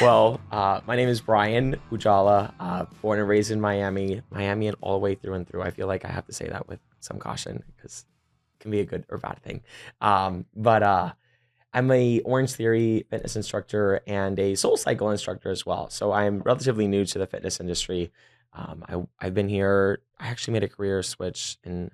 well, uh, my name is Brian Ujala, uh, born and raised in Miami, Miami, and all the way through and through. I feel like I have to say that with some caution because it can be a good or bad thing. Um, but uh, I'm a Orange Theory fitness instructor and a Soul Cycle instructor as well. So I'm relatively new to the fitness industry. Um, I, I've been here. I actually made a career switch in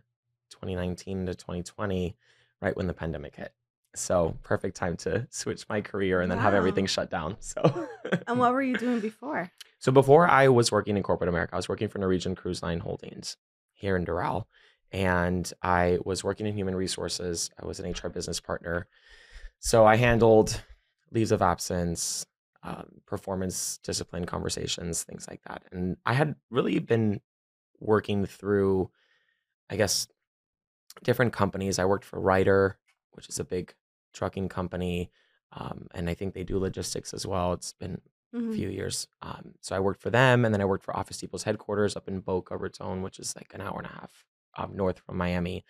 2019 to 2020, right when the pandemic hit. So perfect time to switch my career and then have everything shut down. So And what were you doing before? so before I was working in corporate America, I was working for Norwegian Cruise Line Holdings here in Doral. And I was working in human resources. I was an HR business partner. So I handled leaves of absence, um, performance discipline conversations, things like that. And I had really been working through, I guess, different companies. I worked for Ryder, which is a big trucking company. Um, and I think they do logistics as well. It's been Mhm. few years. Um, so I worked for them, and then I worked for Office Depot's headquarters up in Boca Raton, which is like an hour and a half um, north from Miami.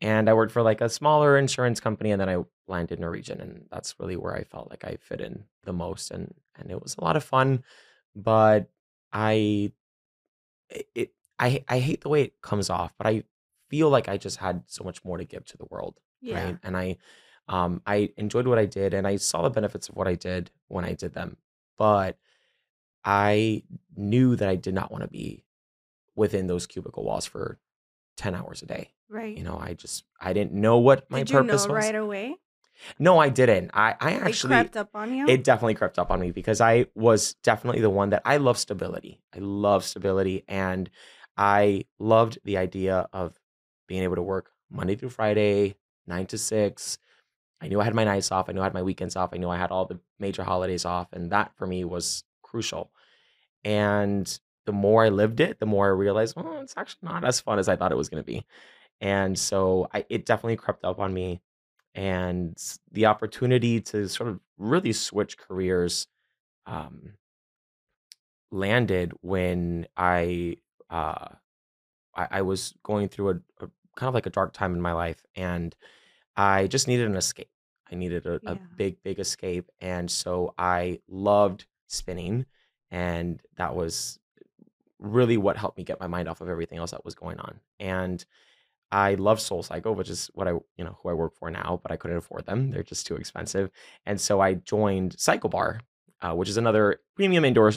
And I worked for like a smaller insurance company, and then I landed in Norwegian, and that's really where I felt like I fit in the most, and and it was a lot of fun. But I it, it I I hate the way it comes off, but I feel like I just had so much more to give to the world Yeah. right? And I um I enjoyed what I did and I saw the benefits of what I did when I did them. But I knew that I did not want to be within those cubicle walls for 10 hours a day. Right. You know, I just I didn't know what my Did you know purpose was. right away? No, I didn't. I I It actually crept up on you? it definitely crept up on me because I was definitely the one that I love stability. I love stability and I loved the idea of being able to work Monday through Friday, 9 to 6. I knew I had my nights off, I knew I had my weekends off, I knew I had all the major holidays off and that for me was crucial. And the more I lived it, the more I realized, well, it's actually not as fun as I thought it was going to be. And so I it definitely crept up on me and the opportunity to sort of really switch careers um, landed when I, uh, I I was going through a, a kind of like a dark time in my life, and I just needed an escape. I needed a, a big, big escape, and so I loved spinning, and that was really what helped me get my mind off of everything else that was going on. And I love Soul Cycle, which is what I, you know, who I work for now, but I couldn't afford them. They're just too expensive. And so I joined Cycle Bar, uh, which is another premium indoor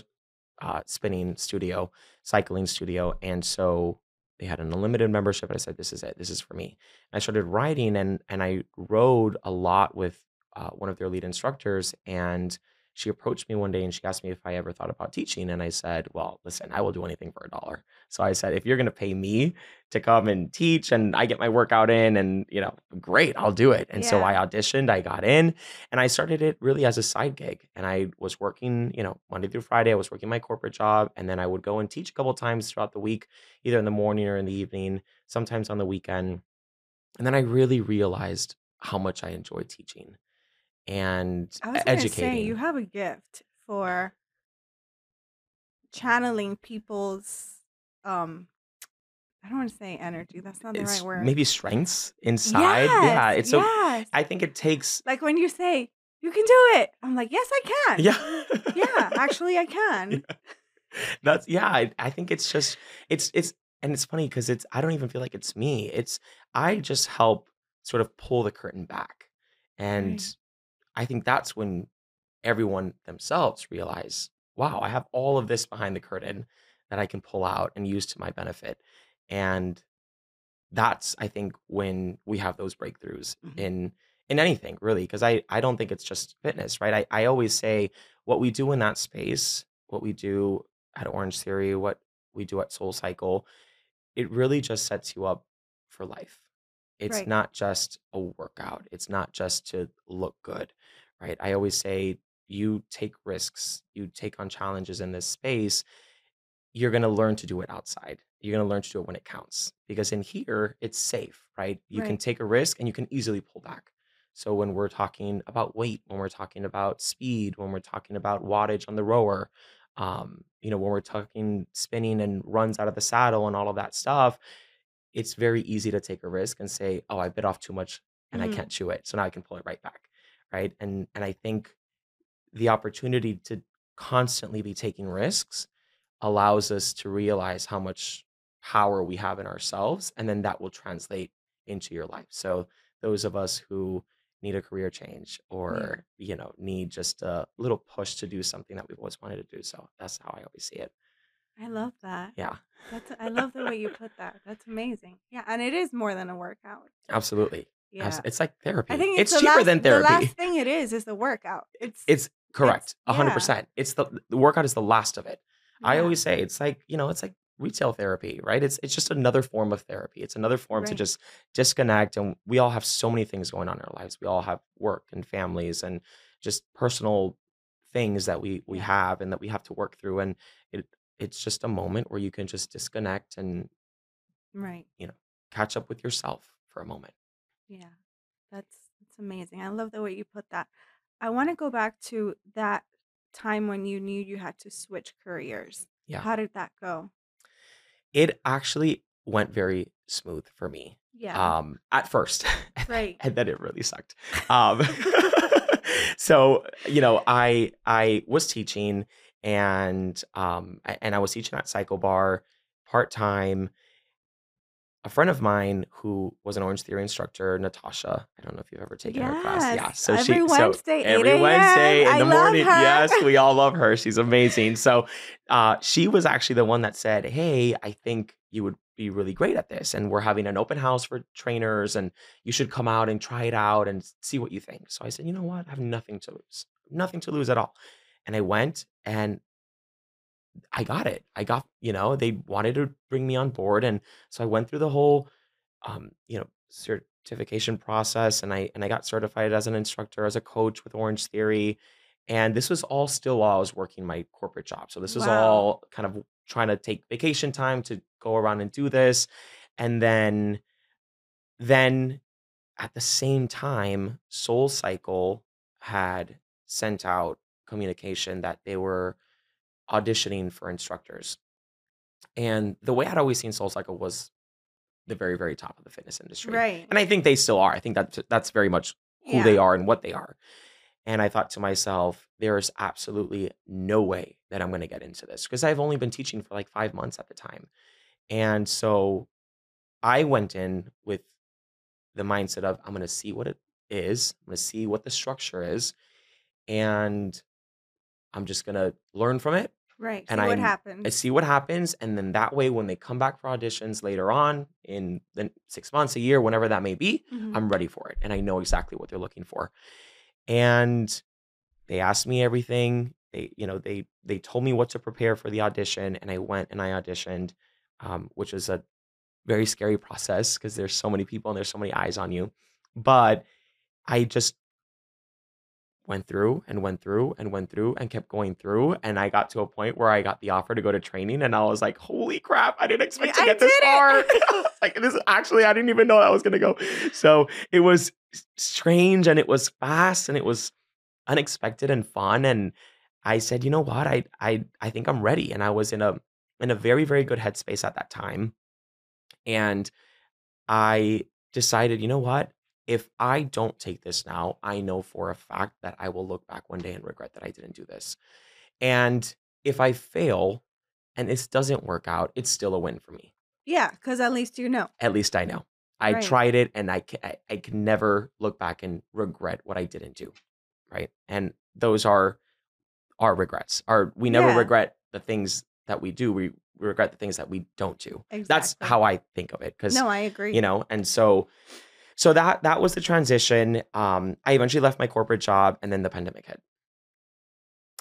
uh, spinning studio, cycling studio. And so they had an unlimited membership. And I said, this is it. This is for me. And I started riding and, and I rode a lot with uh, one of their lead instructors. And she approached me one day and she asked me if I ever thought about teaching. And I said, well, listen, I will do anything for a dollar. So I said, if you're going to pay me to come and teach and I get my workout in and, you know, great, I'll do it. And so I auditioned, I got in and I started it really as a side gig. And I was working, you know, Monday through Friday, I was working my corporate job and then I would go and teach a couple times throughout the week, either in the morning or in the evening, sometimes on the weekend. And then I really realized how much I enjoy teaching and I was e- gonna say educating. you have a gift for channeling people's um I don't want to say energy. That's not the it's right word. maybe strengths inside. Yeah, Yes, it's so yes. I think it takes like when you say you can do it, I'm like, yes, I can. yeah. yeah, actually, I can. That's yeah, I, I think it's just it's it's and it's funny because it's I don't even feel like it's me. It's I just help sort of pull the curtain back. And Right. I think that's when everyone themselves realize, wow, I have all of this behind the curtain that I can pull out and use to my benefit. And that's I think when we have those breakthroughs Mhm. in in anything really because I I don't think it's just fitness, right? I I always say what we do in that space, what we do at Orange Theory, what we do at Soul Cycle, it really just sets you up for life. It's Right. not just a workout. It's not just to look good, right? I always say you take risks, you take on challenges in this space, you're going to learn to do it outside. You're going to learn to do it when it counts because in here it's safe, right? You can take a risk and you can easily pull back. So when we're talking about weight, when we're talking about speed, when we're talking about wattage on the rower, um, you know, when we're talking spinning and runs out of the saddle and all of that stuff, it's very easy to take a risk and say, "Oh, I bit off too much and I Mhm. can't chew it. So now I can pull it right back." Right? And and I think the opportunity to constantly be taking risks allows us to realize how much power we have in ourselves and then that will translate into your life so those of us who need a career change Yeah. or you know need just a little push to do something that we've always wanted to do so that's how i always see it I love that. yeah That's I love the way you put that. That's amazing. Yeah, and it is more than a workout. absolutely Abs- Yeah. it's like therapy. I think it's it's cheaper last than therapy. the last thing it is is the workout. It's it's correct it's 100% yeah. it's the the workout is the last of it i always say it's like you know it's like retail therapy right it's it's just another form of therapy it's another form to just disconnect and we all have so many things going on in our lives we all have work and families and just personal things that we we have and that we have to work through and it's just a moment where you can just disconnect and Right. you know catch up with yourself for a moment Yeah. That's that's amazing. I love the way you put that. I want to go back to that time when you knew you had to switch careers. yeah How did that go? it actually went very smooth for me Yeah. um at first Right. and then it really sucked um so you know i i was teaching and um and i was teaching at cycle bar part-time. A friend of mine who was an orange theory instructor natasha i don't know if you've ever taken her class. Yeah Yes. so she Every so Wednesday, 8 every wednesday in I the morning her. yes we all love her she's amazing. So uh she was actually the one that said hey i think you would be really great at this and we're having an open house for trainers and you should come out and try it out and see what you think. So i said you know what? I have nothing to lose nothing to lose at all and i went and I got it. I got, you know, they wanted to bring me on board. And so I went through the whole um, you know, certification process and I and I got certified as an instructor, as a coach with Orange Theory. And this was all still while I was working my corporate job. So this was Wow. all kind of trying to take vacation time to go around and do this. And then then at the same time, Soul Cycle had sent out communication that they were auditioning for instructors. And the way I'd always seen Soul Cycle was the very, very top of the fitness industry. Right. And I think they still are. I think that's that's very much who they are and what they are. And I thought to myself, there is absolutely no way that I'm going to get into this because I've only been teaching for like five months at the time. And so I went in with the mindset of I'm going to see what it is, I'm going to see what the structure is, and I'm just going to learn from it Right. and See what I'm I see what happens, and then that way, when they come back for auditions later on in the six months, a year, whenever that may be, Mhm. I'm ready for it, and I know exactly what they're looking for. And they asked me everything. They, you know, they they told me what to prepare for the audition, and I went and I auditioned, um, which was a very scary process because there's so many people and there's so many eyes on you. But I just went through and went through and went through and kept going through. And I got to a point where I got the offer to go to training, and I was like, "Holy crap! I didn't expect to I get this far." like this, actually, I didn't even know I was gonna go. So it was strange, and it was fast, and it was unexpected and fun. And I said, "You know what? I I I think I'm ready." And I was in a in a very very good headspace at that time, and I decided, you know what? If I don't take this now, I know for a fact that I will look back one day and regret that I didn't do this. And if I fail and this doesn't work out, it's still a win for me. Yeah, because at least you know. At least I know. I Right. tried it and I can, I, I can never look back and regret what I didn't do. Right. And those are our regrets. Our we never Yeah. regret the things that we do. We regret the things that we don't do. That's how I think of it. Because No, I agree. you know and so so that that was the transition um i eventually left my corporate job and then the pandemic hit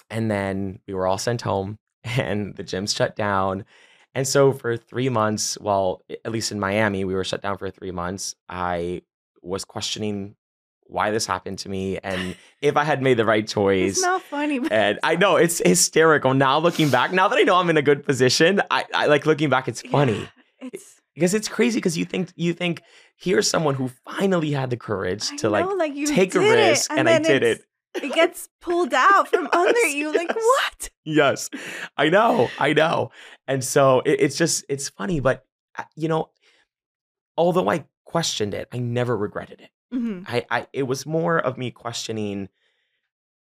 and then we were all sent home and the gyms shut down and so for three months well at least in miami we were shut down for three months i was questioning why this happened to me and if i had made the right It's choice not funny, but and I know it's hysterical now looking back. Now that I know I'm in a good position, I, I like looking back. It's funny Yeah, it's because it's crazy because you think you think here's someone who finally had the courage I to like know, like you take a risk and, I did it. It gets pulled out from under Yes, you. Like what? Yes, I know, I know, and so it, it's just it's funny, but uh, you know, although I questioned it, I never regretted it. Mhm. I, I it was more of me questioning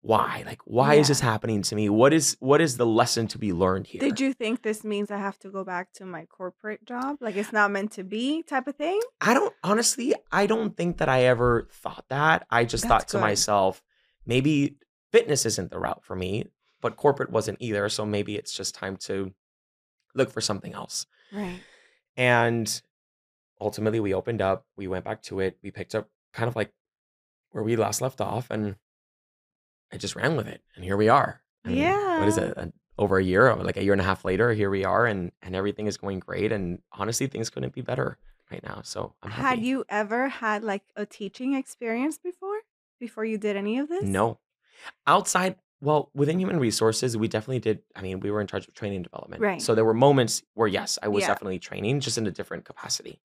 why? Like, why is this happening to me? What is what is the lesson to be learned here Did you think this means I have to go back to my corporate job? Like it's not meant to be type of thing? I don't honestly, I don't think that I ever thought that. I just That's thought to good. myself, maybe fitness isn't the route for me, but corporate wasn't either. So maybe it's just time to look for something else. Right. And ultimately, we opened up, we went back to it, we picked up kind of like where we last left off, and I just ran with it. And here we are. I mean, what is it? uh, Over a year, like a year and a half later, here we are, and and everything is going great. And honestly, things couldn't be better right now. So I'm Had you ever had like a teaching experience before? Before you did any of this? No, outside. Well, within human resources, we definitely did. I mean, we were in charge of training development. Right. So there were moments where, yes, I was Yeah. definitely training, just in a different capacity.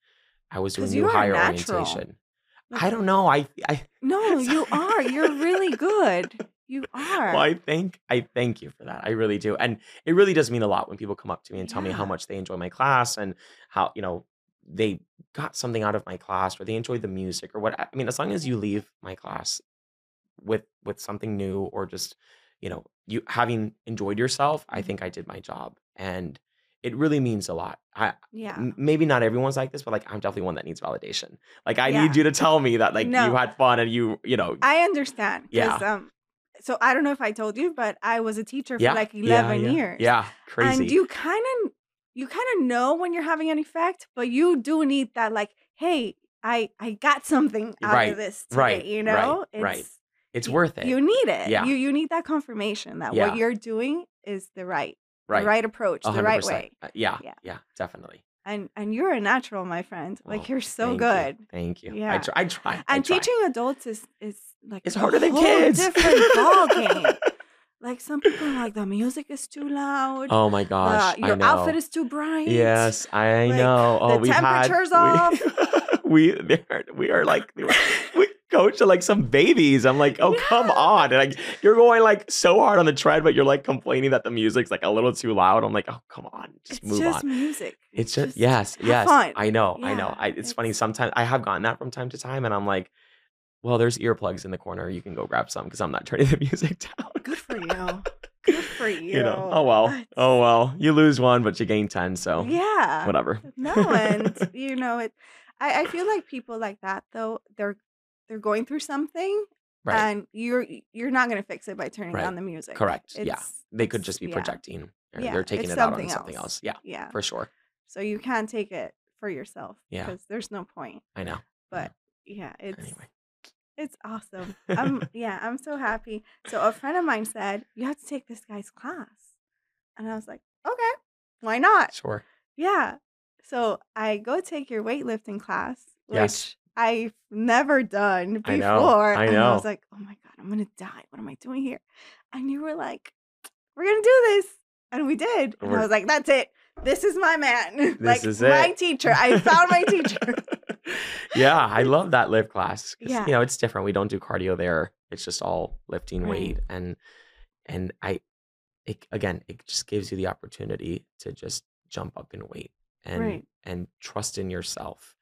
I was doing new hire natural. orientation. Like I don't know. I, I no, you are. You're really good. You are. Well, I thank I thank you for that. I really do. And it really does mean a lot when people come up to me and tell me how much they enjoy my class and how, you know, they got something out of my class or they enjoyed the music or what I mean, as long as you leave my class with with something new or just, you know, you having enjoyed yourself, I Mhm. think I did my job. And it really means a lot. I Yeah. m- maybe not everyone's like this, but like I'm definitely one that needs validation. Like I Yeah. need you to tell me that like you had fun and you, you know, I understand. Yeah. Um so I don't know if I told you, but I was a teacher for yeah, like 11 yeah, years. Yeah, crazy. And you kind of you kind of know when you're having an effect, but you do need that like, hey, I I got something out Right, of this today, right, you know? right. It's It's y- worth it. You need it. Yeah. You you need that confirmation that Yeah. what you're doing is the right right. the right approach, A the right way. Uh, Yeah, Yeah. yeah, definitely. And and you're a natural, my friend. Like you're so thank good. You. Thank you. yeah I try. I try. I And try. teaching adults is is like It's a harder than kids. different ball game. Like some people are like the music is too loud. oh my gosh! I your outfit is too bright. Yes, I Like, know. Oh, the we've had temperature's we, off. we they're- we are like we coach are like some babies. I'm like, oh come on! And like you're going like so hard on the tread, but you're like complaining that the music's like a little too loud. I'm like, oh come on, just It's move just on. music. It's just yes, yes. fun. I know, I know. I, it's funny. Sometimes I have gotten that from time to time, and I'm like, well, there's earplugs in the corner. You can go grab some because I'm not turning the music down. Good for you. Good for you. you know. Oh well. Oh well. You lose one, but you gain ten. So yeah. whatever. No, and you know it. I, I feel like people like that though they're they're going through something, right. and you're you're not gonna fix it by turning Right. down the music. Correct. Yeah. They could just be yeah, projecting. Or Yeah, they're taking it's it out on something else. else. Yeah, Yeah. for sure. So you can't take it for yourself. Yeah. Because there's no point. I know. But yeah, it's Anyway. it's awesome. I'm yeah, I'm so happy. So a friend of mine said, You have to take this guy's class. And I was like, Okay, why not? Sure. Yeah. So I go take your weightlifting class, which Yes. I've never done before. I know, I And I was like, oh my God, I'm gonna die. What am I doing here? And you were like, We're gonna do this. And we did. And I was like, That's it. This is my man. This like is my teacher. I found my teacher. yeah, I love that lift class. Yeah. You know, it's different. We don't do cardio there. It's just all lifting Right. weight and and I it again, it just gives you the opportunity to just jump up in weight and Right. and trust in yourself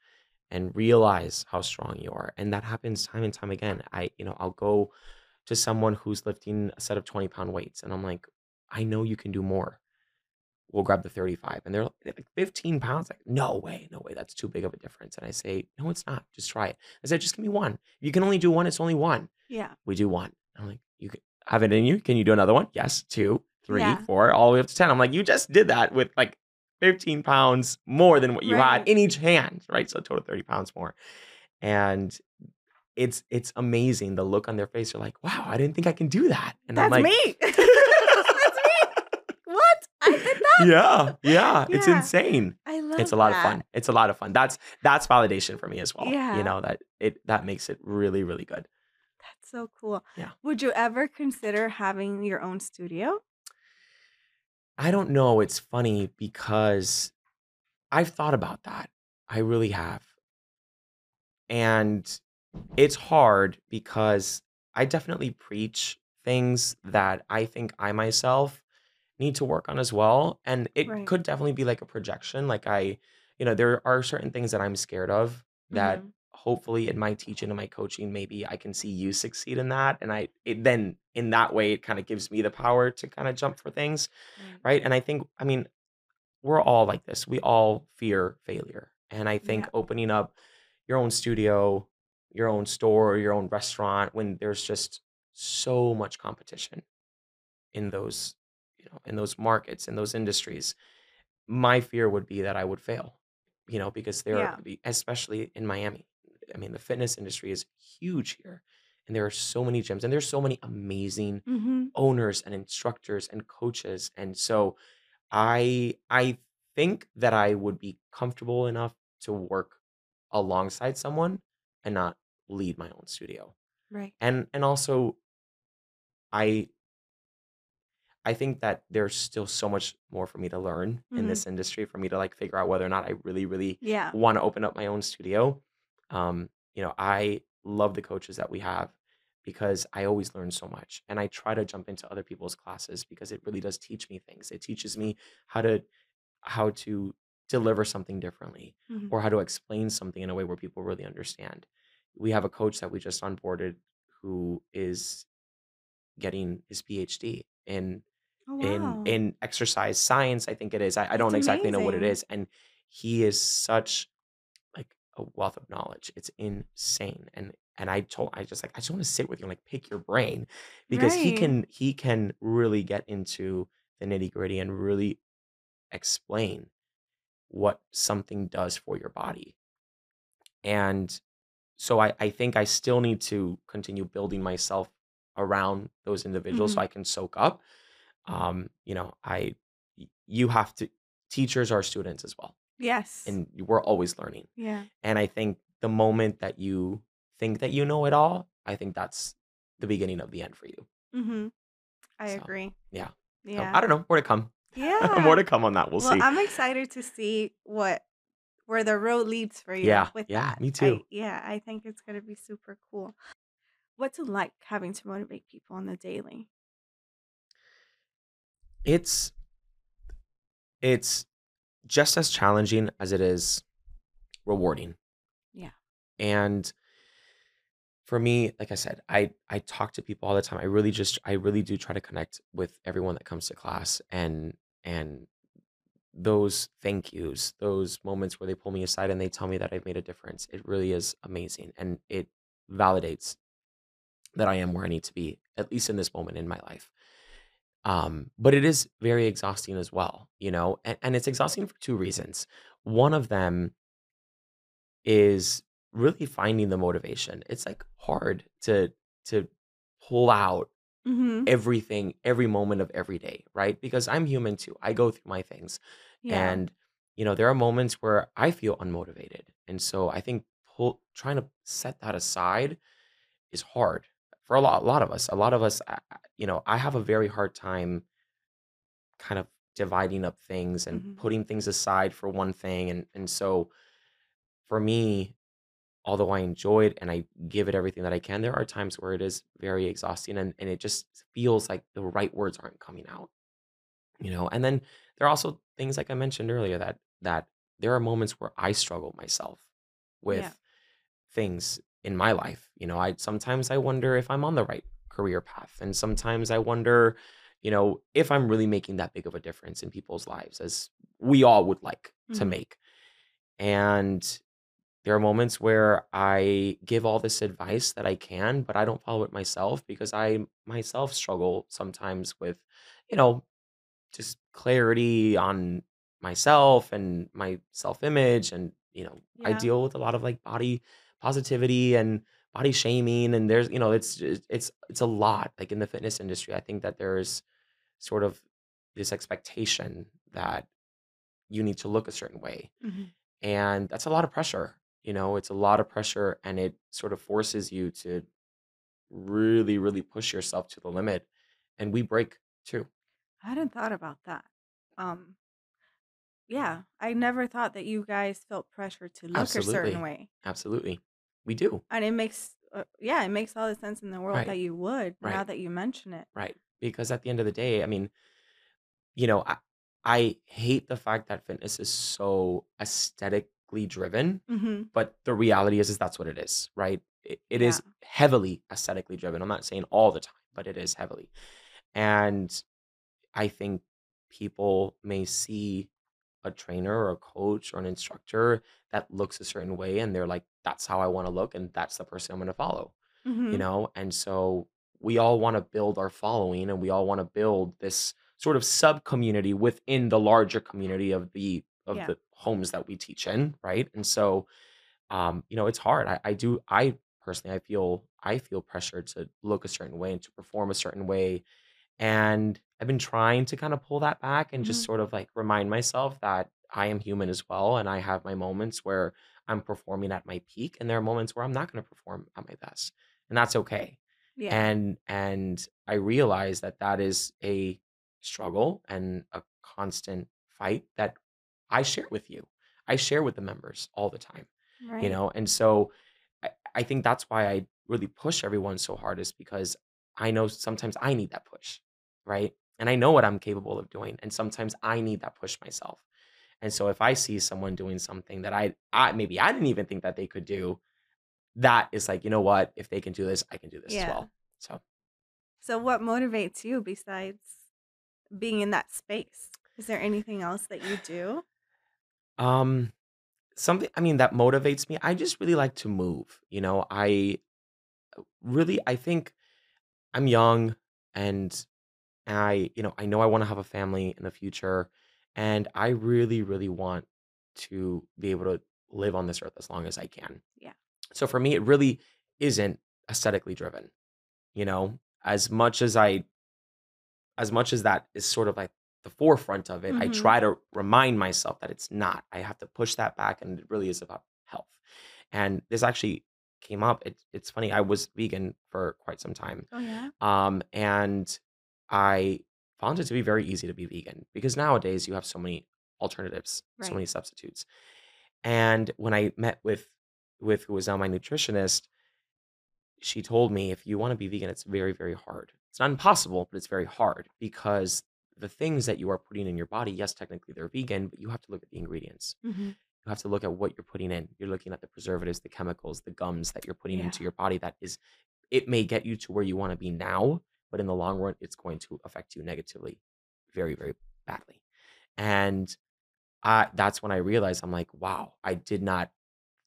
and realize how strong you are. And that happens time and time again. I, you know, I'll go to someone who's lifting a set of 20 pound weights and I'm like, I know you can do more. We'll grab the 35. And they're like 15 pounds. Like, no way, no way. That's too big of a difference. And I say, no, it's not. Just try it. I said, just give me one. If you can only do one, it's only one. Yeah. We do one. I'm like, you can have it in you. Can you do another one? Yes. Two, three, Yeah. four, all the way up to 10. I'm like, you just did that with like 15 pounds more than what you had in each hand, right? So total 30 pounds more. And it's it's amazing the look on their face. They're like, wow, I didn't think I can do that. And That's I'm like, me. That's me. What? I did that? yeah, yeah, it's Yeah. insane. I love It's a lot of fun. It's a lot of fun. That's that's validation for me as well. Yeah. You know, that it that makes it really, really good. That's so cool. Yeah. Would you ever consider having your own studio? I don't know. It's funny because I've thought about that. I really have. And it's hard because I definitely preach things that I think I myself need to work on as well. And it Right. could definitely be like a projection. Like I, you know, there are certain things that I'm scared of that Mhm. Hopefully in my teaching and my coaching, maybe I can see you succeed in that. And I it then in that way it kind of gives me the power to kind of jump for things. Right. Right. And I think, I mean, we're all like this. We all fear failure. And I think Yeah. opening up your own studio, your own store, your own restaurant, when there's just so much competition in those, you know, in those markets, in those industries, my fear would be that I would fail, you know, because there, Yeah. be- especially in Miami, I mean, the fitness industry is huge here, and there are so many gyms, and there's so many amazing Mhm. owners and instructors and coaches, and so I I think that I would be comfortable enough to work alongside someone and not lead my own studio, Right. and and also I I think that there's still so much more for me to learn in Mhm. this industry for me to like figure out whether or not I really, really Yeah. want to open up my own studio. Um, you know, I love the coaches that we have because I always learn so much. And I try to jump into other people's classes because it really does teach me things. It teaches me how to how to deliver something differently Mhm. or how to explain something in a way where people really understand. We have a coach that we just onboarded who is getting his PhD in Oh, in wow. in exercise science, I think it is. I, I don't exactly know what it is. And he is such a wealth of knowledge. It's insane. And and I told I just like I just want to sit with you and like pick your brain because he can he can really get into the nitty gritty and really explain what something does for your body. And so I, I think I still need to continue building myself around those individuals so Mhm. I can soak up. Um, you know, I you have to teachers are students as well. Yes. And we're always learning. Yeah. And I think the moment that you think that you know it all, I think that's the beginning of the end for you. Mhm. I So agree. yeah. So Yeah. I don't know. More to come. Yeah. More to come on that. We'll Well, see. I'm excited to see what where the road leads for you Yeah. with Yeah. that. Me I too. yeah, I think it's gonna be super cool. What's it like having to motivate people on the daily? It's it's just as challenging as it is rewarding. Yeah. And for me, like I said, I I talk to people all the time. I really just I really do try to connect with everyone that comes to class and and those thank yous, those moments where they pull me aside and they tell me that I've made a difference. It really is amazing and it validates that I am where I need to be at least in this moment in my life. Um but it is very exhausting as well, you know? And and it's exhausting for two reasons. One of them is really finding the motivation. It's like hard to to pull out Mhm. everything, every moment of every day, right? Because I'm human too. I go through my things. Yeah. And you know, there are moments where I feel unmotivated. And so I think pull, trying to set that aside is hard for a lot a lot of us. A lot of us I- you know, I have a very hard time kind of dividing up things and Mhm. putting things aside for one thing and and so for me although I enjoy it and I give it everything that I can, there are times where it is very exhausting and, and it just feels like the right words aren't coming out, you know. And then there are also things like I mentioned earlier that that there are moments where I struggle myself Yeah. with things in my life. You know, I sometimes I wonder if I'm on the right career path. And sometimes I wonder, you know, if I'm really making that big of a difference in people's lives as we all would like to Mhm. make. And there are moments where I give all this advice that I can, but I don't follow it myself because I myself struggle sometimes with, you know, just clarity on myself and my self-image and, you know, I deal with a lot of like body positivity and body shaming and there's, you know, it's it's it's a lot like in the fitness industry. I think that there's sort of this expectation that you need to look a certain way Mhm. and that's a lot of pressure, you know, it's a lot of pressure and it sort of forces you to really, really push yourself to the limit. And we break too. I hadn't thought about that. Um, yeah, I never thought that you guys felt pressure to look a certain way. Absolutely. We do. And it makes uh, yeah, it makes all the sense in the world Right. that you would now that you mention it. Right. Because at the end of the day, I mean, you know, I, I hate the fact that fitness is so aesthetically driven, Mhm. but the reality is is that's what it is, right? It, it Yeah. is heavily aesthetically driven. I'm not saying all the time, but it is heavily. And I think people may see a trainer or a coach or an instructor that looks a certain way and they're like, that's how I want to look and that's the person I'm going to follow, you Mhm. know? And so we all want to build our following and we all want to build this sort of sub community within the larger community of the of Yeah. the homes that we teach in, right? And so um, you know, it's hard. I, I do I personally I feel I feel pressured to look a certain way and to perform a certain way and I've been trying to kind of pull that back and just Mhm. sort of like remind myself that I am human as well. And I have my moments where I'm performing at my peak, and there are moments where I'm not going to perform at my best. And that's okay. Yeah. And and I realize that that is a struggle and a constant fight that I share with you. I share with the members all the time you know and so I, I think that's why i really push everyone so hard is because i know sometimes i need that push right? And i know what i'm capable of doing and sometimes i need that push myself. And so if i see someone doing something that i, I maybe i didn't even think that they could do that is like you know what? If they can do this i can do this as well. So. So what motivates you besides being in that space? Is there anything else that you do? um something i mean that motivates me i just really like to move you know? I really i think i'm young and I, you know, I know I want to have a family in the future, and I really, really want to be able to live on this earth as long as I can. Yeah. So for me, it really isn't aesthetically driven. You know, as much as I, as much as that is sort of like the forefront of it, I Mhm. try to remind myself that it's not. I have to push that back, and it really is about health. And this actually came up. It, it's funny. I was vegan for quite some time, Oh yeah. um, and I found it to be very easy to be vegan because nowadays you have so many alternatives, so many substitutes. And when I met with with who was now my nutritionist, she told me if you want to be vegan, it's very, very hard. It's not impossible, but it's very hard because the things that you are putting in your body, yes, technically they're vegan, but you have to look at the ingredients. hmm You have to look at what you're putting in. You're looking at the preservatives, the chemicals, the gums that you're putting Yeah. into your body that is it may get you to where you want to be now, but in the long run it's going to affect you negatively very very badly. And I that's when I realized I'm like, wow, I did not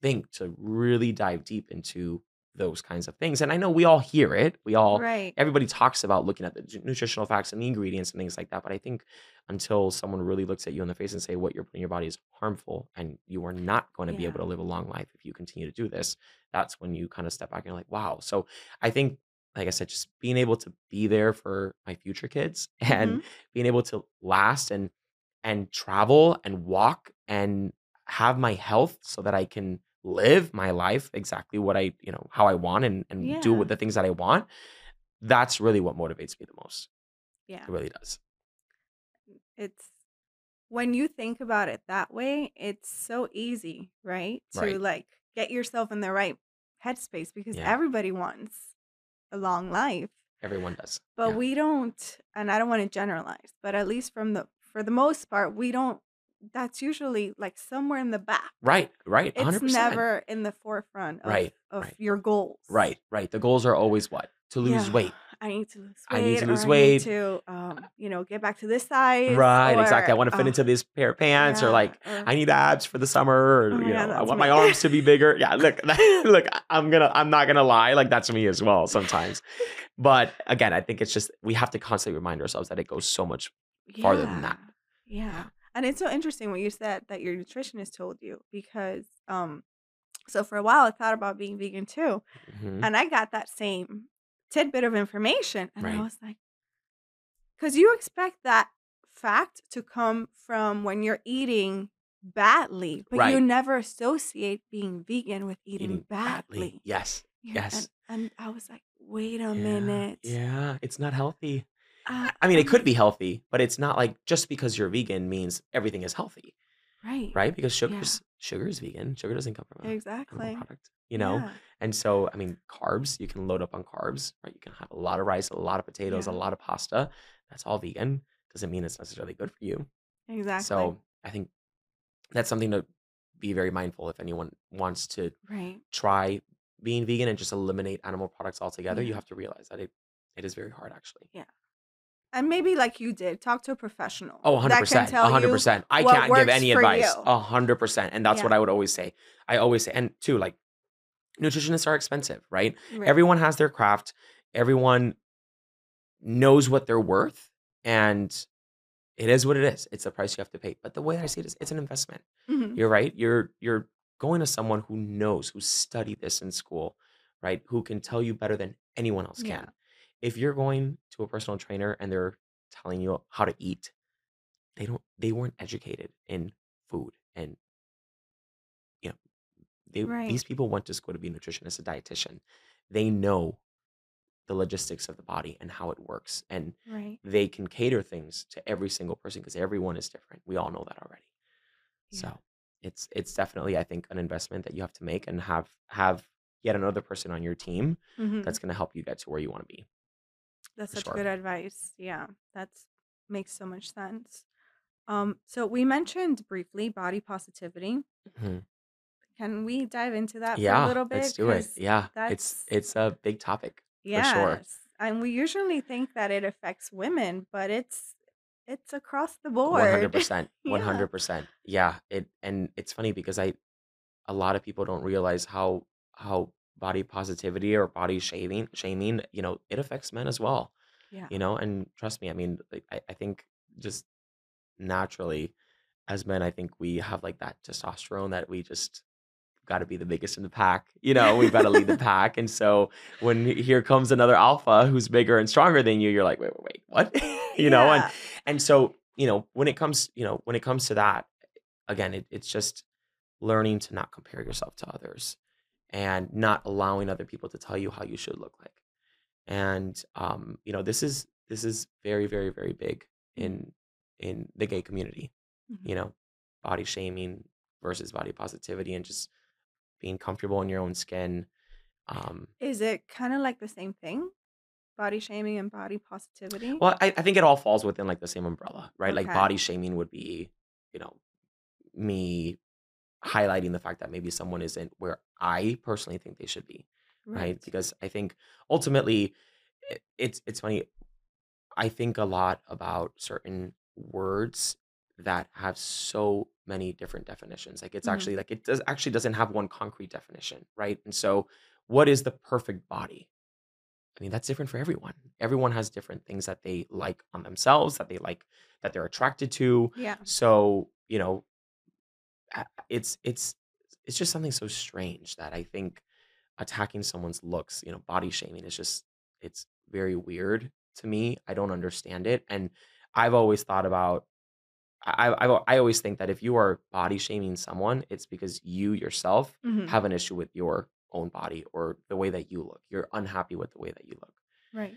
think to really dive deep into those kinds of things. And I know we all hear it. We all Right. everybody talks about looking at the nutritional facts and the ingredients and things like that. But I think until someone really looks at you in the face and say what you're putting in your body is harmful and you are not going to be able to live a long life if you continue to do this, that's when you kind of step back and you're like, wow. So I think, like I said, just being able to be there for my future kids and hmm being able to last and and travel and walk and have my health so that I can live my life exactly what I, you know, how I want and, and do Yeah. with the things that I want. That's really what motivates me the most. Yeah. It really does. It's when you think about it that way, it's so easy, right? To Right. like get yourself in the right headspace because Yeah. everybody wants a long life. Everyone does. But Yeah. we don't, and I don't want to generalize, but at least from the for the most part, we don't that's usually like somewhere in the back. Right. Right. It's 100%. never in the forefront of Right. of Right. your goals. Right. Right. The goals are always what? To lose Yeah, weight. I need to lose weight. I need to or lose weight. to, um, you know, get back to this size, Right. Exactly. I want to fit uh, into this pair of pants or like or I need abs for the summer or oh you god, know, I want me. my arms to be bigger. Yeah, look, look, I'm gonna I'm not gonna lie, like that's me as well sometimes. But again, I think it's just we have to constantly remind ourselves that it goes so much farther than that. yeah, and it's so interesting what you said that your nutritionist told you because, um, so for a while I thought about being vegan too, hmm and I got that same tidbit of information, and I was like, because you expect that fact to come from when you're eating badly, but you never associate being vegan with eating Eating badly. badly. Yes. Yeah, Yes. and and I was like, wait a Yeah. minute. Yeah. It's not healthy. Uh, I mean, it could be healthy, but it's not like just because you're vegan means everything is healthy, right. right? Because Yeah. sugar's sugar is vegan. Sugar doesn't come from a Exactly. product, you know? Yeah. And so, I mean, carbs, you can load up on carbs, right? You can have a lot of rice, a lot of potatoes, a lot of pasta. That's all vegan. Doesn't mean it's necessarily good for you. Exactly. So I think that's something to be very mindful if anyone wants to Right. try being vegan and just eliminate animal products altogether, you have to realize that it it is very hard actually. Yeah. And maybe like you did, talk to a Oh, professional can 100%. tell you 100%. I can't give any advice. you. 100%. And that's what I would always say. I always say, and two, like nutritionists are expensive, right? Right. Everyone has their craft. Everyone knows what they're worth. And it is what it is. It's the price you have to pay. But the way I see it is it's an investment. Mhm. You're right. You're you're going to someone who knows, who studied this in school, right? Who can tell you better than anyone else Yeah. can. If you're going to a personal trainer and they're telling you how to eat, they don't they weren't educated in food and you know they Right. these people went to school to be a nutritionist, a dietitian. They know the logistics of the body and how it works and Right. they can cater things to every single person because everyone is different. We all know that already. Yeah. So it's it's definitely I think an investment that you have to make and have have yet another person on your team Mhm. that's going to help you get to where you want to be. That's such good advice. Yeah. that makes so much sense. Um, so we mentioned briefly body positivity. Mhm. Can we dive into that for a Yeah, little let's bit? do it. Yeah, it's that's it's a big topic for sure. And we usually think that it affects women, but it's it's across the board. hundred percent, hundred percent. Yeah, it and it's funny because I a lot of people don't realize how how body positivity or body shaming shaming you know it affects men as well. Yeah. You know, and trust me, I mean, I I think just naturally as men, I think we have like that testosterone that we just got to be the biggest in the pack. You know, we've got to lead the pack. And so when here comes another alpha who's bigger and stronger than you, you're like, wait, wait, wait, what? you know, and and so you know when it comes, you know, when it comes to that, again, it, it's just learning to not compare yourself to others and not allowing other people to tell you how you should look like. And um, you know, this is this is very, very, very big Mm. in in the gay community. Mhm. You know, body shaming versus body positivity and just being comfortable in your own skin. Um, Is it kind of like the same thing? Body shaming and body positivity? well, I, I think it all falls within like the same umbrella, right? Like body shaming would be, you know, me highlighting the fact that maybe someone isn't where I personally think they should be, right? Right. Because I think ultimately it, it's it's funny. I think a lot about certain words that have so many different definitions. Like it's Mhm. actually like it does actually doesn't have one concrete definition, right? And so what is the perfect body? I mean, that's different for everyone. Everyone has different things that they like on themselves, that they like, that they're attracted to. Yeah. So, you know, it's it's it's just something so strange that I think attacking someone's looks, you know, body shaming is just it's very weird to me. I don't understand it, and I've always thought about. I I, I've- I always think that if you are body shaming someone, it's because you yourself Mhm. have an issue with your own body or the way that you look. You're unhappy with the way that you look. Right.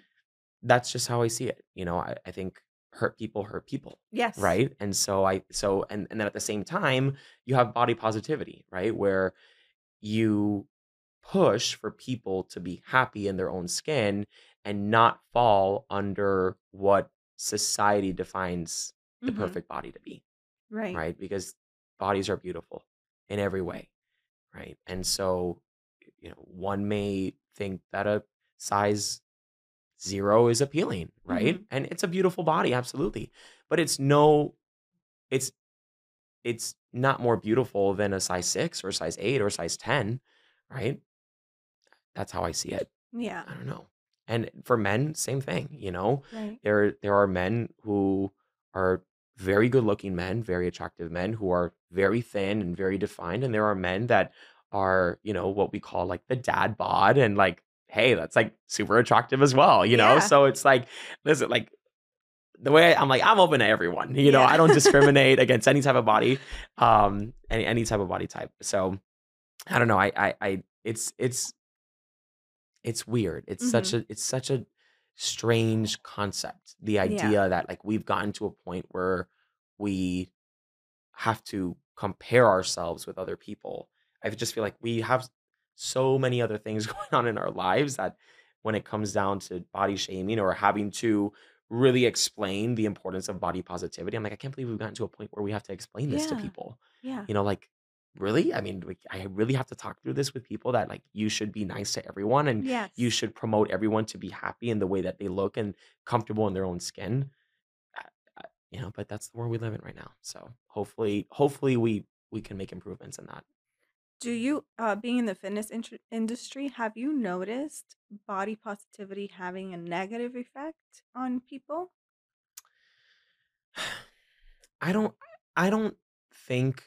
That's just how I see it. You know, I, I think hurt people hurt people Yes. right and so i so and and then at the same time you have body positivity right where you push for people to be happy in their own skin and not fall under what society defines the Mhm. perfect body to be Right. right because bodies are beautiful in every way right and so you know one may think that a size zero is appealing right Mhm. and it's a beautiful body absolutely but it's no it's it's not more beautiful than a size six or size eight or size 10 right that's how i see it Yeah. i don't know and for men same thing you know Right. there there are men who are very good looking men very attractive men who are very thin and very defined and there are men that are you know what we call like the dad bod and like hey that's like super attractive as well you know Yeah. so it's like listen like the way I, i'm like i'm open to everyone you know Yeah. i don't discriminate against any type of body um any any type of body type so i don't know i i, I it's it's it's weird it's such Mhm. a it's such a strange concept the Yeah. idea that like we've gotten to a point where we have to compare ourselves with other people i just feel like we have so many other things going on in our lives that when it comes down to body shaming or having to really explain the importance of body positivity i'm like i can't believe we've gotten to a point where we have to explain this to people Yeah. you know like really? I mean, like, I really have to talk through this with people that like you should be nice to everyone and you should promote everyone to be happy in the way that they look and comfortable in their own skin. I, I, you know, but that's the world we live in right now. So hopefully, hopefully we we can make improvements in that. Do you, uh, being in the fitness intr industry, have you noticed body positivity having a negative effect on people? I don't I don't think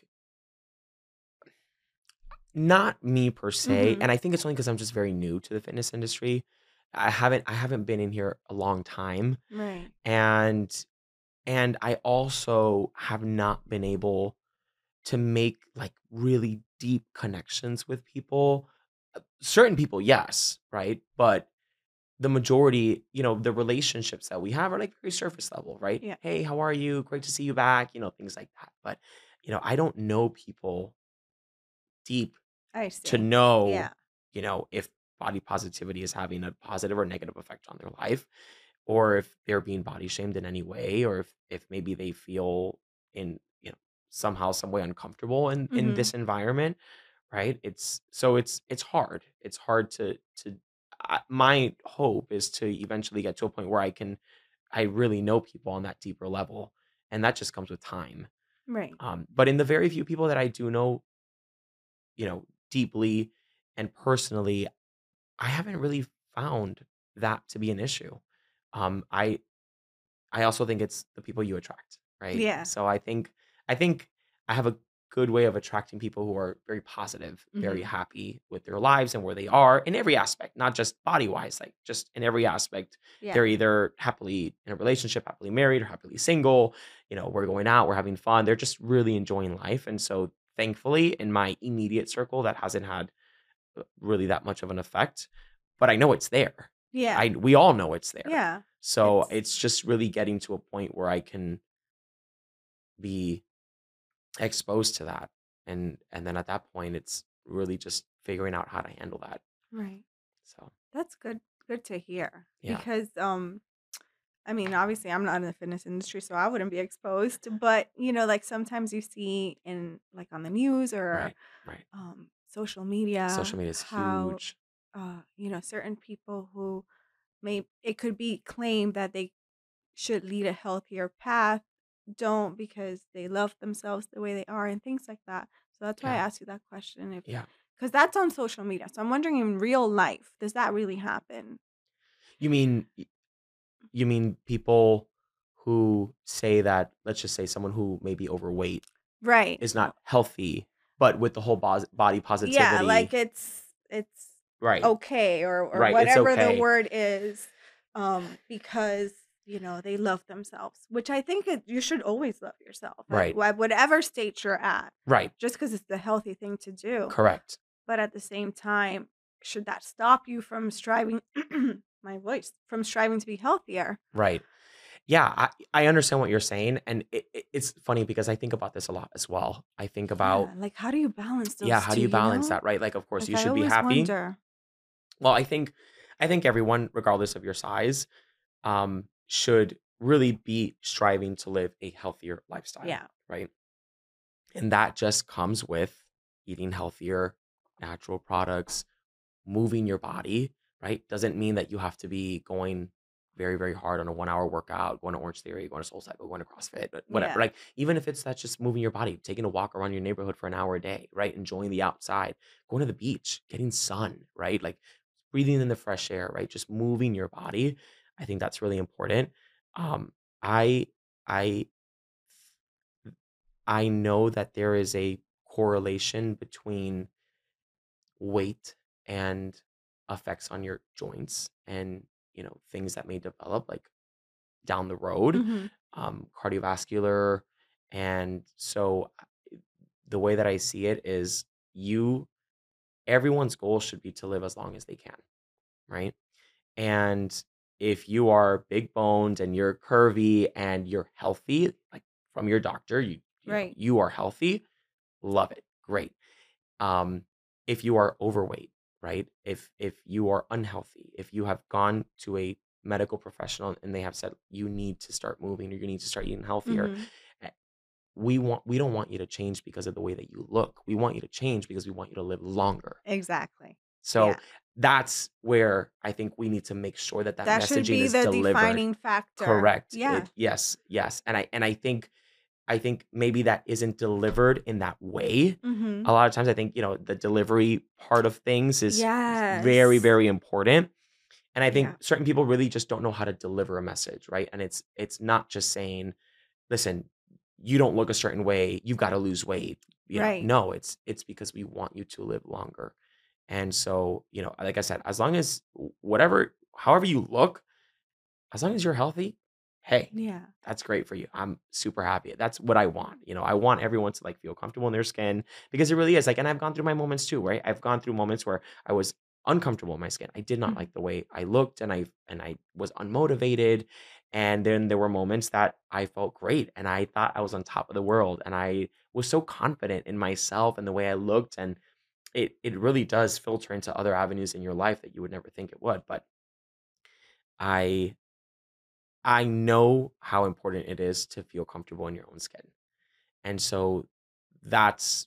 not me per se, Mhm. and I think it's only because I'm just very new to the fitness industry. I haven't I haven't been in here a long time, Right. and and I also have not been able to make like really deep connections with people. Uh, Certain people, yes, right? But the majority, you know, the relationships that we have are like very surface level, right? Yeah, Hey, how are you? Great to see you back, you know, things like that. But, you know, I don't know people deep to know, Yeah. you know, if body positivity is having a positive or negative effect on their life, or if they're being body shamed in any way, or if if maybe they feel in, somehow, some way uncomfortable in in Mhm. this environment, right? It's so it's it's hard. It's hard to to I, my hope is to eventually get to a point where I can I really know people on that deeper level, and that just comes with time. Right. Um, but in the very few people that I do know, you know, deeply and personally, I haven't really found that to be an issue. Um, I I also think it's the people you attract, right? Yeah. So I think I think I have a good way of attracting people who are very positive, very Mhm. happy with their lives and where they are in every aspect, not just body wise, like just in every aspect. Yeah. They're either happily in a relationship, happily married, or happily single. You know, we're going out, we're having fun. They're just really enjoying life. And so thankfully, in my immediate circle, that hasn't had uh, really that much of an effect, but I know it's there. Yeah. I we all know it's there. Yeah. So It's it's just really getting to a point where I can be exposed to that. And and then at that point it's really just figuring out how to handle that. right. So That's good good to hear yeah. because, um, I mean, obviously, I'm not in the fitness industry, so I wouldn't be exposed, but, you know, like, sometimes you see in like, on the news or, Right. Right. um, social media. Social media is how, huge. uh, you know, certain people who may it could be claimed that they should lead a healthier path, don't because they love themselves the way they are and things like that. So that's why I Yeah. asked you that question if Yeah. because that's on social media. So I'm wondering in real life, does that really happen? You mean you mean people who say that let's just say someone who may be overweight Right. is not healthy, but with the whole bos- body positivity. yeah, like it's it's right. okay or or Right. Whatever the word is um because you know they love themselves which i think it, you should always love yourself Right. wha- whatever state you're at Right. just because it's the healthy thing to do Correct. but at the same time should that stop you from striving my voice from striving to be healthier Right. Yeah, I, I understand what you're saying, and it, it, it's funny because I think about this a lot as well. I think about, yeah like how do you balance yeah, how do you you balance know that, right? Like, of course, like you should be happy. wonder Well, I think, I think everyone, regardless of your size, um, should really be striving to live a healthier lifestyle, yeah right? And that just comes with eating healthier, natural products, moving your body, right? Doesn't mean that you have to be going very, very hard on a one hour workout, going to Orange Theory, going to Soul Cycle, going to CrossFit, whatever. yeah Like, even if it's that's just moving your body, taking a walk around your neighborhood for an hour a day, right? Enjoying the outside, going to the beach, getting sun, right? Like breathing in the fresh air, right? Just moving your body. I think that's really important. Um, I I I know that there is a correlation between weight and effects on your joints and you know things that may develop like down the road hmm um cardiovascular and so uh, the way that i see it is you everyone's goal should be to live as long as they can right and if you are big boned and you're curvy and you're healthy like from your doctor you you know you are healthy love it great um, if you are overweight, right? If if you are unhealthy, if you have gone to a medical professional and they have said you need to start moving or you need to start eating healthier, hmm eh, we want we don't want you to change because of the way that you look. We want you to change because we want you to live longer. Exactly. So Yeah. That's where I think we need to make sure that that, That should messaging be is the delivered. defining factor. Correct. Yeah. It- yes. Yes. And I and I think I think maybe that isn't delivered in that way. hmm A lot of times I think, you know, the delivery part of things is Yes. very, very important. And I think Yeah. certain people really just don't know how to deliver a message, right? And it's it's not just saying, listen, you don't look a certain way, you've got to lose weight. You know, Right. no, it's it's because we want you to live longer. And so, you know, like I said, as long as whatever, however you look, as long as you're healthy, hey, Yeah. that's great for you. I'm super happy. That's what I want. You know, I want everyone to like feel comfortable in their skin because it really is like, and I've gone through my moments too, right? I've gone through moments where I was uncomfortable in my skin. I did not Mhm. like the way I looked and I and I was unmotivated. And then there were moments that I felt great and I thought I was on top of the world and I was so confident in myself and the way I looked and it it really does filter into other avenues in your life that you would never think it would. But I I know how important it is to feel comfortable in your own skin. And so that's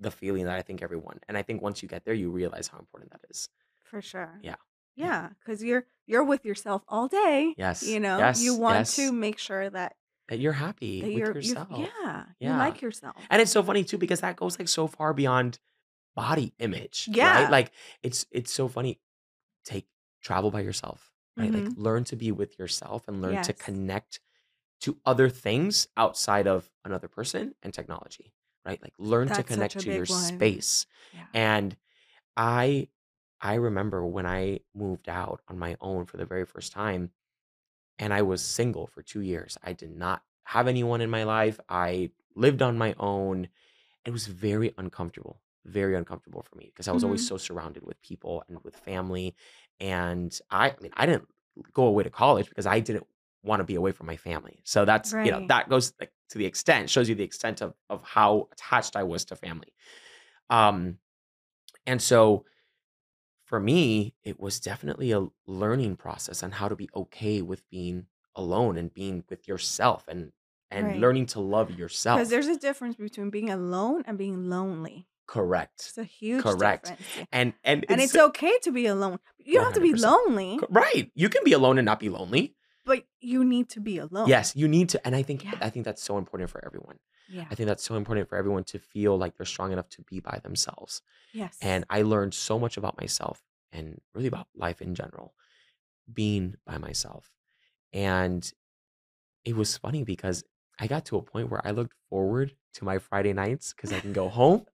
the feeling that I think everyone, and I think once you get there, you realize how important that is. For sure. Yeah. Yeah, because you're you're with yourself all day. Yes. You know, Yes. you want yes. to make sure that, That you're happy that with you're you yourself. yeah, you Yeah. like yourself. And it's so funny too because that goes like so far beyond body image, Yeah. right? Like it's it's so funny. Take travel by yourself, right? Like Mhm. learn to be with yourself and learn to connect to other things outside of another person and technology, right? Like learn to That's such connect to your one. space. Yeah. And I I remember when I moved out on my own for the very first time and I was single for 2 years. I did not have anyone in my life. I lived on my own. It was very uncomfortable, very uncomfortable for me because I was always Mhm. so surrounded with people and with family. And I, I mean, I didn't go away to college because I didn't want to be away from my family. So that's, you know, that goes like to the extent, shows you the extent of of how attached I was to family. Um, and so for me, it was definitely a learning process on how to be okay with being alone and being with yourself and and Right. learning to love yourself. Because there's a difference between being alone and being lonely. Correct. It's a huge Correct. difference. And and And it's it's okay to be alone. You don't have to be lonely, right. You can be alone and not be lonely. but you need to be alone. Yes, you need to and I think Yeah. I think that's so important for everyone. Yeah. I think that's so important for everyone to feel like they're strong enough to be by themselves. Yes. And I learned so much about myself and really about life in general being by myself. And it was funny because I got to a point where I looked forward to my Friday nights because I can go home.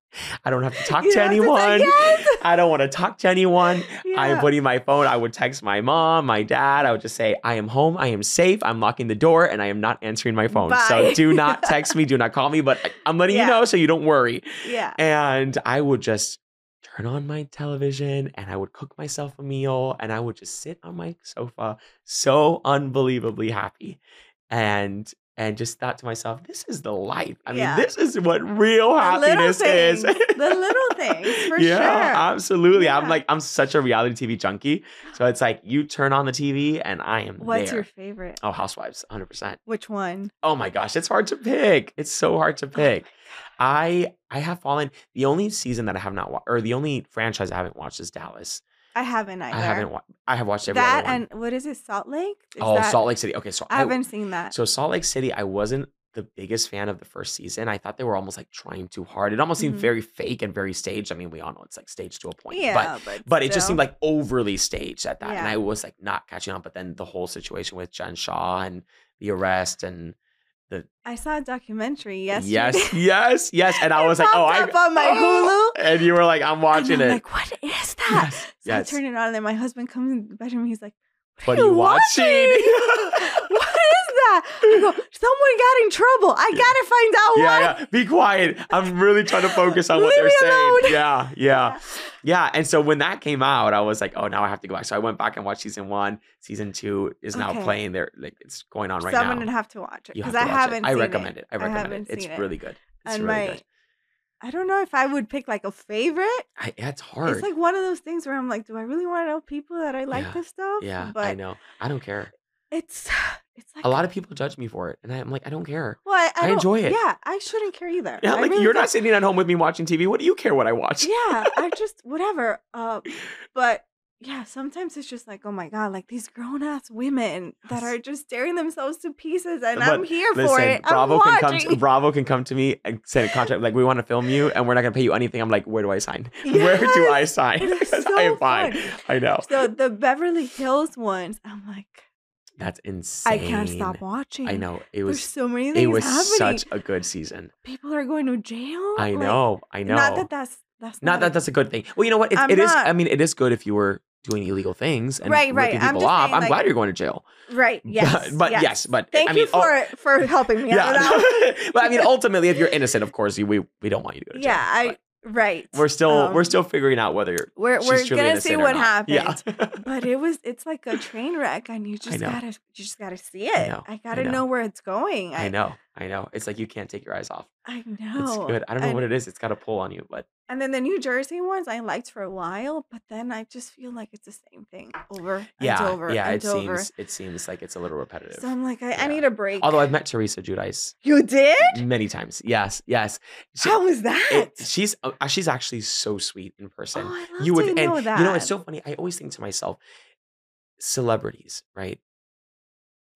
I don't have to talk to don't to anyone. yes. I don't want to talk to anyone. I'm Yeah. putting my phone. I would text my mom, my dad. I would just say, I am home. I am safe. I'm locking the door and I am not answering my phone. Bye. So do not text me. Do not call me. But I'm letting Yeah. you know so you don't worry. Yeah. And I would just turn on my television and I would cook myself a meal and I would just sit on my sofa so unbelievably happy. And and just thought to myself, this is the life. I mean, this is what real The happiness is. things. The little things, for yeah, sure. absolutely. I'm like, I'm such a reality TV junkie. So it's like you turn on the TV and I am What's there. your favorite? Oh, Housewives, 100%. Which one? Oh my gosh, it's hard to pick. It's so hard to oh pick. I I have fallen. The only season that I have not watched, or the only franchise I haven't watched is Dallas. I haven't either. I haven't. Wa- I have watched every that and what is it? Salt Lake? Is oh, that- Salt Lake City. Okay, so I haven't seen that. So Salt Lake City, I wasn't the biggest fan of the first season. I thought they were almost like trying too hard. It almost seemed Mhm. very fake and very staged. I mean, we all know it's like staged to a point. But yeah, but but it just seemed like overly staged at that. And I was like not catching on. But then the whole situation with Jen Shah and the arrest and I saw a documentary yesterday. yes, yes, yes. And I was like, oh, I popped up on my oh! Hulu. And you were like, I'm watching I'm it. like, what is that? Yes, So yes. I turn it on, and then my husband comes in the bedroom. He's like, What are are you you watching? "What is that?" I go, "Someone got in trouble. I gotta find out what." yeah, yeah. Be quiet. I'm really trying to focus on what Leave they're me saying. alone. Yeah, yeah, yeah. And so when that came out, I was like, oh, now I have to go back. So I went back and watched season one. Season two is now Okay. playing. There, like it's going on right so I'm now. gonna have to watch it because I haven't. it. I recommend it. I recommend it. It's really good. It's and really my, good. I don't know if I would pick like a favorite. I, it's hard. It's like one of those things where I'm like, do I really want to know people that I like Yeah. this stuff? yeah, but I know. I don't care. It's it's like A lot of people judge me for it, and I'm like, I don't care. well, I, I, I enjoy it. Yeah, I shouldn't care either. Yeah, like really you're don't. not sitting at home with me watching TV. What do you care what I watch? yeah i just whatever uh but yeah sometimes it's just like oh my god like these grown-ass women that are just tearing themselves to pieces and i'm But here for it Bravo I'm can come. To, Bravo can come to me and send a contract like we want to film you, and we're not gonna pay you anything. I'm like, where do I sign? Where do I sign? it is Because so I am fine. I know so the beverly hills ones i'm like that's insane. i can't stop watching I know it there's was. so many things. It was happening such a good season. people are going to jail I Like, know. I know. not that that's that's Not not, that that's a good thing. Well, you know what? It, it is. I mean, it is good if you were doing illegal things and Right, right. ripping I'm people off. saying, I'm glad you're going to jail. right yes but yes, but thank I you mean, oh, for for helping me out with that but I mean, ultimately, if you're innocent, of course, you, we we don't want you to go to jail. yeah i But right we're still we're Um, still figuring out whether you're, we're, we're gonna see what happens Yeah. but it was it's like a train wreck and you just gotta you just gotta see it know, i, I gotta know. know. where it's going I know, I know. It's like you can't take your eyes off. i know It's good. I don't know and, what it is. It's got a pull on you, but and then the new jersey ones i liked for a while but then i just feel like it's the same thing over yeah, and over yeah. and It over seems it seems like it's a little repetitive. so i'm like I, Yeah. I need a break Although I've met Teresa Giudice you did many times. Yes, yes. She- how was that it- she's uh, she's actually so sweet in person. oh, I love you would to and know that you know it's so funny. I always think to myself, celebrities, right?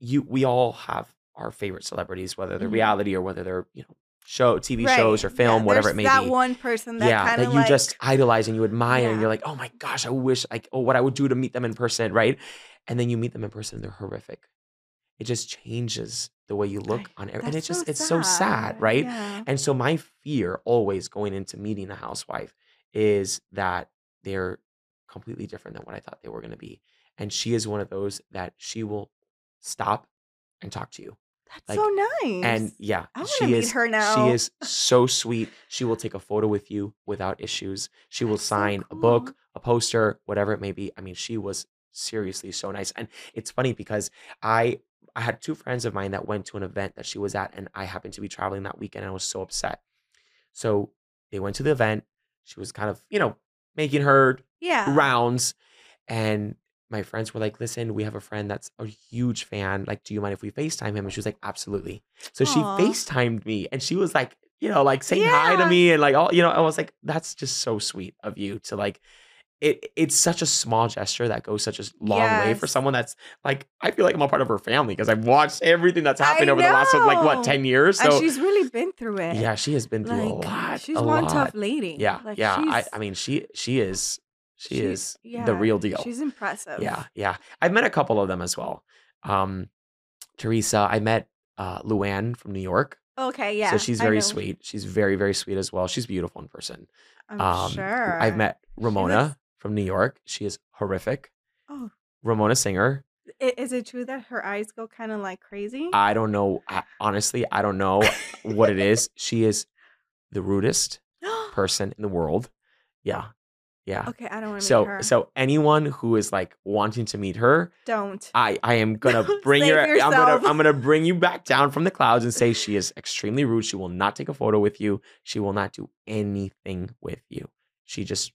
You we all have our favorite celebrities, whether they're Mhm. reality or whether they're you know show TV Right. shows or Yeah, film, whatever it may that be. That one person that yeah, that you like, just idolize and you admire, and you're like, oh my gosh, I wish like oh what I would do to meet them in person, right? And then you meet them in person, and they're horrific. It just changes the way you look on every, and it's just it's so sad, right? yeah. And so my fear always going into meeting a housewife is that they're completely different than what I thought they were going to be. And she is one of those that she will stop and talk to you. That's like, so nice. And yeah, I she meet is her now. she is so sweet. She will take a photo with you without issues. She will That's so sign a book, a poster, whatever it may be. I mean, she was seriously so nice. And it's funny because I I had two friends of mine that went to an event that she was at, and I happened to be traveling that weekend. And I was so upset. So they went to the event. She was kind of, you know, making her yeah. rounds. And my friends were like, listen, we have a friend that's a huge fan. Like, do you mind if we FaceTime him? And she was like, absolutely. So she FaceTimed me and she was like, you know, like saying hi to me and like all, you know, I was like, that's just so sweet of you to like it it's such a small gesture that goes such a long way for someone that's like I feel like I'm a part of her family because I've watched everything that's happened over the last like what 10 years. and So she's really been through it. yeah, she has been through like, a lot. She's a one lot. tough lady. Yeah, Like, yeah. I, I mean, she she is she, is yeah, the real deal. She's impressive. Yeah, yeah. I've met a couple of them as well. Um, Teresa, I met uh, Luann from New York. Okay. Yeah. so she's very sweet. She's very very sweet as well. She's beautiful in person. I'm Um, sure. I've met Ramona looks- from New York. She is horrific. Oh, Ramona Singer. is it true that her eyes go kind of like crazy? I don't know. I, honestly, I don't know what it is. She is the rudest person in the world. Yeah, yeah. okay, I don't want to meet So her. so anyone who is like wanting to meet her, don't. I I am gonna bring your I'm yourself. gonna I'm gonna bring you back down from the clouds and say she is extremely rude. She will not take a photo with you. She will not do anything with you. She just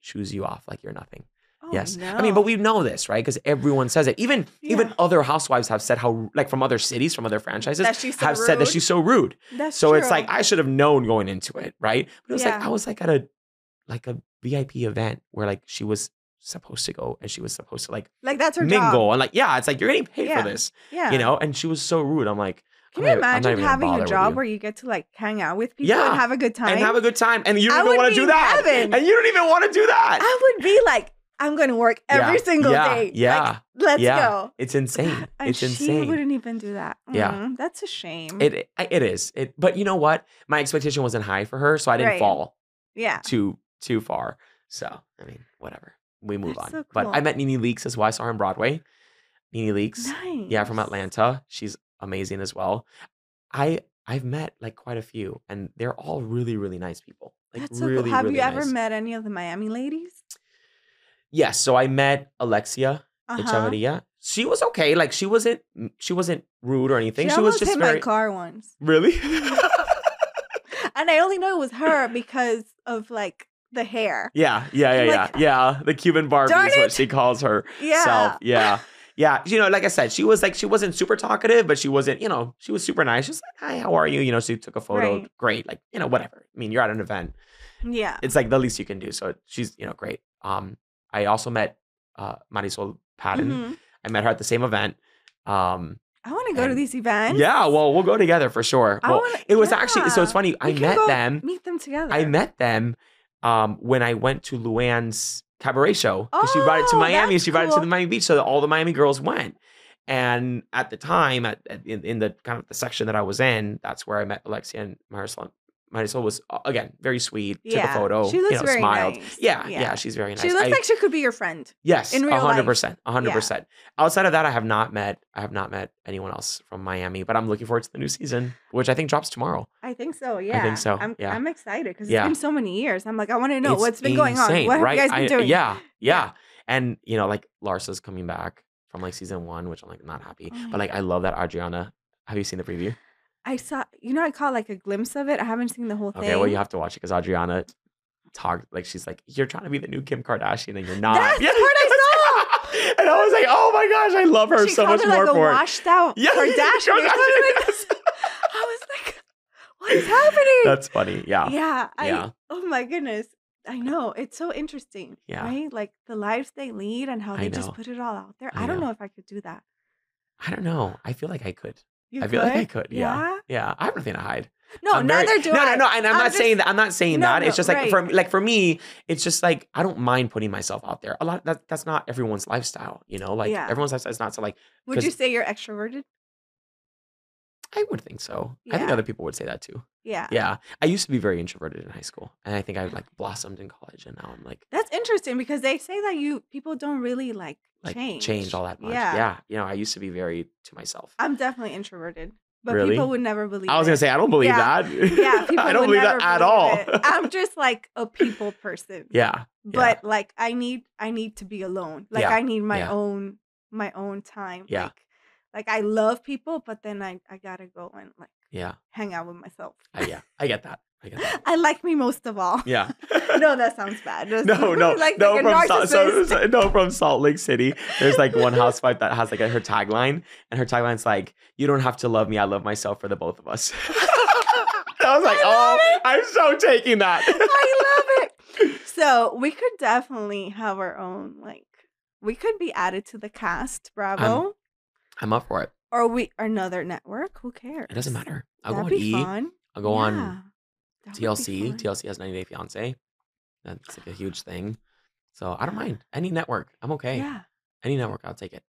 shoos you off like you're nothing. Oh, yes. No. I mean, but we know this, right? Because everyone says it. Even even other housewives have said how like from other cities, from other franchises, That she's so have said that rude? she's so rude. That's So it's like. I should have known going into it, right? But it was like I was like at a like a VIP event where like she was supposed to go and she was supposed to like like that's her mingle job. and like yeah, it's like you're getting paid Yeah. for this, Yeah. you know. And she was so rude. I'm like, Can I'm you not- imagine having a job you. where you get to like hang out with people Yeah. and have a good time? and have a good time, and you don't even want to do that, heaven. and you don't even want to do that. I would be like, I'm going to work every Yeah, single yeah, day. Yeah, Like, let's yeah. go. it's insane. And It's she insane. She wouldn't even do that. Yeah. Mm, that's a shame. It it is. It but you know what? My expectation wasn't high for her, so I didn't Right. fall yeah. too too far. So I mean, whatever. We move That's on. so But I met NeNe Leakes as well. I saw her on Broadway. NeNe Leakes. Nice. Yeah, from Atlanta. She's amazing as well. I I've met like quite a few, and they're all really really nice people. Like That's so really, cool. Have really you ever nice. met any of the Miami ladies? Yes. So I met Alexia Uh-huh. She was okay. Like she wasn't she wasn't rude or anything. She, She, was just hit very my car once. really. And I only know it was her because of like the hair. Yeah, yeah, yeah, I'm yeah, yeah. The Cuban Barbie is what she calls her Yeah. self. Yeah, yeah, you know, like I said, she was like she wasn't super talkative, but she wasn't, you know, she was super nice. She's like, "Hi, how are you?" You know, she took a photo. Right. Great, like you know, whatever. I mean, you're at an event. Yeah. It's like the least you can do. So she's, you know, great. Um, I also met uh Marysol Patton. Mhm. I met her at the same event. Um, I want to go to these events. yeah, well, we'll go together for sure. I Well, wanna- it was actually so it's yeah. funny. I We can met them. Meet them together. I met them um, when I went to Luann's cabaret show because she brought it to Oh, Miami. She brought it to the Miami Beach, so that all the Miami girls went. And at the time, at, at- in, in the kind of the section that I was in, that's where I met Alexia and Marysol. Marysol was again very sweet. Took Yeah, a photo. she looks you know, very smiled. nice. Yeah, Yeah. yeah, she's very nice. She looks I- like she could be your friend. Yes, in real a hundred life. percent, a hundred Yeah. percent. Outside of that, I have not met. I have not met anyone else from Miami, but I'm looking forward to the new season, which I think drops tomorrow. I think so. Yeah. I think so, I'm, yeah. I'm excited because it's been so many years. I'm like, I want to know It's what's been going on. What have right? you guys been I- doing? Yeah, yeah, and you know, like Larsa's coming back from like season one, which I'm like not happy, Oh but like I love that Adriana. Have you seen the preview? I saw. You know, I caught like a glimpse of it. I haven't seen the whole thing. Okay, well you have to watch it because Adriana talked like she's like you're trying to be the new Kim Kardashian and you're not. That's the part I saw. and I was like, oh my gosh, I love her she so much her more like a for it. washed out Yeah, Kardashian. or something like yes. I was like, what is happening? That's funny. Yeah. yeah, I, Yeah. Oh my goodness. I know. It's so interesting. Yeah. Right? Like the lives they lead and how they just put it all out there. I I, don't know. know if I could do that. I don't know. I feel like I could. You I feel like I could. Yeah. Yeah? Yeah. I have nothing to hide. No, I'm very- neither do no, I. No, no, and I'm, I'm not just- saying that. I'm not saying No, that. no, it's just like right. for like for me, it's just like I don't mind putting myself out there. A lot that that's not everyone's lifestyle. You know, like Yeah. everyone's lifestyle is not so like. Would you say you're extroverted? I would think so. I think other people would say that too. Yeah. Yeah, I used to be very introverted in high school, and I think I like blossomed in college, and now I'm like That's interesting because they say that you people don't really like, like change. all that much. Yeah. Yeah, you know, I used to be very to myself. I'm definitely introverted. But Really? people would never believe I was gonna say I don't believe Yeah. that. Yeah, people I don't believe that at all. it. I'm just like a people person. yeah, But like I need I need to be alone. Like Yeah, I need my yeah. own my own time. Yeah. Like, like I love people, but then I I gotta go and like yeah, hang out with myself. I, yeah. I get that. I. I like me most of all. Yeah. no, that sounds bad. Just- No, no, like, no. like from Salt, so, so- no, from Salt Lake City. There's like one housewife that has like a, her tagline, and her tagline's like, "You don't have to love me. I love myself for the both of us." I was like, I "Oh, it. I'm so taking that." I love it. So we could definitely have our own like we could be added to the cast, Bravo, I'm up for it. or we another network. Who cares? It doesn't matter. I'll That'd go on be E. fun. I'll go on Yeah, that TLC. TLC has 90 Day Fiance. That's like a huge thing. So I don't mind any network. I'm okay. Yeah, Any network, I'll take it.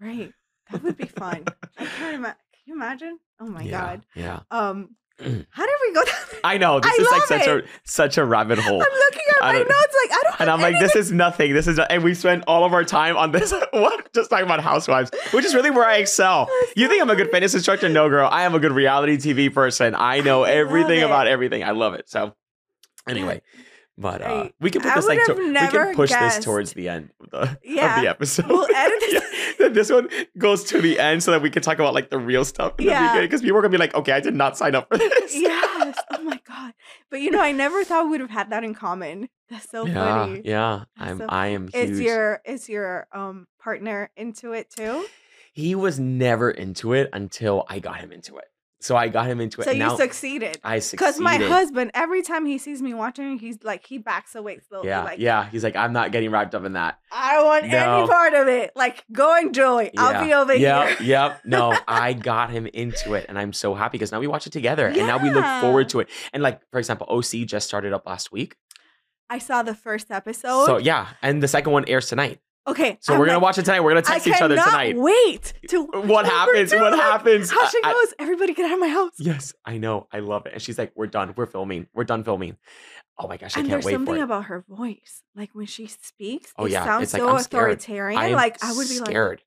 right. That would be fun. I can't imagine. Can you imagine? Oh my yeah, god. Yeah. Um, how did we go down? there? I know this I is like such it. a such a rabbit hole. I'm looking at I my notes like I don't. And I'm like, this is nothing. This is, not, and we spent all of our time on this. what? Just talking about housewives, which is really where I excel. You think I'm a good fitness instructor? No, girl. I am a good reality TV person. I know I everything about everything. I love it. So, anyway, but uh, we can put I this like to, we can push guessed. this towards the end of the, of the episode. We'll edit this- Yeah. This one goes to the end so that we can talk about like the real stuff in the Yeah. beginning because people are gonna be like, okay, I did not sign up for this. yes. Oh my god. But you know, I never thought we would have had that in common. That's so yeah, funny. yeah. That's I'm so- I am huge. Is your is your um partner into it too? he was never into it until I got him into it. So I got him into it. So you succeeded. I succeeded. Because my husband, every time he sees me watching, he's like he backs away slowly. yeah, like yeah. He's like, I'm not getting wrapped up in that. I don't want No. any part of it. Like go enjoy. I'll be over yep, here. Yep. yep. No, I got him into it, and I'm so happy because now we watch it together, and now we look forward to it. And like, for example, OC just started up last week. I saw the first episode. So yeah, and the second one airs tonight. Okay. So I'm we're gonna like, watch it tonight. We're gonna text each other tonight. Wait to What happens? two, What happens? How she I- goes, everybody get out of my house. Yes, I know. I love it. And she's like, "We're done. We're filming. We're done filming." Oh my gosh, I and can't there's wait something for it. about her voice. Like when she speaks, Oh, it yeah, sounds it's like, so I'm authoritarian. I am like I would be scared.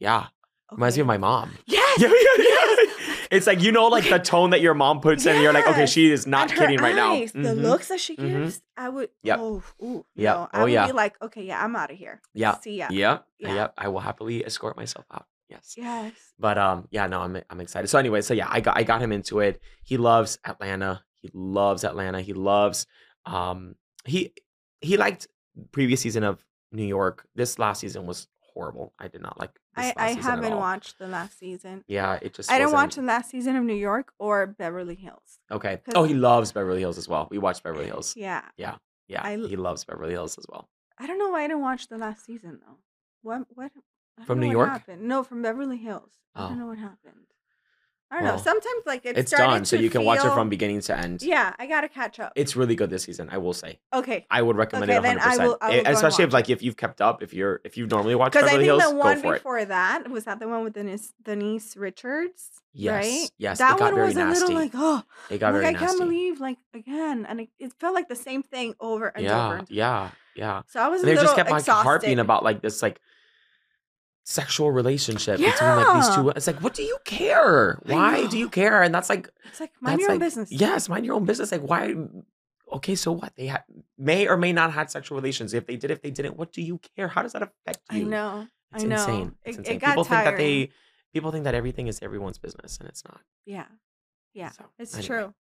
yeah, like reminds me of my mom. Yes. Yeah, yeah, yeah. yes. It's like you know, like the tone that your mom puts in, and you're like, okay, she is not kidding right now. The Mhm. looks that she Mhm. gives, I would. Yeah. Oh, ooh, no, I Oh, would yeah. be like, okay, yeah, I'm out of here. Yeah. See ya. Yep, Yeah. yep. I will happily escort myself out. Yes. Yes. But um, yeah, no, I'm I'm excited. So anyway, so yeah, I got I got him into it. He loves Atlanta. He loves Atlanta. He loves um he he liked previous season of New York. This last season was horrible. I did not like I I haven't watched the last season. Yeah, it just I didn't watch the last season of New York or Beverly Hills. Okay. Oh, he loves Beverly Hills as well. We watched Beverly eh, Hills. yeah, Yeah, yeah, I he loves Beverly Hills as well. I don't know why I didn't watch the last season though. What what I From New York? happened. No, from Beverly Hills. I Oh. don't know what happened. I don't know. Sometimes like it It's started done, so you can watch it from beginning to end. Yeah, I gotta catch up. It's really good this season, I will say. okay, I would recommend Okay, it then 100%. I will- I will go and especially if like if you've kept up, if you're if you normally watch because I think Hills, the one go for it. before that was that the one with Denise Denise Richards. Yes, right? yes, it that got one very was a little like oh, It got like, very I nasty. can't believe like again, and it, it felt like the same thing over and over. yeah, yeah, yeah. So I was And a they little just kept like exhausted. harping about like this like sexual relationship between like these two. It's like, what do you care? Why do you care? And that's like It's like mind your own like business. yes, mind your own business. Like why? Okay, so what? They had may or may not had sexual relations. If they did, if they didn't, what do you care? How does that affect you? I know. It's I know. insane. It's It, insane. it got people think that they people think that everything is everyone's business, and it's not. Yeah. Yeah. So, It's anyway, true.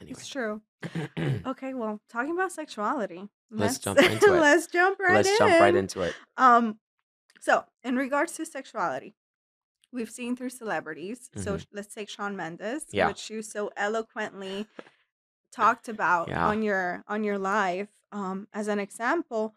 Anyway, It's true. Okay, well, talking about sexuality. Let's jump into it. let's jump right let's in. jump right into it. Um, so in regards to sexuality, we've seen through celebrities. So Mhm. sh- let's take Shawn Mendes, Yeah. which you so eloquently talked about Yeah. on your on your live, um, as an example,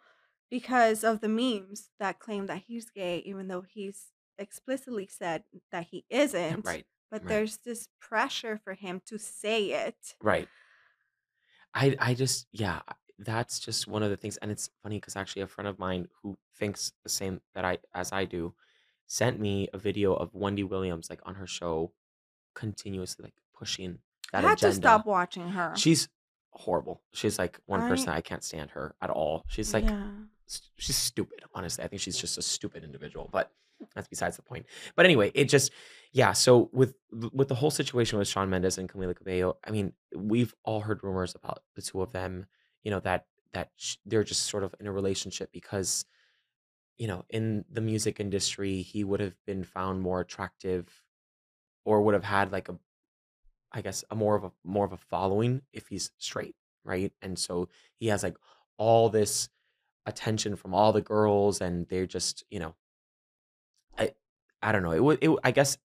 because of the memes that claim that he's gay, even though he's explicitly said that he isn't. right, But right. there's this pressure for him to say it. right. I I just yeah, that's just one of the things, and it's funny because actually a friend of mine who thinks the same that I as I do sent me a video of Wendy Williams like on her show continuously like pushing that I had to stop watching her. She's horrible. She's like one person I I can't stand her at all. She's like yeah. she's stupid honestly i think she's just a stupid individual but that's besides the point but anyway it just yeah so with with the whole situation with Shawn Mendes and Camila Cabello I mean we've all heard rumors about the two of them you know that that sh- they're just sort of in a relationship because you know in the music industry he would have been found more attractive or would have had like a I guess a more of a more of a following if he's straight, right? And so he has like all this attention from all the girls, and they're just you know, I I don't know. It would it, I guess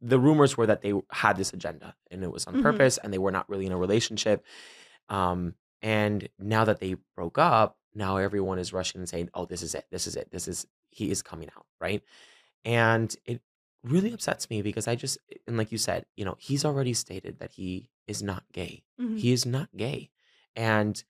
the rumors were that they had this agenda and it was on Mhm. purpose, and they were not really in a relationship. Um, and now that they broke up, now everyone is rushing and saying, "Oh, this is it. This is it. This is he is coming out," right? And it really upsets me because I just and like you said, you know, he's already stated that he is not gay. Mhm. He is not gay. And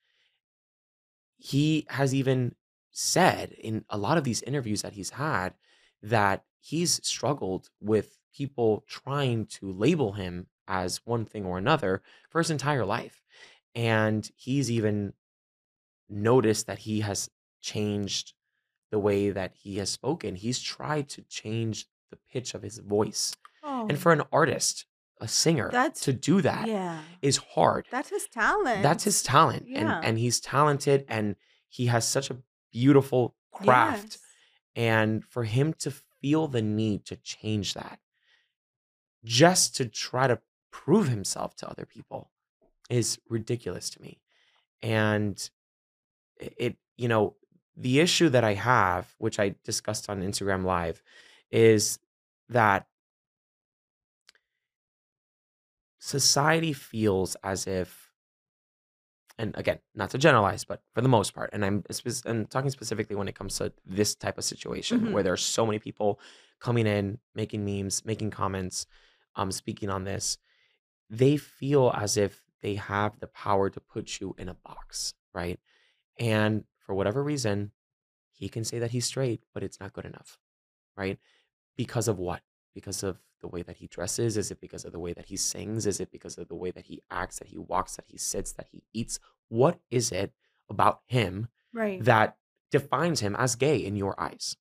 he has even said in a lot of these interviews that he's had that he's struggled with people trying to label him as one thing or another for his entire life. And he's even noticed that he has changed the way that he has spoken. He's tried to change the pitch of his voice. Oh, And for an artist, a singer, That's- to do that is yeah, hard. that's his talent. That's his talent. Yeah. And and he's talented and he has such a beautiful craft. Yes. And for him to feel the need to change that just to try to prove himself to other people is ridiculous to me. And it, you know, the issue that I have, which I discussed on Instagram Live, is that society feels as if and again not to generalize but for the most part and i'm i'm talking specifically when it comes to this type of situation Mhm. where there are so many people coming in making memes making comments um speaking on this they feel as if they have the power to put you in a box right? And for whatever reason he can say that he's straight but it's not good enough right? Because of what? Because of the way that he dresses? Is it because of the way that he sings? Is it because of the way that he acts that he walks that he sits that he eats? What is it about him Right. that defines him as gay in your eyes?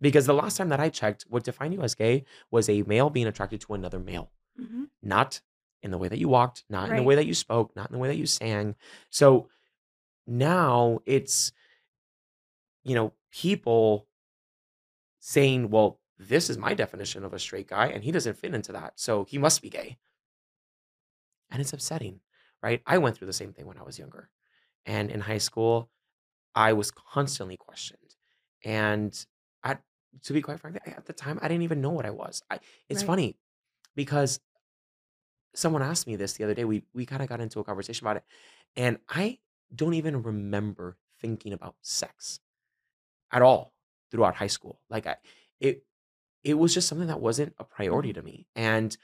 Because the last time that i checked what defined you as gay was a male being attracted to another male hmm not in the way that you walked, not in the way that you spoke, not in the way that you sang. So now it's, you know, people saying, well, this is my definition of a straight guy and he doesn't fit into that. So he must be gay. And it's upsetting, right? I went through the same thing when I was younger. And in high school, I was constantly questioned. And at, to be quite frank, at the time, I didn't even know what I was. I it's Right. funny because someone asked me this the other day. We we kinda got into a conversation about it, and I don't even remember thinking about sex at all throughout high school. Like, I it it was just something that wasn't a priority to me, and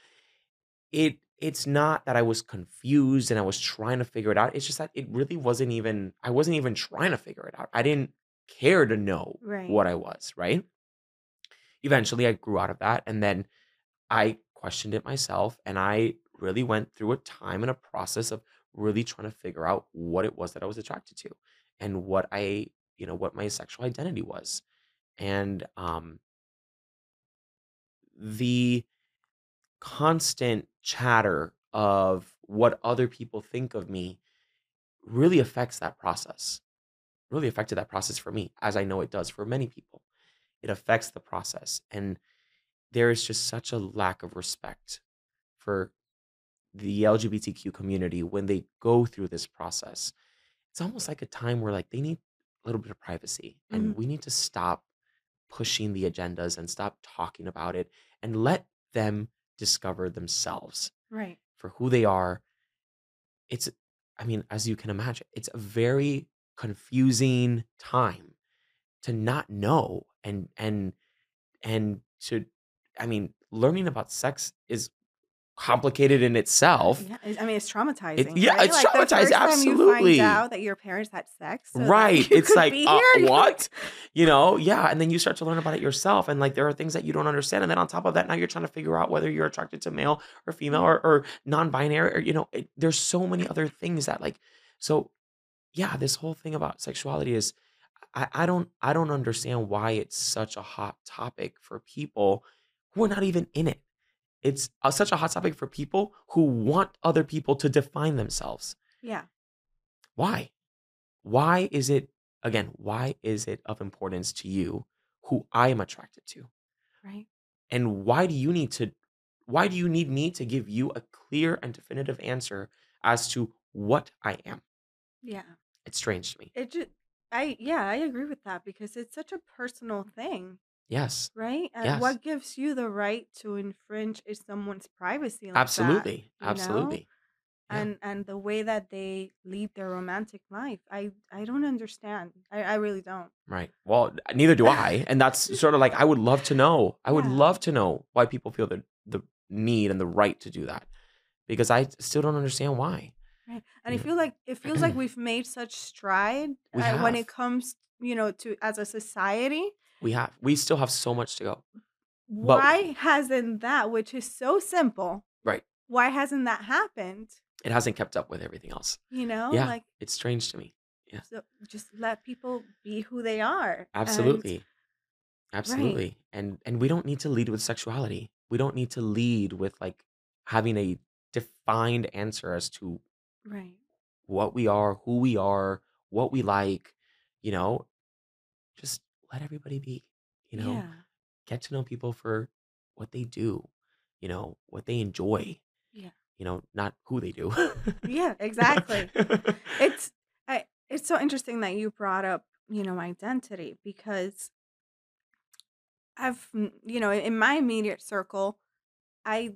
it it's not that I was confused and I was trying to figure it out. It's just that it really wasn't even I wasn't even trying to figure it out. I didn't care to know Right. what I was, right? Eventually, I grew out of that, and then I questioned it myself, and I really went through a time and a process of really trying to figure out what it was that I was attracted to and what I, you know, what my sexual identity was. And um the constant chatter of what other people think of me really affects that process. Really affected that process for me, as I know it does for many people. It affects the process. And there is just such a lack of respect for the LGBTQ community when they go through this process. It's almost like a time where like they need a little bit of privacy and Mhm. we need to stop pushing the agendas and stop talking about it and let them discover themselves Right. for who they are. It's I mean, as you can imagine, it's a very confusing time to not know and and and to I mean, learning about sex is complicated in itself. Yeah, I mean, it's It traumatizing, yeah, right? it's Like, traumatizing, first time you find absolutely. out that your parents had sex so Right. It's like, uh, what? You know? Yeah, and then you start to learn about it yourself, and, like, there are things that you don't understand, and then on top of that, now you're trying to figure out whether you're attracted to male or female or or non-binary or, you know, it there's so many other things that, like so, yeah, this whole thing about sexuality is I I don't I don't understand why it's such a hot topic for people who are not even in it. It's, such a hot topic for people who want other people to define themselves. Yeah. Why? Why is it again, why is it of importance to you who I am attracted to? Right. And why do you need to why do you need me to give you a clear and definitive answer as to what I am? Yeah. It's strange to me. It just I yeah, I agree with that because it's such a personal thing, Yes. right? And Yes. what gives you the right to infringe is someone's privacy like that, Absolutely. you know? Absolutely. Yeah. And and the way that they lead their romantic life, I I don't understand. I I really don't. Right. Well, neither do I. And that's sort of like I would love to know. I would Yeah. love to know why people feel the the need and the right to do that because I still don't understand why. Right. And I You feel like it feels like we've made such stride We uh, when have. it comes, you know, to as a society. We have. We still have so much to go. But Why hasn't that, which is so simple, Right. why hasn't that happened? It hasn't kept up with everything else. You know, Yeah. like It's strange to me. Yeah. so just let people be who they are. And Absolutely. right. Absolutely. And and we don't need to lead with sexuality. We don't need to lead with like having a defined answer as to Right. what we are, who we are, what we like, you know, just let everybody be, you know, Yeah. get to know people for what they do, you know, what they enjoy, Yeah. you know, not who they do. Yeah, exactly. It's I it's so interesting that you brought up, you know, identity because I've, mm, you know, in my immediate circle, I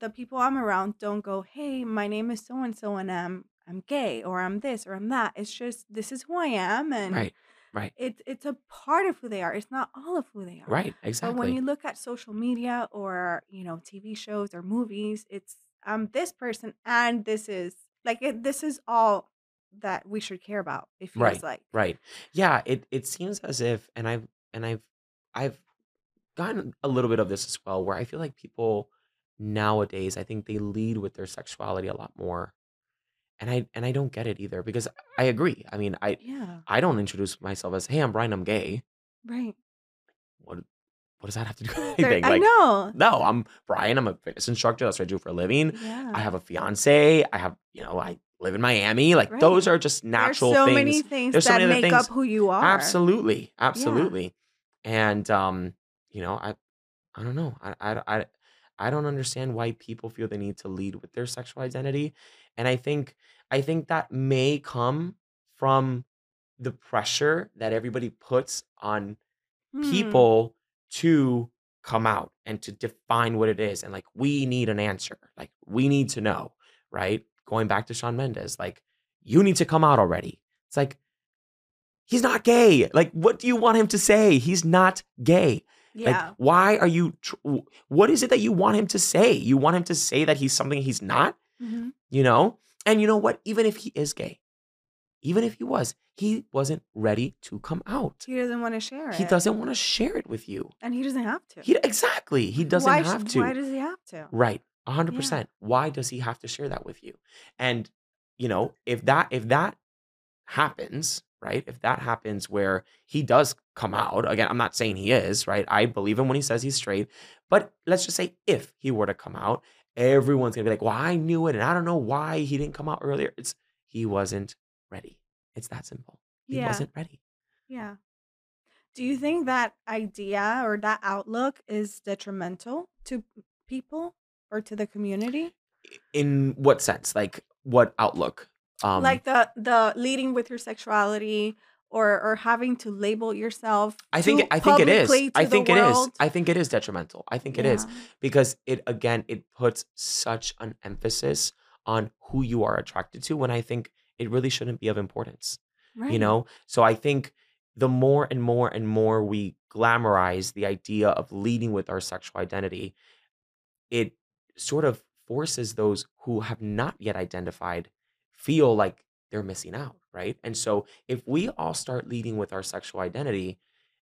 the people I'm around don't go, "Hey, my name is so and so and I'm I'm gay or I'm this or I'm that." It's just this is who I am and Right. Right. it's it's a part of who they are. It's not all of who they are. Right. Exactly. But when you look at social media or, you know, TV shows or movies, it's I'm this person and this is like it, this is all that we should care about. It feels Right. like. Right. Yeah, it it seems as if and I've and I've I've gotten a little bit of this as well where I feel like people nowadays I think they lead with their sexuality a lot more. And I and I don't get it either because I agree. I mean, I Yeah. I don't introduce myself as, "Hey, I'm Brian, I'm gay." Right. What what does that have to do with There anything? I Like, know. no, I'm Brian, I'm a fitness instructor, that's what I do for a living. Yeah. I have a fiance, I have, you know, I live in Miami. Like Right. those are just There's natural so many things. things There's so that many other make up who you are. Absolutely. Yeah. Absolutely. And um, you know, I I don't know. I I I I don't understand why people feel the need to lead with their sexual identity. And I think I think that may come from the pressure that everybody puts on Hmm. people to come out and to define what it is. And like, we need an answer. Like, we need to know, right? Going back to Shawn Mendes, like, you need to come out already. It's like, he's not gay. Like, what do you want him to say? He's not gay. Like, Yeah. why are you, tr- what is it that you want him to say? You want him to say that he's something he's not, Mhm. you know? And you know what? Even if he is gay, even if he was, he wasn't ready to come out. He doesn't want to share it. He doesn't want to share it with you. And he doesn't have to. He exactly. He doesn't why, have to. Why does he have to? Right. A hundred Yeah. percent. Why does he have to share that with you? And you know, if that if that happens, right? If that happens where he does come out, again, I'm not saying he is, right? I believe him when he says he's straight. But let's just say if he were to come out, everyone's gonna be like, Well, I knew it, and I don't know why he didn't come out earlier. It's he wasn't ready. It's that simple. He Yeah. wasn't ready. Yeah. Do you think that idea or that outlook is detrimental to people or to the community? In what sense? Like what outlook? Um like the the leading with your sexuality or or having to label yourself I think I think it is. I think it is. I think it is detrimental. I think it is Yeah. because it again it puts such an emphasis on who you are attracted to when I think it really shouldn't be of importance. Right. You know? So I think the more and more and more we glamorize the idea of leading with our sexual identity, it sort of forces those who have not yet identified feel like they're missing out, right? And so if we all start leading with our sexual identity,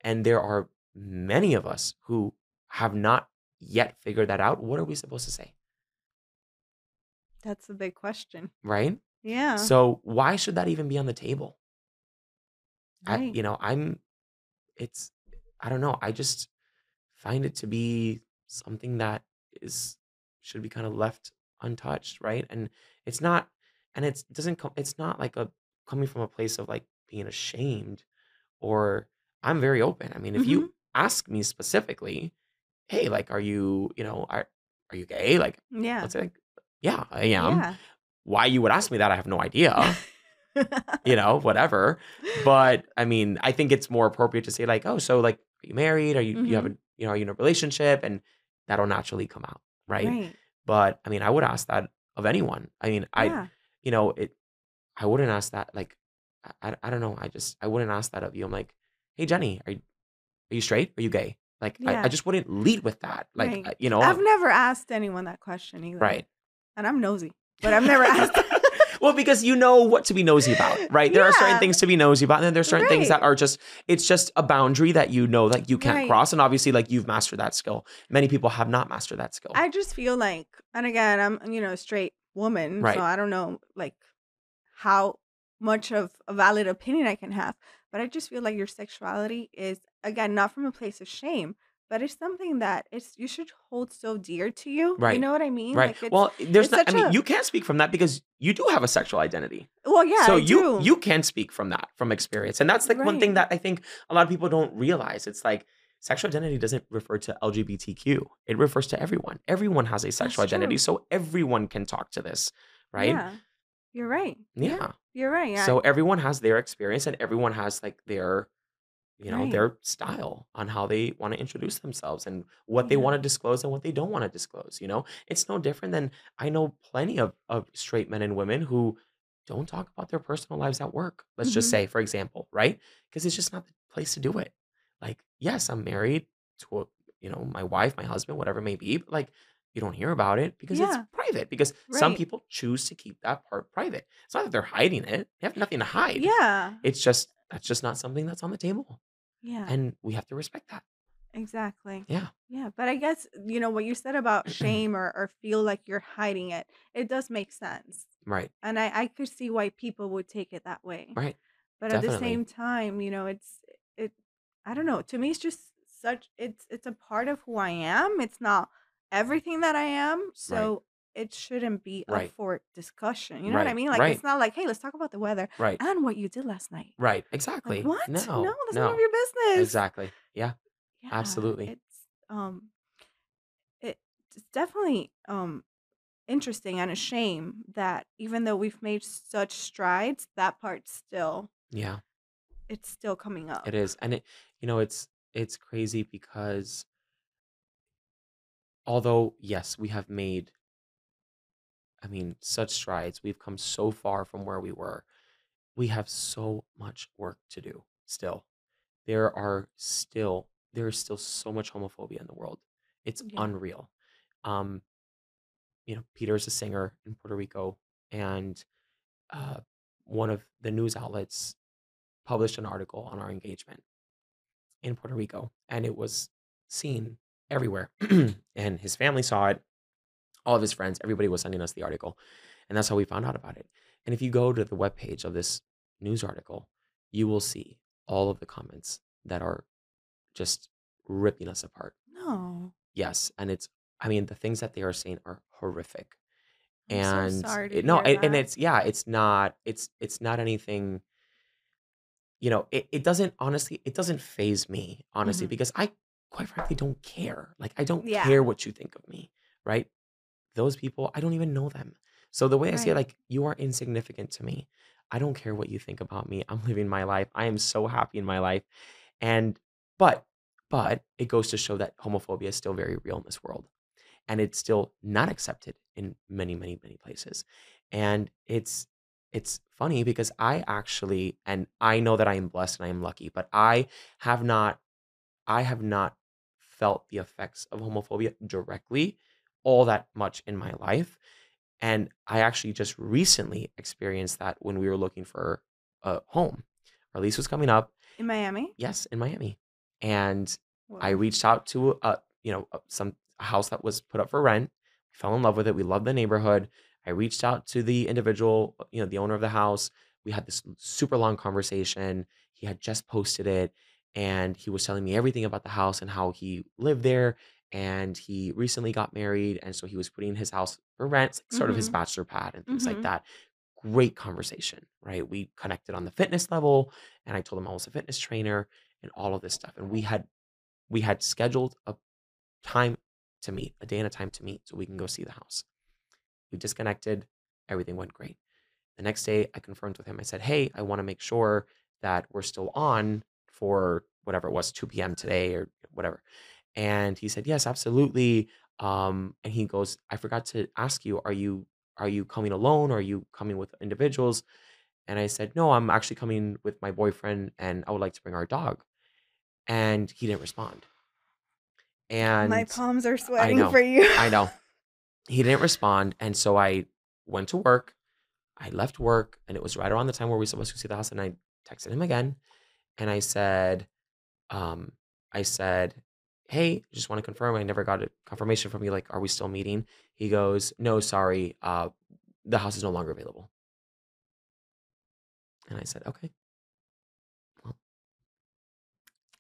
and there are many of us who have not yet figured that out, what are we supposed to say, That's a big question. right? Yeah. So why should that even be on the table? I, right. you know, I'm, it's, I don't know. I just find it to be something that is, should be kind of left untouched, right? And it's not, and it doesn't come, it's not like a, coming from a place of like being ashamed or I'm very open. I mean, if Mm-hmm. you ask me specifically, hey, like, are you, you know, are, are you gay? Like, yeah. let's say, like, yeah, I am. yeah. Why you would ask me that, I have no idea you know, whatever. But I mean, I think it's more appropriate to say like, oh, so like, are you married? Are you you have Mhm. a you know, are you in a relationship? And that'll naturally come out, right? right. But I mean, I would ask that of anyone. I mean, I yeah. You know, it. I wouldn't ask that like, I, I I don't know. I just I wouldn't ask that of you. I'm like, hey Jenny, are you are you straight? Are you gay? Like, I, Yeah. I just wouldn't lead with that. Like, Right. you know, I've never asked anyone that question either. right. And I'm nosy, but I've never asked. well, because you know what to be nosy about, right? There are certain things to be nosy about, and then there's certain things that are just it's just a boundary that you know that you can't Right. cross. And obviously, like you've mastered that skill. Many people have not mastered that skill. I just feel like, and again, I'm you know straight woman, Right. so I don't know like how much of a valid opinion I can have, but I just feel like your sexuality is again not from a place of shame, but it's something that it's you should hold so dear to you. Right. You know what I mean? right. Like it's, well, there's not. I mean, a- you can't speak from that because you do have a sexual identity. well, yeah. so I you do. you can speak from that from experience, and that's like one thing that I think a lot of people don't realize. It's like sexual identity doesn't refer to LGBTQ. It refers to everyone. Everyone has a sexual That's identity, true. so everyone can talk to this, right? Yeah. You're right. yeah. You're right. Yeah. So everyone has their experience and everyone has like their, you know, Right. their style on how they want to introduce themselves and what they want to disclose and what they don't want to disclose. You know, it's no different than I know plenty of, of straight men and women who don't talk about their personal lives at work. Let's just Mhm. say, for example, right? Because it's just not the place to do it. Like, yes, I'm married to, a, you know, my wife, my husband, whatever it may be, but like, you don't hear about it because Yeah. it's private. Because some people choose to keep that part private. It's not that they're hiding it; they have nothing to hide. yeah. It's just that's just not something that's on the table, Yeah. and we have to respect that. Exactly. Yeah. Yeah. But I guess, you know, what you said about shame or, or feel like you're hiding it, it does make sense. Right. And I, I could see why people would take it that way. Right. But at the same time, you know, it's it I don't know. To me it's just such it's it's a part of who I am. It's not everything that I am. So it shouldn't be up Right. for discussion. You know what I Right, mean? Like right. it's not like, hey, let's talk about the weather Right. and what you did last night. Right. Like Exactly. what? No. No. that's none of your business. Exactly. Yeah. Yeah, Absolutely. It's um it, it's definitely um interesting and a shame that even though we've made such strides, that part still Yeah. it's still coming up. It is, and it, you know, it's it's crazy because although yes, we have made I mean, such strides. We've come so far from where we were. We have so much work to do still. There are still there is still so much homophobia in the world. It's Yeah. unreal. Um, you know, Peter is a singer in Puerto Rico, and uh, one of the news outlets published an article on our engagement in Puerto Rico, and it was seen everywhere. and his family saw it, all of his friends, everybody was sending us the article. And that's how we found out about it. And if you go to the webpage of this news article, you will see all of the comments that are just ripping us apart. No. Yes. And it's, I mean, the things that they are saying are horrific. I'm so And sorry to it, no, it, and it's, yeah, it's not, it's, it's not anything you know, it, it doesn't honestly, it doesn't faze me, honestly, Mhm. because I quite frankly don't care. Like, I don't Yeah. care what you think of me, right? Those people, I don't even know them. So the way I say it, like, you are insignificant to me. I don't care what you think about me. I'm living my life. I am so happy in my life. And, but, but it goes to show that homophobia is still very real in this world and it's still not accepted in many many many places and it's it's funny because i actually and i know that i am blessed and i am lucky but i have not i have not felt the effects of homophobia directly all that much in my life and i actually just recently experienced that when we were looking for a home our lease was coming up In Miami? yes in miami and I reached out to a you know, some a house that was put up for rent. We fell in love with it. We loved the neighborhood. I reached out to the individual, uh, you know, the owner of the house. We had this super long conversation. He had just posted it and he was telling me everything about the house and how he lived there and he recently got married and so he was putting his house for rent, like sort of his Mhm. bachelor pad and things like Mhm. that. Great conversation, right? We connected on the fitness level and I told him I was a fitness trainer and all of this stuff. And we had we had scheduled a time to meet, a day and a time to meet so we can go see the house. We disconnected. Everything went great. The next day, I confirmed with him. I said, Hey, I want to make sure that we're still on for whatever it was, 2 p.m. today or whatever. And he said, Yes, absolutely. Um, and he goes, I forgot to ask you, are you are you coming alone or are you coming with individuals? And I said, No, I'm actually coming with my boyfriend and I would like to bring our dog. And he didn't respond. And my palms are sweating know, for you. I know. He didn't respond. And so I went to work. I left work and it was right around the time where we were supposed to see the house. And I texted him again and I said, um, I said, Hey, just want to confirm. I never got a confirmation from you. Like, are we still meeting? He goes, No, sorry. Uh, the house is no longer available. And I said, Okay, well,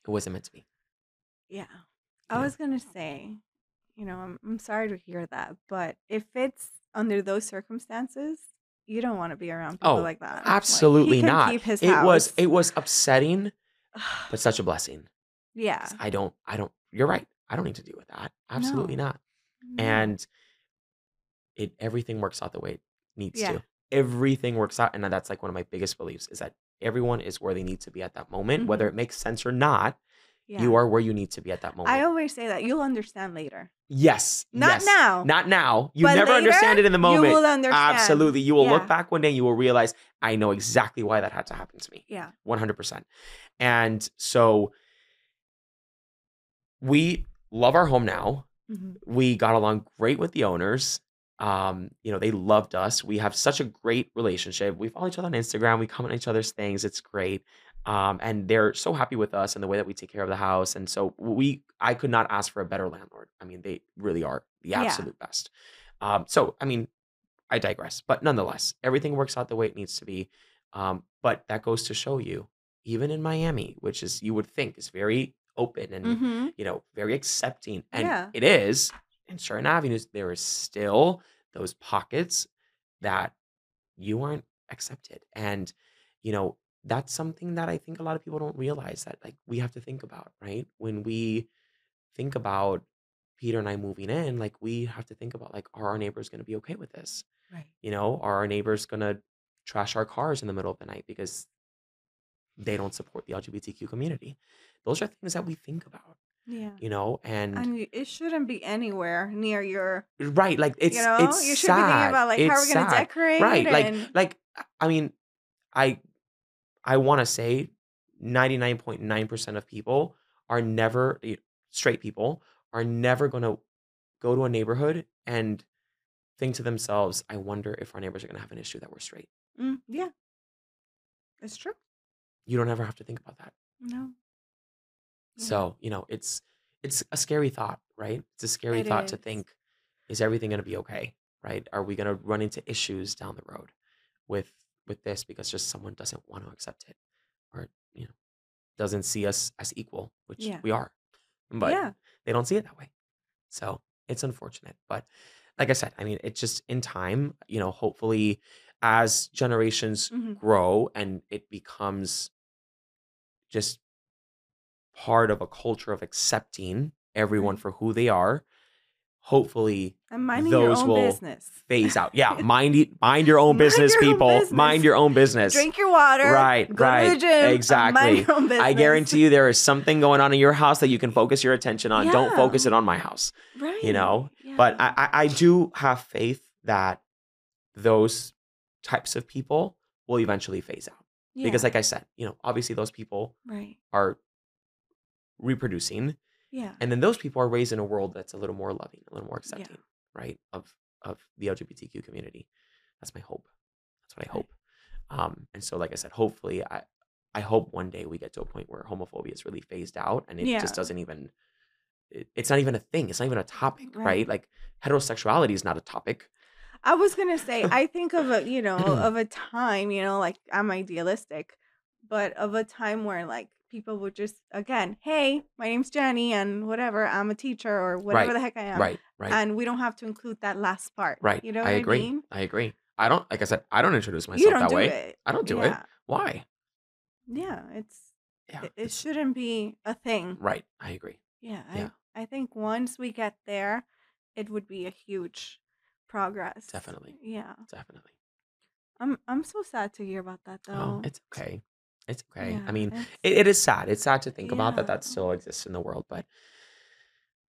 it wasn't meant to be. Yeah. I know, was gonna say, you know, I'm I'm sorry to hear that, but if it's under those circumstances, you don't want to be around people oh, like that. Like he absolutely can not. keep his It was, it was upsetting, but such a blessing. Yeah. I don't, I don't, you're right. I don't need to deal with that. Absolutely No. not. No. And it, everything works out the way it needs Yeah. to. Everything works out. And that's like one of my biggest beliefs is that everyone is where they need to be at that moment, whether Mhm. it makes sense or not. Yeah. You are where you need to be at that moment. I always say that you'll understand later. Yes. Not Yes. now, Not now. You but never understand it in the moment. you will understand. Absolutely. You will look back one day and you will realize, I know exactly why that had to happen to me. Yeah. 100%. And so we love our home now. Mhm. We got along great with the owners. Um, you know, they loved us. We have such a great relationship. We follow each other on Instagram. We comment on each other's things. It's great. Um, and they're so happy with us and the way that we take care of the house. And so we, I could not ask for a better landlord. I mean, they really are the Yeah. absolute best. Um, so I mean, I digress, but nonetheless, everything works out the way it needs to be. Um, but that goes to show you, even in Miami, which is you would think is very open and Mhm. you know very accepting, and Yeah. it is in certain avenues, there is still those pockets that you aren't accepted, and you know that's something that I think a lot of people don't realize that like we have to think about, right? When we think about Peter and I moving in, like we have to think about like, are our neighbors going to be okay with this? Right. You know, are our neighbors going to trash our cars in the middle of the night because they don't support the LGBTQ community. Those are things that we think about, Yeah. you know, and And it shouldn't be anywhere near your, right, like you it's know, it's you should be thinking sad. about like how It's we're gonna sad. decorate Right. Like like I mean, I I want to say 99.9% of people are never straight people are never going to go to a neighborhood and think to themselves, I wonder if our neighbors are going to have an issue that we're straight. Mm, yeah, it's true. You don't ever have to think about that. No. Yeah. So, you know, it's it's a scary thought, right? It's a scary It thought to think is everything going to be okay, right? Are we going to run into issues down the road with with this because just someone doesn't want to accept it or, you know, doesn't see us as equal, which Yeah. we are. But Yeah. they don't see it that way. So, it's unfortunate, but like I said, I mean, it's just in time, you know, hopefully as generations hmm grow and it becomes just part of a culture of accepting everyone for who they are. Hopefully, And minding your those own will business. phase out. Yeah, mind mind your own Mind business, your own people. business. Mind your own business. Drink your water. Right, Go right, gym. exactly. your own business. I guarantee you, there is something going on in your house that you can focus your attention on. Don't focus it on my house. Right. You know, but Yeah. I, I, I do have faith that those types of people will eventually phase out because, like I said, you know, obviously those people right. are reproducing Yeah. and then those people are raised in a world that's a little more loving a little more Yeah. accepting right of of the lgbtq community that's my hope that's what i hope um and so like i said hopefully i i hope one day we get to a point where homophobia is really phased out and it Yeah. just doesn't even it, it's not even a thing it's not even a topic right. Right. like heterosexuality is not a topic I was gonna say, I think of a, you know, of a time, you know, like I'm idealistic, but of a time where like people would just, again, hey, my name's Jenny, and whatever, I'm a teacher or whatever right the heck I am, right right and we don't have to include that last part. right You know i what I agree mean? i agree i don't like i said i don't introduce You myself don't that do way it. i don't do it why Yeah. It's yeah it, it shouldn't be a thing. right i agree Yeah. yeah I I think once we get there, it would be a huge progress. definitely Yeah. definitely I'm I'm so sad to hear about that Oh, though. it's okay. It's okay. I mean, it, it is sad. It's sad to think about that that still exists in the world. But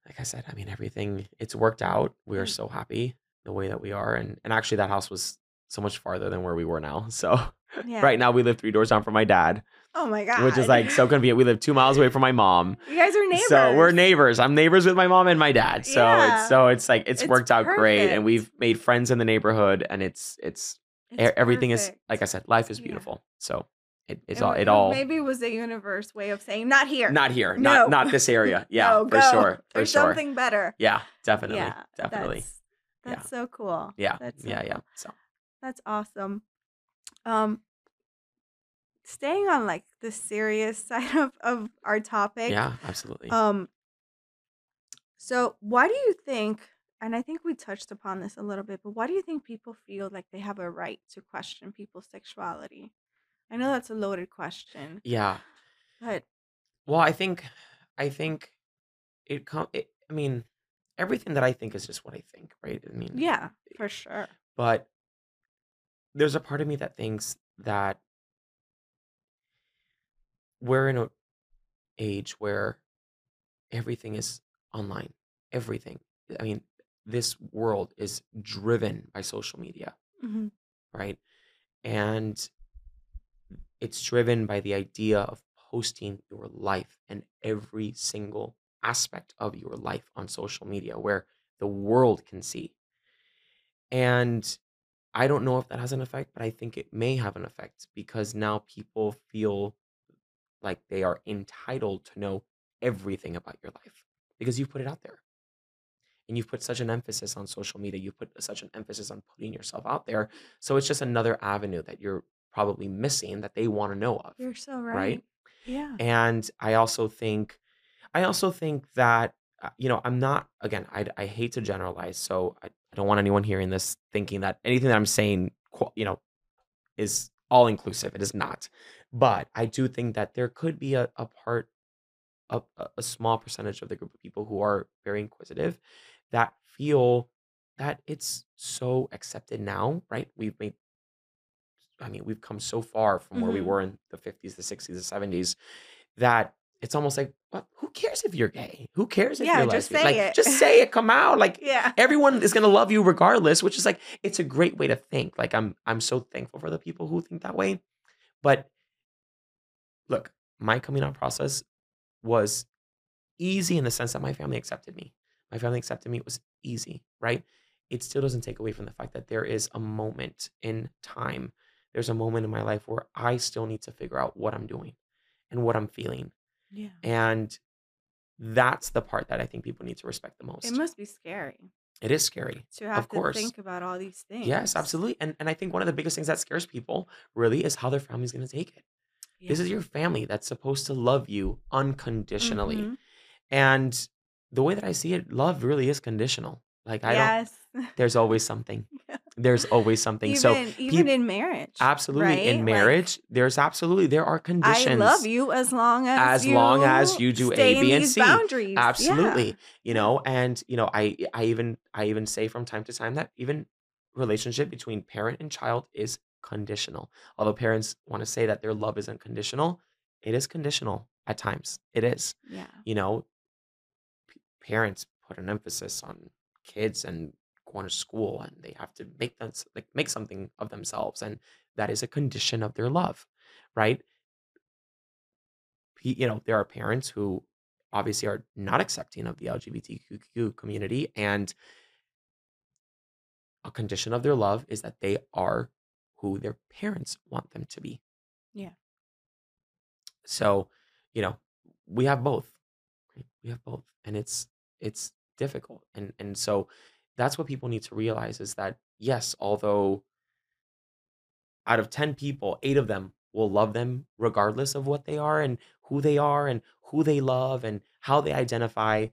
like I said, I mean, everything it's worked out. We are mm. so happy the way that we are, and and actually, that house was so much farther than where we were now. So Yeah. right now, we live three doors down from my dad, Oh my god! which is like so convenient. We live two miles away from my mom, You guys are neighbors. so we're neighbors. I'm neighbors with my mom and my dad. So Yeah. it's so it's like it's It's worked out great, and we've made friends in the neighborhood, and it's it's It's everything is like I said, life is Yeah. beautiful. So it, it's It, all it all maybe was a universe way of saying not here. not here, No. not not this area. Yeah, no, for sure, for There's sure. something better. Yeah, definitely, Yeah. definitely. That's Yeah, so cool. yeah, That's so yeah, yeah. So That's awesome. Um staying on like the serious side of, of our topic. yeah, absolutely. Um so why do you think and I think we touched upon this a little bit, but why do you think people feel like they have a right to question people's sexuality? I know that's a loaded question, Yeah. but Well, I think, I think it come. It, I mean, everything that I think is just what I think, right? I mean, yeah, for sure. but there's a part of me that thinks that we're in a age where everything is online. Everything. I mean, this world is driven by social media, hmm right? And it's driven by the idea of posting your life and every single aspect of your life on social media where the world can see. And I don't know if that has an effect, but I think it may have an effect because now people feel like they are entitled to know everything about your life because you've put it out there. And you've put such an emphasis on social media, you've put such an emphasis on putting yourself out there. So it's just another avenue that you're probably missing that they want to know of, You're so right. right? Yeah. And I also think, I also think that, uh, you know, I'm not, again, I, I hate to generalize. So I, I don't want anyone hearing this thinking that anything that I'm saying, you know, is all inclusive. It is not. But I do think that there could be a, a part, a, a a small percentage of the group of people who are very inquisitive that feel that it's so accepted now, right? We've made I mean, we've come so far from where we Mhm. were in the 50s, the 60s, the 70s that it's almost like, "Well, who cares if you're gay? Who cares if Yeah, you're just lesbian? say Like, it. just say it, come out." Like, Yeah. everyone is gonna love you regardless, which is like it's a great way to think. Like, I'm I'm so thankful for the people who think that way. But look, my coming out process was easy in the sense that my family accepted me. My family accepted me. It was easy, right? It still doesn't take away from the fact that there is a moment in time. There's a moment in my life where I still need to figure out what I'm doing and what I'm feeling. Yeah. And that's the part that I think people need to respect the most. It must be scary It is scary. to have Of to course. think about all these things. Yes, absolutely. And and I think one of the biggest things that scares people really is how their family's going to take it. This is your family that's supposed to love you unconditionally. Mhm. And the way that I see it, love really is conditional. Like I don't there's always something. There's always something. So Even even in marriage, absolutely right? in Like marriage, there's absolutely there are conditions. I love you as long as as long as you do A, B, and C. boundaries. Yeah. Absolutely. You know, and you know, I I even I even say from time to time that even relationship between parent and child is conditional. Although parents want to say that their love isn't conditional, it is conditional at times. It is. Yeah. You know, p- parents put an emphasis on kids and going to school and they have to make them like make something of themselves and that is a condition of their love, right? You know, there are parents who obviously are not accepting of the LGBTQ community and a condition of their love is that they are who their parents want them to be. Yeah. So, you know, we have both. We have both, and it's it's difficult, and and so that's what people need to realize is that yes, although out of ten people, eight of them will love them regardless of what they are and who they are and who they love and how they identify.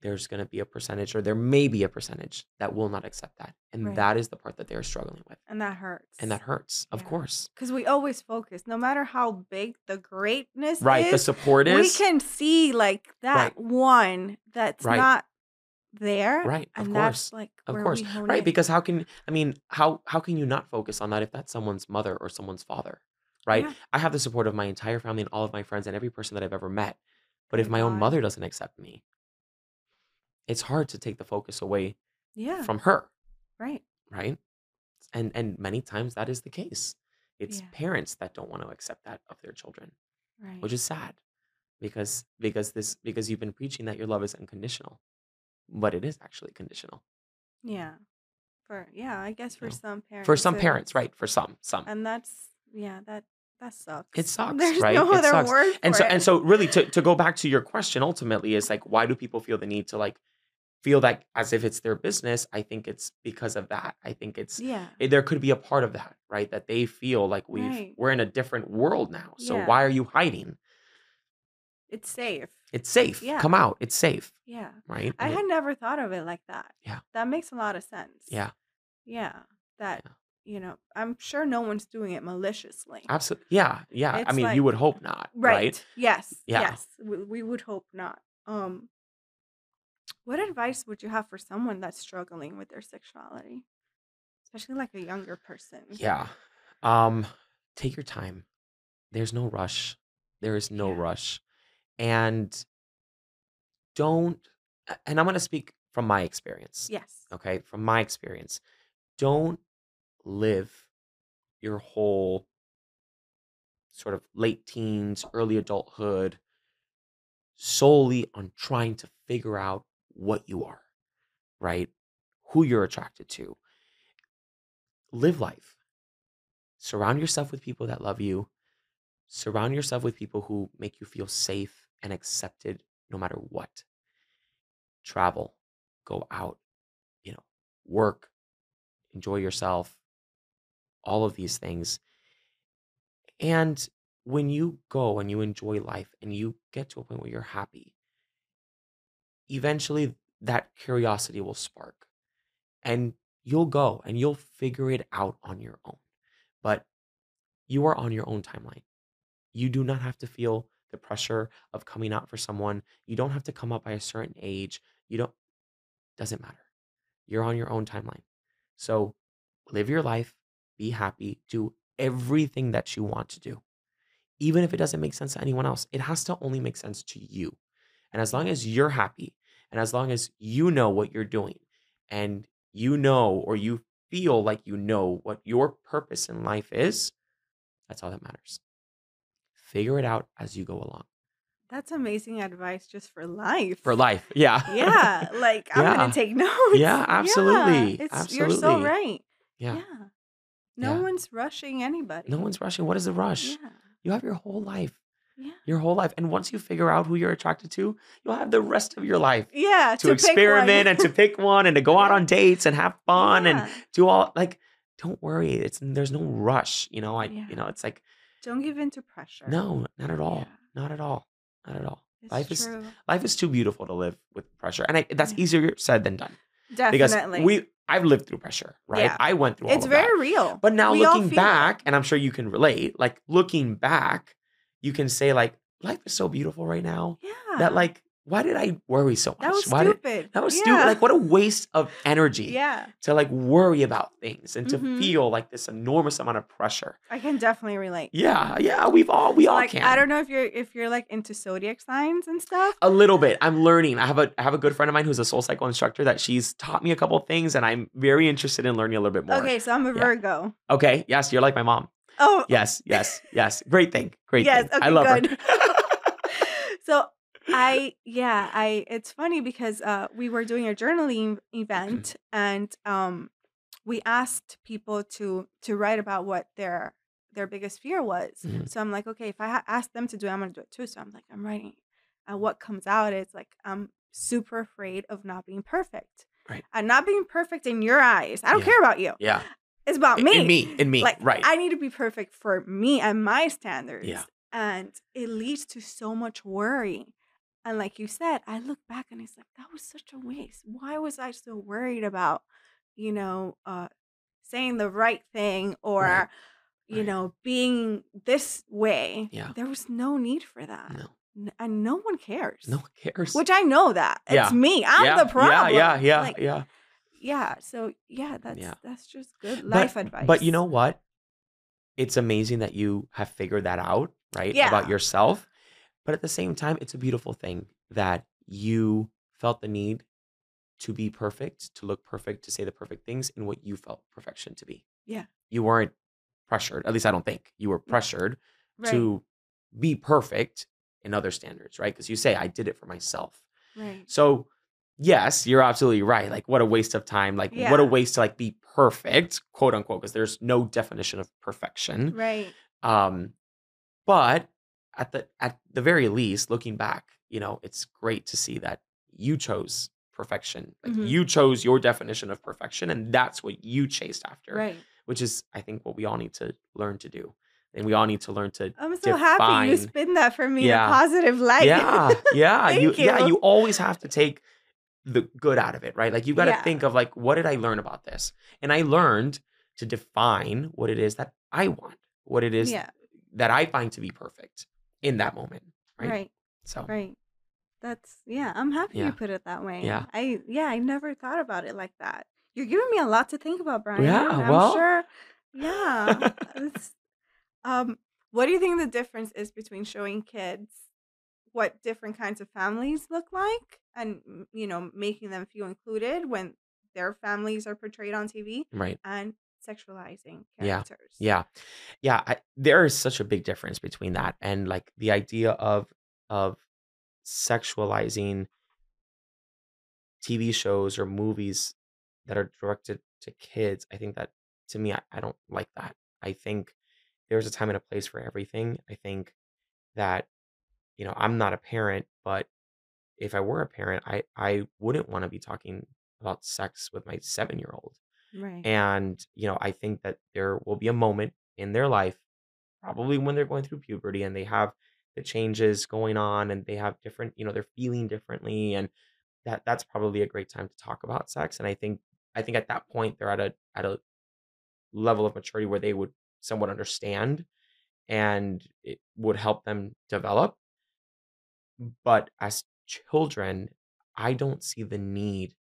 There's going to be a percentage, or there may be a percentage that will not accept that, and Right. that is the part that they're struggling with, And that hurts. and that hurts, of course. Because we always focus, no matter how big the greatness Right, the support is, we can see like that right, one that's right. not there, Right, of course. like Of course. Right, in. because how can I mean, how how can you not focus on that if that's someone's mother or someone's father, right? Yeah. I have the support of my entire family and all of my friends and every person that I've ever met. But if my own mother doesn't accept me, it's hard to take the focus away Yeah. from her, Right. right? And and many times that is the case. It's Yeah. parents that don't want to accept that of their children, Right. which is sad because because this because you've been preaching that your love is unconditional, but it is actually conditional. Yeah. For yeah, I guess for No. some parents. For some it parents, right? For some, some. And that's yeah, that that sucks. It sucks. There's right? no It other sucks. And so and so really to to go back to your question ultimately is like why do people feel the need to like feel like as if it's their business? I think it's because of that. I think it's Yeah. eh, there could be a part of that, right? That they feel like we've Right. we're in a different world now. So Yeah. why are you hiding? It's safe. It's safe. Yeah. Come out. It's safe, Yeah. right? I And it, had never thought of it like that. yeah. That makes a lot of sense. Yeah. Yeah. That, Yeah. you know, I'm sure no one's doing it maliciously. Absolutely. Yeah. Yeah. I It's mean, you would hope not, right? right. Yes. Yeah. Yes. We, we would hope not. Um what advice would you have for someone that's struggling with their sexuality? Especially like a younger person. Yeah. Um take your time. There's no rush. There is no Yeah. rush. And don't and I'm going to speak from my experience, Yes. okay? From my experience. Don't live your whole sort of late teens, early adulthood solely on trying to figure out what you are, right? Who you're attracted to. Live life. Surround yourself with people that love you. Surround yourself with people who make you feel safe and accepted no matter what. Travel, go out, you know, work, enjoy yourself, all of these things. And when you go and you enjoy life and you get to a point where you're happy, eventually that curiosity will spark and you'll go and you'll figure it out on your own. But you are on your own timeline. You do not have to feel the pressure of coming out for someone. You don't have to come up by a certain age. You don't, doesn't matter. You're on your own timeline. So live your life, be happy, do everything that you want to do, even if it doesn't make sense to anyone else. It has to only make sense to you. And as long as you're happy and as long as you know what you're doing and you know or you feel like you know what your purpose in life is, that's all that matters. Figure it out as you go along. That's amazing advice just for life. For life. Yeah. Yeah, like I'm Yeah. gonna take notes. Yeah, absolutely, it's you're so right. Yeah. Yeah. No Yeah. one's rushing anybody. No one's rushing. What is the rush? Yeah. You have your whole life. Yeah. Your whole life. And once you figure out who you're attracted to, you'll have the rest of your life Yeah. to, pick experiment and to pick one and to go out on dates and have fun and do all like don't worry. It's there's no rush. You know, I Yeah. you know, it's like Don't give in to pressure. no, not at all. Yeah. Not at all. Not at all. It's life is life is too beautiful to live with pressure. And I, that's Yeah. easier said than done. Definitely. Because we I've lived through pressure, right? Yeah. I went through all it's of that. very real. But now We looking feel it. back, and I'm sure you can relate, like looking back, you can say like life is so beautiful right now Yeah. that like why did I worry so much? that was why did stupid. that was yeah. stupid? Like what a waste of energy Yeah. to like worry about things and to Mhm. feel like this enormous amount of pressure. I can definitely relate. Yeah, yeah, we've all we all like can. I don't know if you're if you're like into zodiac signs and stuff. a little bit. I'm learning. I have a I have a good friend of mine who's a SoulCycle instructor that she's taught me a couple things, and I'm very interested in learning a little bit more. Okay, so I'm a Yeah. Virgo. Okay. Yes, you're like my mom. Oh, Yes. Yes. Yes. Great thing. Great Yes, thing. I love good. her. so I yeah, I it's funny because uh we were doing a journaling event and um we asked people to to write about what their their biggest fear was. Mhm. So I'm like, okay, if I ha- ask them to do it, I'm gonna do it too. So I'm like, I'm writing. And what comes out is like I'm super afraid of not being perfect. Right. And not being perfect in your eyes. I don't Yeah. care about you. yeah. It's about me. In me. In me. Like right. I need to be perfect for me and my standards. Yeah. And it leads to so much worry. And like you said, I look back and it's like that was such a waste. Why was I so worried about, you know, uh saying the right thing or Right. you Right. know, being this way? Yeah. There was no need for that. no. And no one cares. No one cares. Which I know that. It's Yeah. me. I'm yeah, the problem. Yeah. Yeah. Yeah. Like, yeah. Yeah. So yeah, that's Yeah. that's just good But- life advice. But you know what? It's amazing that you have figured that out, right? yeah. About yourself. But at the same time, it's a beautiful thing that you felt the need to be perfect, to look perfect, to say the perfect things in what you felt perfection to be. Yeah. You weren't pressured. At least I don't think you were mm. pressured right, to be perfect in other standards, right? Because you say, I did it for myself. right. So, yes, you're absolutely right. Like, what a waste of time. Like, what a waste to like be perfect, quote unquote, because there's no definition of perfection. Right. Um, but at the at the very least, looking back, you know, it's great to see that you chose perfection. Like Mhm. you chose your definition of perfection, and that's what you chased after. Right. Which is, I think, what we all need to learn to do. And we all need to learn to I'm so happy you spin that for me Yeah. in a positive light. yeah, yeah. you, Thank yeah, you. you always have to take the good out of it, right? Like you got to Yeah. think of like, what did I learn about this? And I learned to define what it is that I want, what it is yeah. that I find to be perfect in that moment, right? Right. So Right. That's yeah. I'm happy Yeah. you put it that way. Yeah. I yeah. I never thought about it like that. You're giving me a lot to think about, Brian. Yeah, I'm well- sure. Yeah. Um. What do you think the difference is between showing kids what different kinds of families look like, and you know, making them feel included when their families are portrayed on TV, right. and sexualizing Yeah. characters? Yeah. Yeah. I, there is such a big difference between that and like the idea of of sexualizing TV shows or movies that are directed to kids. I think that to me, I, I don't like that. I think there's a time and a place for everything. I think that, you know, I'm not a parent, but if I were a parent, I, I wouldn't want to be talking about sex with my seven year old. Right. And, you know, I think that there will be a moment in their life, probably when they're going through puberty and they have the changes going on and they have different, you know, they're feeling differently. And that that's probably a great time to talk about sex. And I think I think at that point they're at a at a level of maturity where they would somewhat understand and it would help them develop. But as children, I don't see the need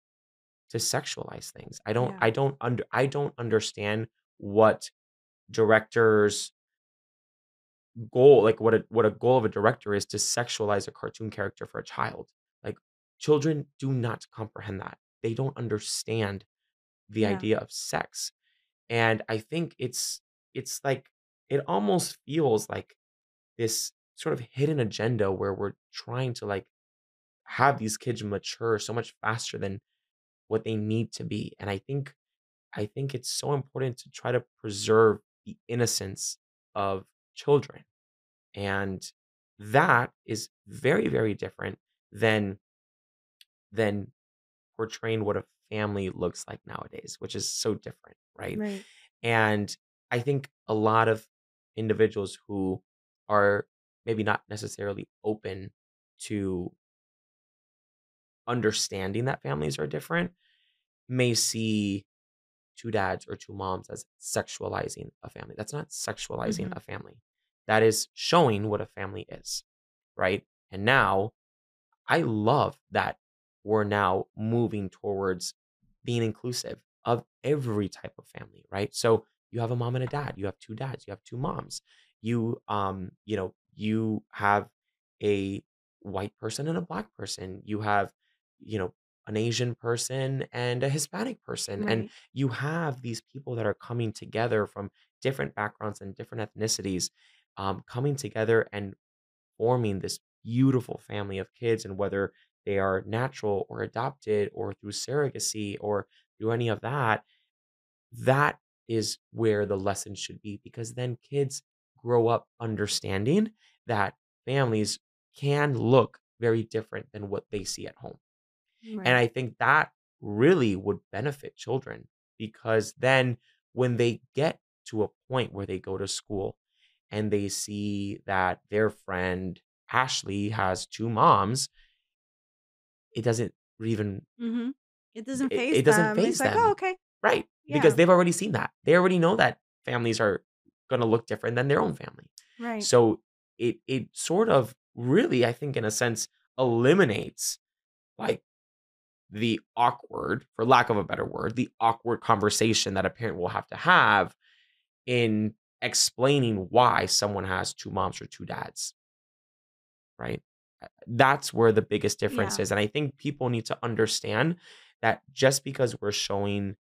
to sexualize things. I don't Yeah. I don't under I don't understand what directors goal like what a what a goal of a director is to sexualize a cartoon character for a child like children do not comprehend that they don't understand the Yeah. idea of sex and i think it's it's like it almost feels like this sort of hidden agenda where we're trying to like have these kids mature so much faster than what they need to be and i think i think it's so important to try to preserve the innocence of children and that is very very different than than portraying what a family looks like nowadays which is so different right Right. and i think a lot of individuals who are maybe not necessarily open to understanding that families are different may see two dads or two moms as sexualizing a family. That's not sexualizing Mhm. a family. That is showing what a family is, right? And now I love that we're now moving towards being inclusive of every type of family, right? So you have a mom and a dad, you have two dads, you have two moms. You um, you know, you have a white person and a black person. You have, you know, an Asian person and a Hispanic person. And you have these people that are coming together from different backgrounds and different ethnicities, um, coming together and forming this beautiful family of kids and whether they are natural or adopted or through surrogacy or through any of that that is where the lesson should be because then kids grow up understanding that families can look very different than what they see at home and i think that really would benefit children because then when they get to a point where they go to school and they see that their friend Ashley has 2 moms, it doesn't even Mhm. It doesn't it faze it doesn't them. It's phase like, "Oh, okay." Right, because they've already seen that. They already know that families are gonna look different than their own family. Right. So it it sort of really, I think, in a sense, eliminates, like, the awkward, for lack of a better word, the awkward conversation that a parent will have to have in explaining why someone has 2 moms or 2 dads. Right? That's where the biggest difference Yeah. is, and I think people need to understand that just because we're showing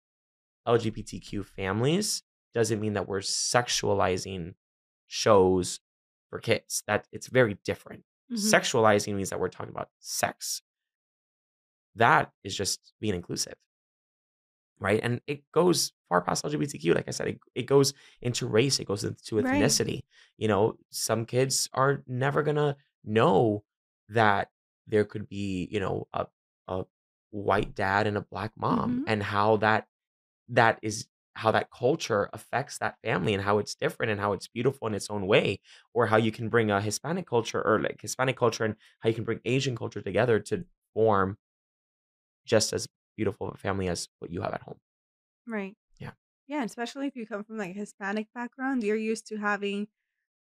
LGBTQ families doesn't mean that we're sexualizing shows for kids. That it's very different. Mhm. Sexualizing means that we're talking about sex. That is just being inclusive. Right? And it goes far past LGBTQ. Like I said, it, it goes into race, it goes into Right. ethnicity. You know, some kids are never gonna know that there could be, you know, a a white dad and a black mom Mhm. and how that that is how that culture affects that family and how it's different and how it's beautiful in its own way or how you can bring a hispanic culture or like hispanic culture and how you can bring asian culture together to form just as beautiful of a family as what you have at home Right. yeah Yeah, especially if you come from, like, a Hispanic background, you're used to having,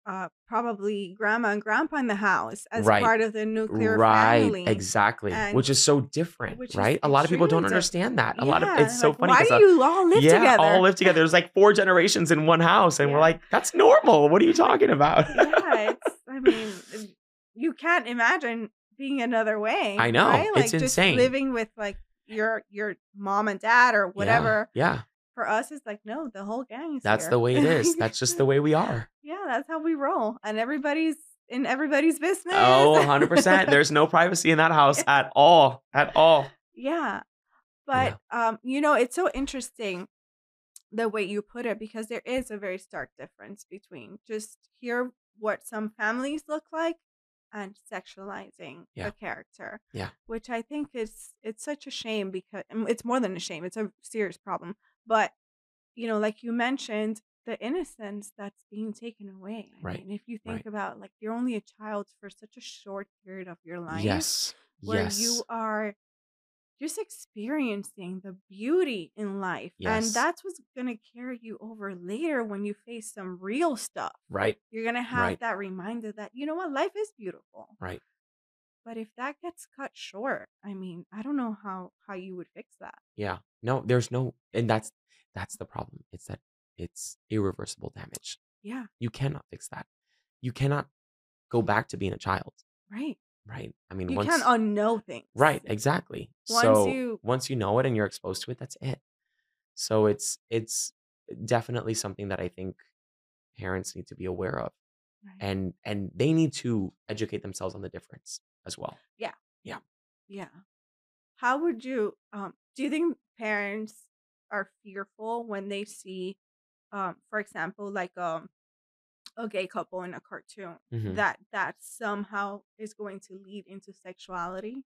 uh, probably grandma and grandpa in the house as right part of the nuclear right family, exactly and which is so different right a lot of people don't understand that a lot of Yeah, it's so like, funny why do you all live together? yeah all together? live together there's like four generations in one house and we're like that's normal what are you talking about Yeah, it's I mean, uh, you can't imagine being another way, i know right? it's Like, just insane living with, like, your your mom and dad or yeah whatever. yeah For us, it's like, no, the whole gang is That's the way it is. That's just the way we are. Yeah, that's how we roll, and everybody's in everybody's business. Oh, 100%. There's no privacy in that house at all. At all. Yeah, Yeah. but, um, you know, it's so interesting the way you put it because there is a very stark difference between just hear what some families look like and sexualizing Yeah. a character, Yeah. which I think is it's such a shame because um, it's more than a shame, it's a serious problem. But, you know, like you mentioned, the innocence that's being taken away. I Right. mean, if you think Right. about like you're only a child for such a short period of your life Yes. where Yes. you are just experiencing the beauty in life. And that's what's going to carry you over later when you face some real stuff. Right. You're going to have Right. that reminder that, you know what, life is beautiful. Right. But if that gets cut short, I mean, I don't know how how you would fix that. Yeah. No, there's no and that's that's the problem. It's that it's irreversible damage. Yeah. You cannot fix that. You cannot go back to being a child, Right. right? I mean, You once can't unknow things. right, exactly. Once so you- once you know it and you're exposed to it, that's it. So it's it's definitely something that I think parents need to be aware of, Right. and and they need to educate themselves on the difference as well. Yeah. Yeah. Yeah. How would you um do you think parents are fearful when they see um for example like um a gay couple in a cartoon Mhm. that that somehow is going to lead into sexuality?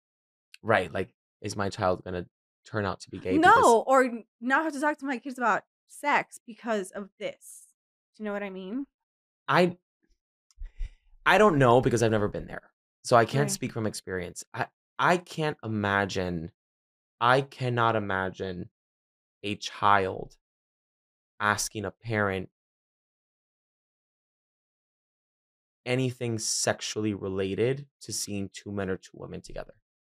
Right? Like, is my child gonna turn out to be gay? No, because- or not have to talk to my kids about sex because of this. Do you know what I mean? I I don't know because I've never been there. So I can't Right. speak from experience. I I can't imagine I cannot imagine a child asking a parent anything sexually related to seeing two men or two women together.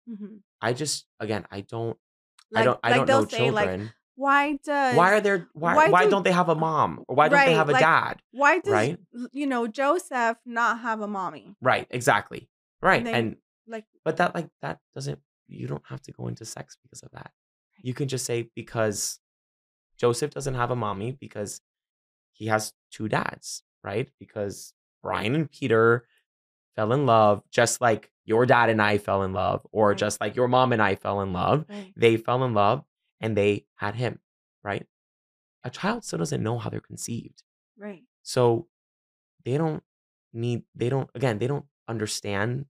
hmm I just again, I don't Like, I don't I don't know say children. like, why does why are there why why why, do- don't they have a mom? Or why don't they have a like- dad? why does right? you know Joseph not have a mommy? Right, exactly. Right. then, and Like But that like that doesn't you don't have to go into sex because of that. You can just say because Joseph doesn't have a mommy because he has two dads, right? Because Brian and Peter fell in love just like your dad and I fell in love or Right. just like your mom and I fell in love. right, They fell in love and they had him, right? A child still doesn't know how they're conceived. right, So they don't need, they don't, again, they don't understand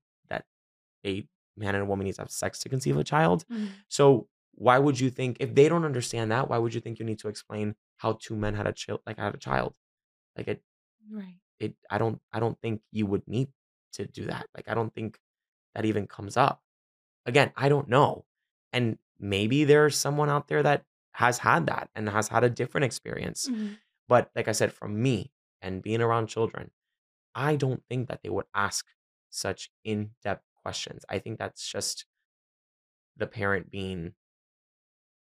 a man and a woman needs to have sex to conceive a child. Mhm. So why would you think, if they don't understand that, why would you think you need to explain how two men had a child, like I had a child? Like it, right, it, I don't, I don't think you would need to do that. Like I don't think that even comes up. Again, I don't know. And maybe there's someone out there that has had that and has had a different experience. Mhm. But like I said, from me and being around children, I don't think that they would ask such in depth questions. I think that's just the parent being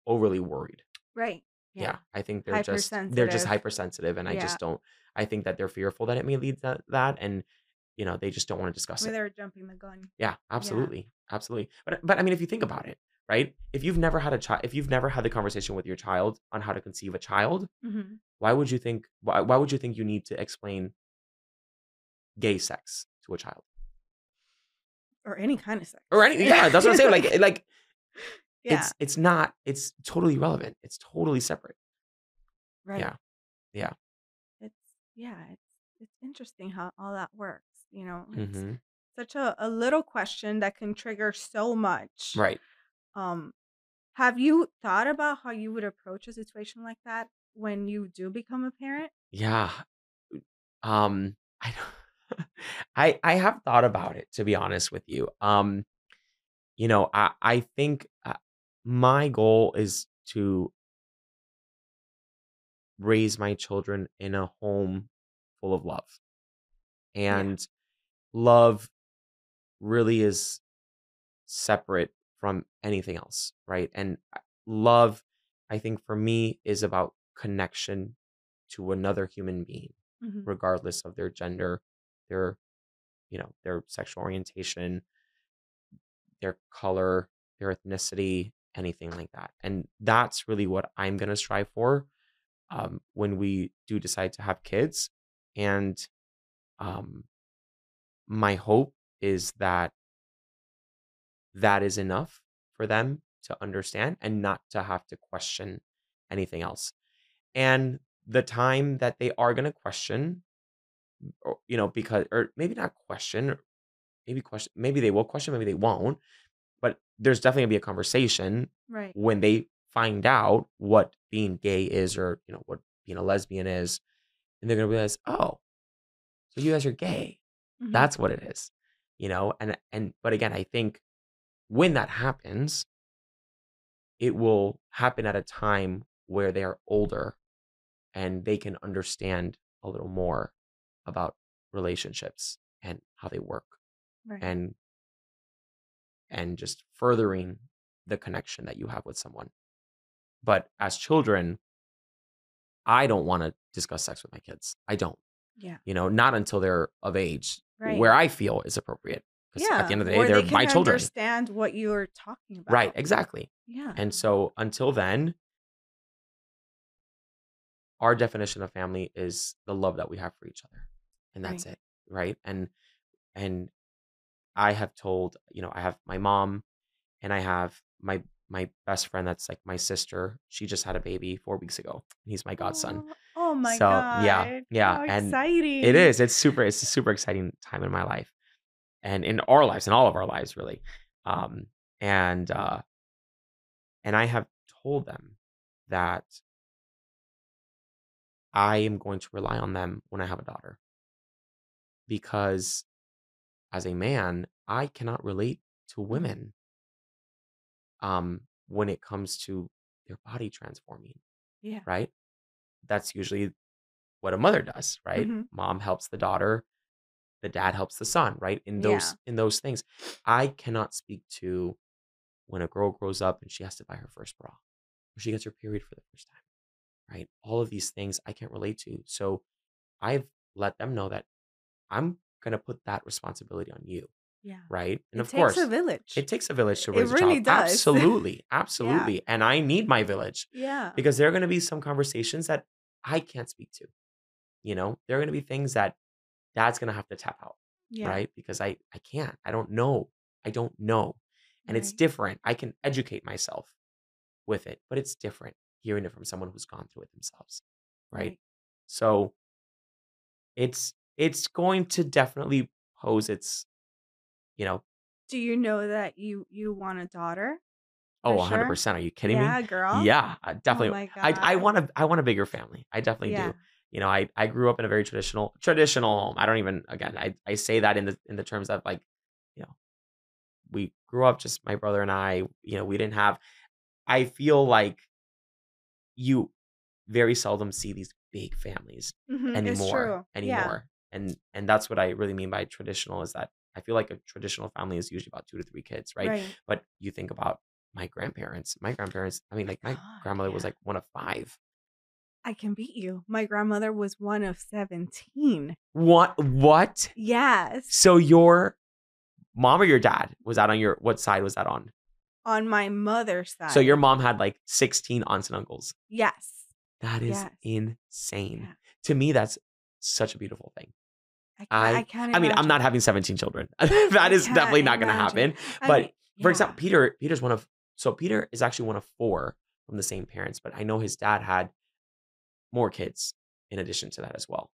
overly worried. right. Yeah. I think they're just they're just Hypersensitive. and I Yeah. just don't. I think that they're fearful that it may lead to that, and you know they just don't want to discuss Where it. they're jumping the gun. Yeah, absolutely, absolutely. But but I mean, if you think about it, right? If you've never had a child, if you've never had the conversation with your child on how to conceive a child, hmm why would you think why, why would you think you need to explain gay sex to a child Or any kind of sex. or any yeah that's what i'm saying like like yeah, it's it's not it's totally relevant it's totally separate right. yeah, yeah. It's yeah, it's it's interesting how all that works. You know, it's hmm such a, a little question that can trigger so much. right Um, have you thought about how you would approach a situation like that when you do become a parent? yeah um i don't i i have thought about it to be honest with you um you know i i think uh, my goal is to raise my children in a home full of love and love really is separate from anything else right and uh, love i think for me is about connection to another human being Mhm. regardless of their gender their you know their sexual orientation their color their ethnicity anything like that. And that's really what i'm going to strive for um, when we do decide to have kids. And um, my hope is that that is enough for them to understand and not to have to question anything else. And the time that they are going to question or you know because or maybe not question maybe question maybe they will question maybe they won't but there's definitely to be a conversation Right. when they find out what being gay is or you know what being a lesbian is and they're to realize oh so you guys are gay Mhm. that's what it is you know and and but again i think when that happens it will happen at a time where they are older and they can understand a little more about relationships and how they work right. and and just furthering the connection that you have with someone but as children I don't want to discuss sex with my kids. I don't. Yeah. You know, not until they're of age Right. where I feel is appropriate. Because yeah. at the end of the day, where they're they my children. Understand what you're talking about. Right. Exactly. Yeah. And so until then, our definition of family is the love that we have for each other. And that's Right. it. Right. And and I have told, you know, I have my mom and I have my my best friend that's like my sister. She just had a baby four weeks ago. He's my godson. Oh, oh my So, god. yeah, yeah, How and exciting. It is. It's super. It's a super exciting time in my life, and in our lives, in all of our lives, really. Um, and uh, and I have told them that I am going to rely on them when I have a daughter, because as a man, I cannot relate to women. Um, when it comes to their body transforming, Yeah. right? That's usually what a mother does, right? Mhm. Mom helps the daughter, the dad helps the son, right? In Yeah. those in those things. I cannot speak to when a girl grows up and she has to buy her first bra or she gets her period for the first time, right? All of these things I can't relate to. So I've let them know that I'm going to put that responsibility on you, Yeah. right? And of course it of takes course, a village. it takes a village to It raise a really child. does. Absolutely. Absolutely. And I need my village yeah. because there are going to be some conversations that I can't speak to. You know, there are going to be things that dad's going to have to tap out, yeah. right? Because I I can't. I don't know. I don't know. And it's different. I can educate myself with it, but it's different hearing it from someone who's gone through it themselves, right? So it's it's going to definitely pose its you know, Do you know that you you want a daughter? oh, 100%. Are you kidding yeah, me? Yeah, girl. Yeah, I definitely. my I I want a I want a bigger family. I definitely Yeah. do. You know, I I grew up in a very traditional traditional home. I don't even again, I I say that in the in the terms of like, you know, we grew up just my brother and I, you know, we didn't have I feel like you very seldom see these big families Mhm, It's anymore true. And and that's what I really mean by traditional is that I feel like a traditional family is usually about 2 to 3 kids, right? Right. But you think about my grandparents. My grandparents, I mean like my God, grandmother was like one of 5. I can beat you. My grandmother was one of 17. What what? Yes. So your mom or your dad was that on your what side was that on? On my mother's side. So your mom had like 16 aunts and uncles. Yes. That is Yes. insane. Yeah. To me that's such a beautiful thing. I can't, I- I, can't I mean, I'm not having 17 children. that is definitely not going to imagine. happen. But mean, For example, Peter Peter's one of so Peter is actually one of 4 from the same parents, but I know his dad had more kids in addition to that as well.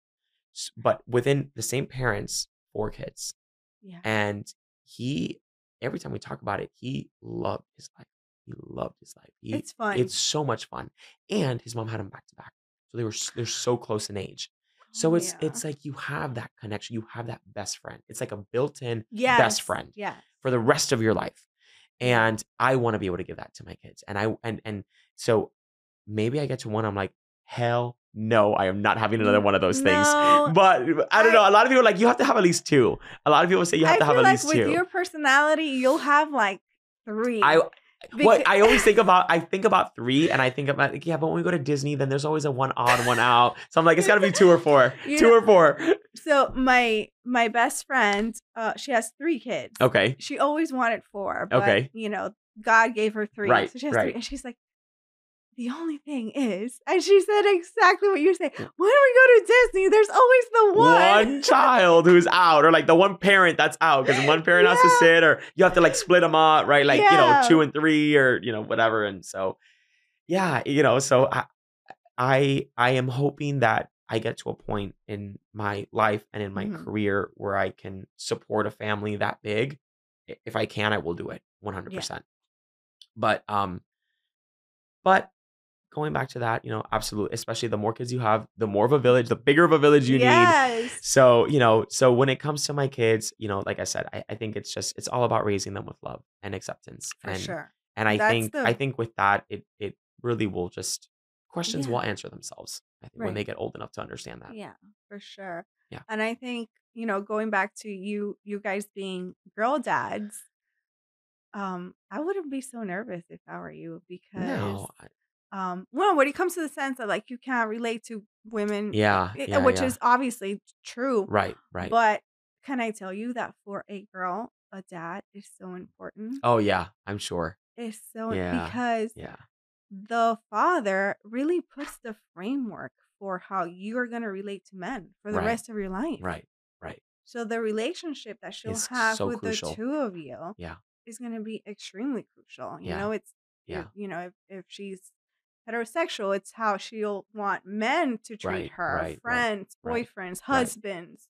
But within the same parents, four kids. Yeah. And he every time we talk about it, he loved his life. He loved his life. He, It's fun. It's so much fun. And his mom had him back to back. So they were they're so close in age. So it's yeah. it's like you have that connection. You have that best friend. It's like a built-in yes. best friend Yeah. for the rest of your life. And I want to be able to give that to my kids. And I and and so maybe I get to one, I'm like, hell no, I am not having another one of those things. But I don't know. A lot of people are like, you have to have at least two. A lot of people say you have I to have at like least with two. your personality, you'll have like three. I what I always think about, I think about three, and I think about like, yeah, but when we go to Disney, then there's always a one odd, one out. So I'm like, it's got to be two or four, You two know- or four. so my my best friend, uh, she has three kids. Okay, She always wanted four, but Okay. you know, God gave her three. Right, So she has right. three. And she's like, the only thing is, and she said exactly what you say. When we go to Disney, there's always the one. one child who's out, or like the one parent that's out, because one parent has to sit, or you have to like split them up, right? Like you know, two and three, or you know, whatever. And so, yeah, you know, so I, I, I am hoping that I get to a point in my life and in my Mhm. career where I can support a family that big. If I can, I will do it 100%. But, um, but going back to that, you know, absolutely, especially the more kids you have, the more of a village, the bigger of a village you need. So, you know, so when it comes to my kids, you know, like I said, I, I think it's just it's all about raising them with love and acceptance. For and sure. and I That's think the- I think with that, it it really will just questions Yeah. will answer themselves. I think when they get old enough to understand that. Yeah, for sure. Yeah. And I think, you know, going back to you you guys being girl dads, um, I wouldn't be so nervous if I were you because No, I- um well when it comes to the sense that like you can't relate to women Yeah, eh, yeah, which yeah. is obviously true Right, right. but can i tell you that for a girl a dad is so important Oh yeah, I'm sure. it's so Yeah, because yeah. the father really puts the framework for how you are going to relate to men for the Right, rest of your life right, right. so the relationship that she'll It's have so with the two of you Yeah, is going to be extremely crucial. You know, it's yeah. you know if, if she's heterosexual, it's how she'll want men to treat Right, her, right, friends, right, boyfriends, husbands,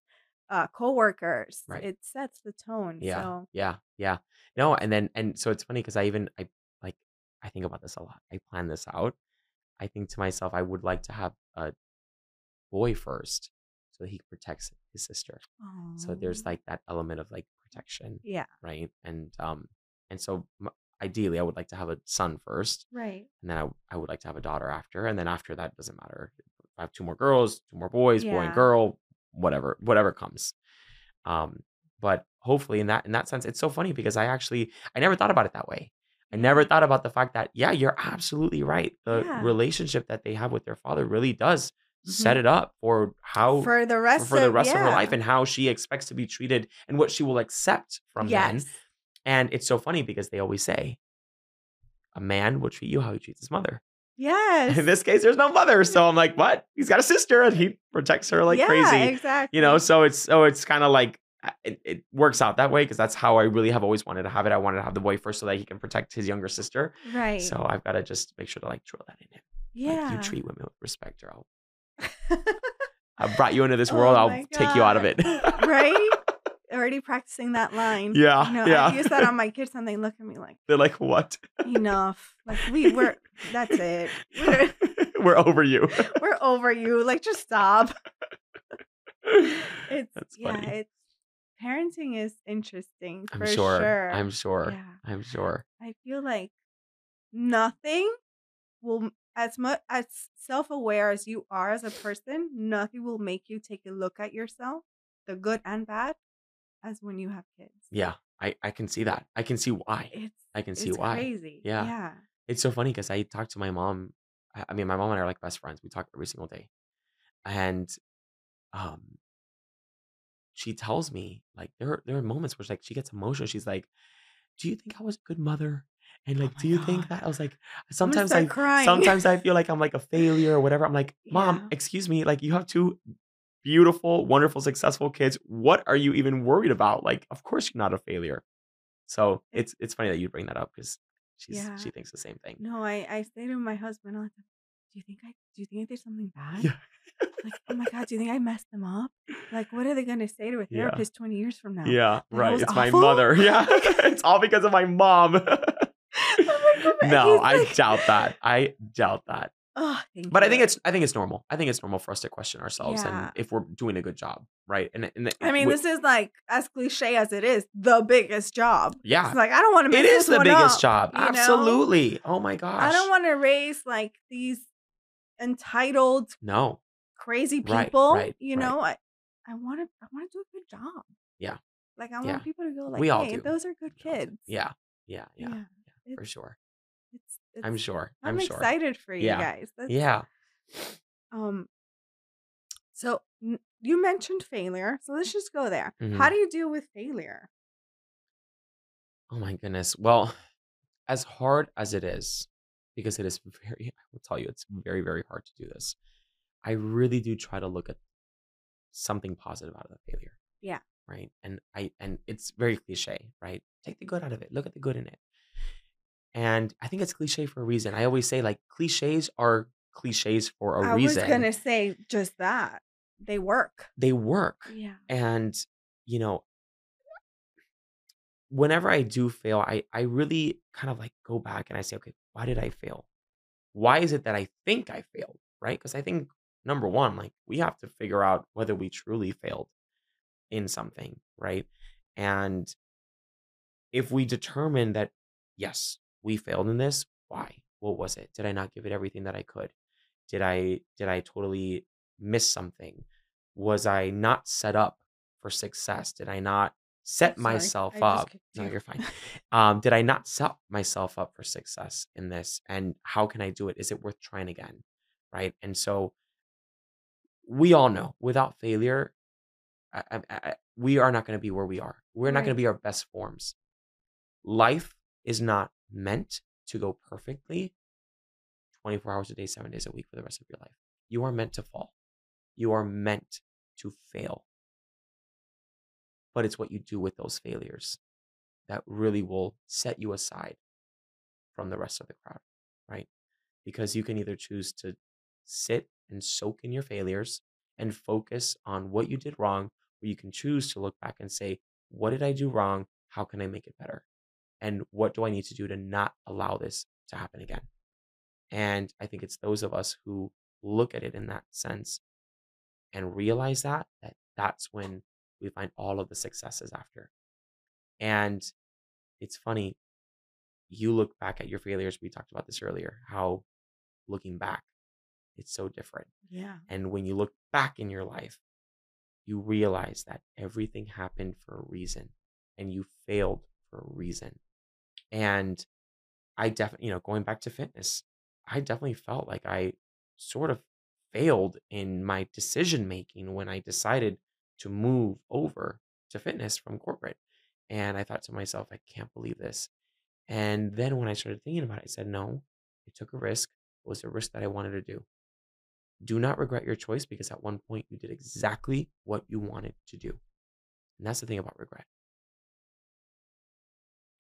uh, coworkers. right. It sets the tone. Yeah, So yeah, yeah. No, and then and so it's funny because I even I like I think about this a lot. I plan this out. I think to myself, I would like to have a boy first so he protects his sister. So there's like that element of like protection, yeah, right? And um and so ideally I would like to have a son first right, and then I, I would like to have a daughter after and then after that doesn't matter. I have two more girls, two more boys, boy and girl, whatever, whatever comes. Um but hopefully in that in that sense it's so funny because I actually I never thought about it that way. I never thought about the fact that yeah, you're absolutely right. The yeah. relationship that they have with their father really does set hmm it up for how For the rest for the of rest of her life and how she expects to be treated and what she will accept from men. yes, And it's so funny because they always say a man will treat you how he treats his mother. yes, In this case, there's no mother, so I'm like, what? He's got a sister, and he protects her like yeah, crazy. You know, so it's so it's kind of like it, it works out that way because that's how I really have always wanted to have it. I wanted to have the boy first so that he can protect his younger sister. Right. So I've got to just make sure to like drill that in him. Like you treat women with respect, or I'll I brought you into this world. oh I'll my take you out of it. Right? Already practicing that line. yeah, You know, I yeah. use that on my kids and they look at me like, They're like, what? enough. Like we we're that's it. We're We're over you. we're over you. Like just stop. It's That's yeah, it's parenting is interesting I'm sure. sure. I'm sure. Yeah. I'm sure. I feel like nothing will as much as self-aware as you are as a person, nothing will make you take a look at yourself, the good and bad, as when you have kids. Yeah, I I can see that. I can see why. It's I can see it's why. crazy. Yeah. Yeah. It's so funny because I talk to my mom. I mean, my mom and I are like best friends. We talk every single day, and um, she tells me like there are, there are moments where like she gets emotional. She's like, "Do you think I was a good mother?" And Oh like, my "Do you think that?" I was like, sometimes I crying. sometimes I feel like I'm like a failure or whatever. I'm like, "Mom, yeah. excuse me. Like, you have two beautiful, wonderful, successful kids. What are you even worried about? Like, of course you're not a failure." So it's it's funny that you bring that up because she's yeah. she thinks the same thing. No, I I say to my husband all the time, "Do you think I do you think I did something bad? Yeah. Like, oh my god, do you think I messed them up? Like, what are they gonna say to a Yeah. therapist 20 years from now? Yeah, Like right. It's my mother. Yeah. It's all because of my mom. "Oh my-" no, he's I like, doubt that. I doubt that. Oh, thank But I think it's I think it's normal. I think it's normal for us to question ourselves and if we're doing a good job, right? And and I mean, this is like as cliche as it is, the biggest job. yeah, It's like I don't want to it is the biggest up, job. you know? Absolutely. Oh my gosh, I don't want to raise like these entitled No. crazy people. right, You right. know, I I want to I want to do a good job. Yeah. Like I Yeah. want people to go like, We all hey, do. those are good We all do. kids. Yeah. Yeah. Yeah. Yeah. Yeah. For sure. it's I'm sure. I'm, I'm sure. excited for you Yeah. guys. That's Yeah. um so n- you mentioned failure. So let's just go there. How Mhm. do you deal with failure? Oh my goodness. Well, as hard as it is, because it is very, I will tell you, it's very, very hard to do this. I really do try to look at something positive out of the failure, Yeah. right? And I, and it's very cliche, right? Take the good out of it. Look at the good in it. And I think it's cliche for a reason. I always say like cliches are cliches for a I reason. I was gonna say just that. They work. They work. Yeah. And, you know, whenever I do fail, I I really kind of like go back and I say, okay, why did I fail? Why is it that I think I failed? Right? Because I think number one, like we have to figure out whether we truly failed in something, right? And if we determine that yes, we failed in this, why? What was it? Did I not give it everything that I could? Did I did I totally miss something? Was I not set up for success? Did I not set Sorry, myself I up no you. you're fine um did i not set myself up for success in this and how can i do it is it worth trying again right and so we all know without failure I, I, I, we are not going to be where we are we're not going to be our best forms life is not meant to go perfectly 24 hours a day, seven days a week for the rest of your life. You are meant to fall. You are meant to fail. But it's what you do with those failures that really will set you aside from the rest of the crowd, right? Because you can either choose to sit and soak in your failures and focus on what you did wrong, or you can choose to look back and say, what did I do wrong? How can I make it better? And what do I need to do to not allow this to happen again? And I think it's those of us who look at it in that sense and realize that that that's when we find all of the successes after. And it's funny, you look back at your failures, we talked about this earlier, how looking back, it's so different. Yeah. And when you look back in your life, you realize that everything happened for a reason and you failed for a reason. And I definitely, you know, going back to fitness, I definitely felt like I sort of failed in my decision making when I decided to move over to fitness from corporate. And I thought to myself, I can't believe this. And then when I started thinking about it, I said, no, I took a risk. It was a risk that I wanted to do. Do not regret your choice because at one point you did exactly what you wanted to do. And that's the thing about regret.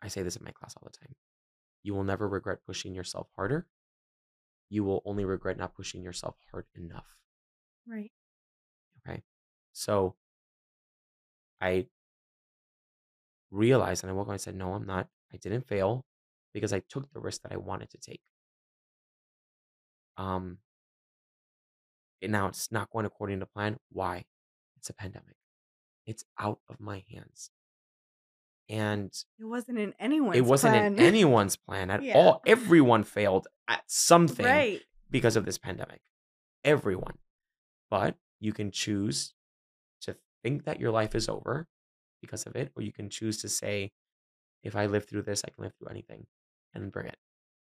I say this in my class all the time. You will never regret pushing yourself harder. You will only regret not pushing yourself hard enough. Right. Okay. So I realized and I woke up and I said, no, I'm not. I didn't fail because I took the risk that I wanted to take. Um, and now it's not going according to plan. Why? It's a pandemic. It's out of my hands. And It wasn't in anyone's plan. it wasn't plan. in anyone's plan at Yeah. all. Everyone failed at something right. because of this pandemic. Everyone. But you can choose to think that your life is over because of it, or you can choose to say, if I live through this, I can live through anything and bring it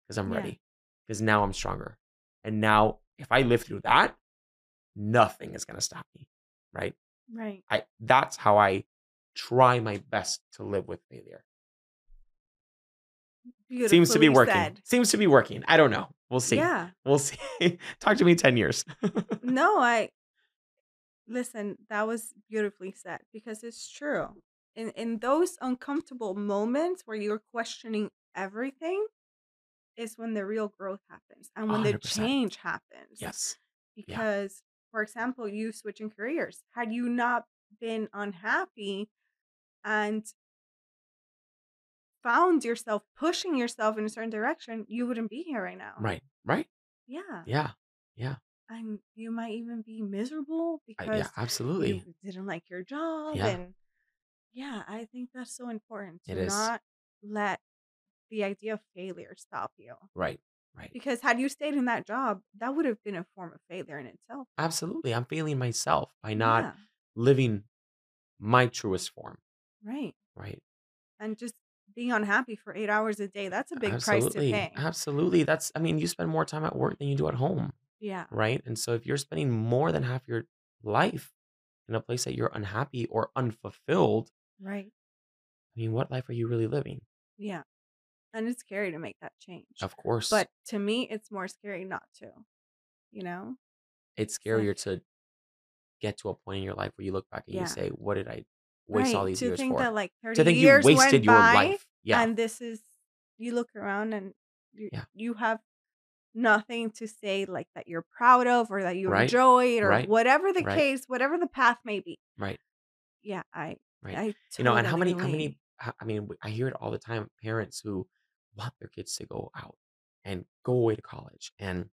because I'm Yeah. ready. Because now I'm stronger. And now, if I live through that, nothing is going to stop me. Right. Right. I that's how I try my best to live with failure. Seems to be working. said. Seems to be working. I don't know. We'll see. Yeah. We'll see. Talk to me in 10 years. No, I listen, that was beautifully said because it's true. In in those uncomfortable moments where you're questioning everything is when the real growth happens and when the 100%. change happens. yes. Because for example, you switching careers. Had you not been unhappy and found yourself pushing yourself in a certain direction, you wouldn't be here right now. Right. Right. Yeah. Yeah. Yeah. And you might even be miserable I- because yeah. Absolutely. you didn't like your job Yeah. and yeah i think that's so important It to is. not let the idea of failure stop you Right. Right. because had you stayed in that job that would have been a form of failure in itself Absolutely. I'm failing myself by not yeah living my truest form. Right Right. and just being unhappy for eight hours a day that's a big price to pay Absolutely. That's, I mean, you spend more time at work than you do at home. yeah Right. And so if you're spending more than half your life in a place that you're unhappy or unfulfilled, right I mean, what life are you really living? yeah and it's scary to make that change Of course. but to me it's more scary not to you know it's it's like scarier to get to a point in your life where you look back and you say, what did I waste all right these to years think for? that like To 30 think you years wasted went your by life. Yeah. and this is you look around and you, Yeah. you have nothing to say like that you're proud of or that you Right. enjoyed or Right. whatever the Right. case whatever the path may be Right. yeah i Right. i You know, and how many, how many, I mean, I hear it all the time. Parents who want their kids to go out and go away to college and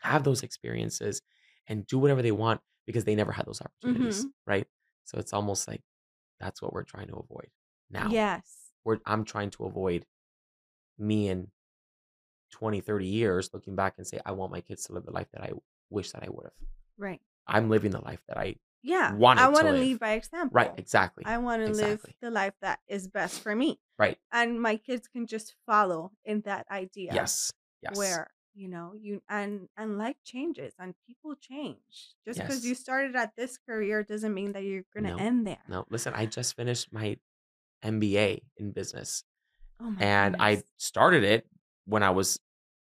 have those experiences and do whatever they want because they never had those opportunities. Mhm. Right. So it's almost like that's what we're trying to avoid now. yes We're, I'm trying to avoid me in 20, 30 years looking back and say, I want my kids to live the life that I wish that I would have. right I'm living the life that I Yeah, I wanted to live. lead by example. Right, exactly. I wanna live the life that is best for me, Right. and my kids can just follow in that idea Yes. Yes. where, you know, you and and life changes and people change. Just 'cause you Yes. started at this career doesn't mean that you're gonna No. end there. No, listen, I just finished my MBA in business, Oh my and I started it when I was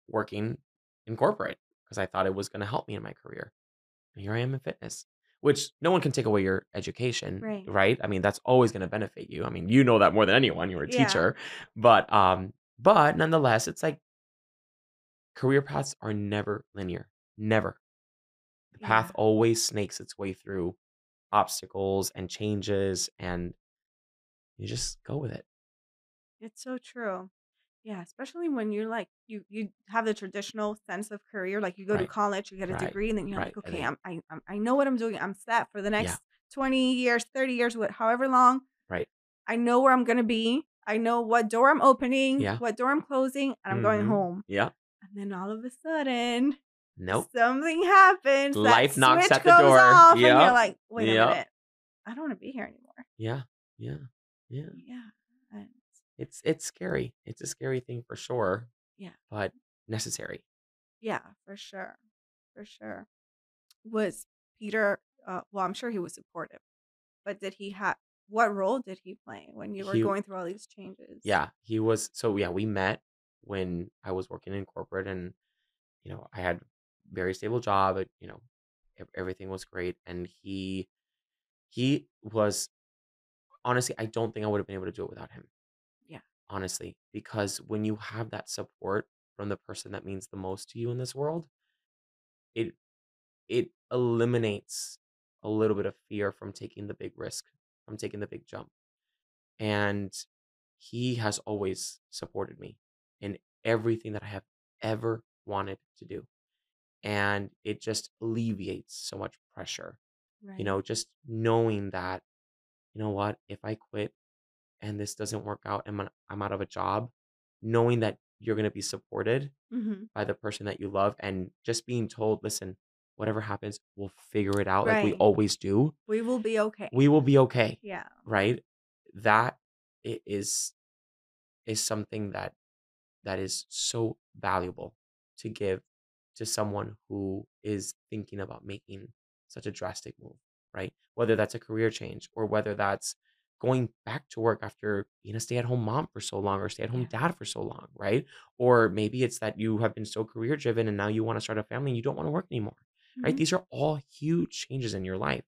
working in corporate because I thought it was gonna help me in my career. And here I am in fitness, which no one can take away your education, Right. right? I mean, that's always gonna benefit you. I mean, you know that more than anyone, you're a Yeah. teacher. But, um, but nonetheless, it's like career paths are never linear. Never. The path always snakes its way through obstacles and changes, and you just go with it. It's so true. Yeah, especially when you're like you you have the traditional sense of career, like, you go to college, you get a Right. degree, and then you're Right, like, "Okay, I'm I I'm know what I'm doing, I'm set for the Yeah. next 20 years, 30 years, what however long. Right. I know where I'm gonna be. I know what door I'm opening, Yeah. what door I'm closing, and I'm going Mhm. home." Yeah. And then all of a sudden, Nope. something happens, Life knocks at the goes door. off, and you're like, "Wait a minute. I don't wanna be here anymore." Yeah. Yeah. Yeah. Yeah, and It's it's scary. It's a scary thing for sure, Yeah. but necessary. Yeah, for sure. For sure. Was Peter uh, well, I'm sure he was supportive, but did he have what role did he play when you were He going through all these changes? Yeah, he was so, yeah, we met when I was working in corporate and, you know, I had very stable job, and, you know, everything was great, and he he was honestly, I don't think I would have been able to do it without him. Yeah. Honestly, because when you have that support from the person that means the most to you in this world it it eliminates a little bit of fear from taking the big risk, from taking the big jump. And he has always supported me in everything that I have ever wanted to do. And it just alleviates so much pressure. You know, just knowing that, you know what, if I quit and this doesn't work out and I'm I'm out of a job, knowing that you're gonna be supported Mhm. by the person that you love and just being told, "Listen, whatever happens, we'll figure it out like we always do." We will be okay. We will be okay, Yeah. right? That is is something that that is so valuable to give to someone who is thinking about making such a drastic move, right? Whether that's a career change or whether that's going back to work after being a stay-at-home mom for so long or stay-at-home dad for so long, right? Or maybe it's that you have been so career driven and now you wanna start a family and you don't wanna work anymore, right? Mhm. These are all huge changes in your life.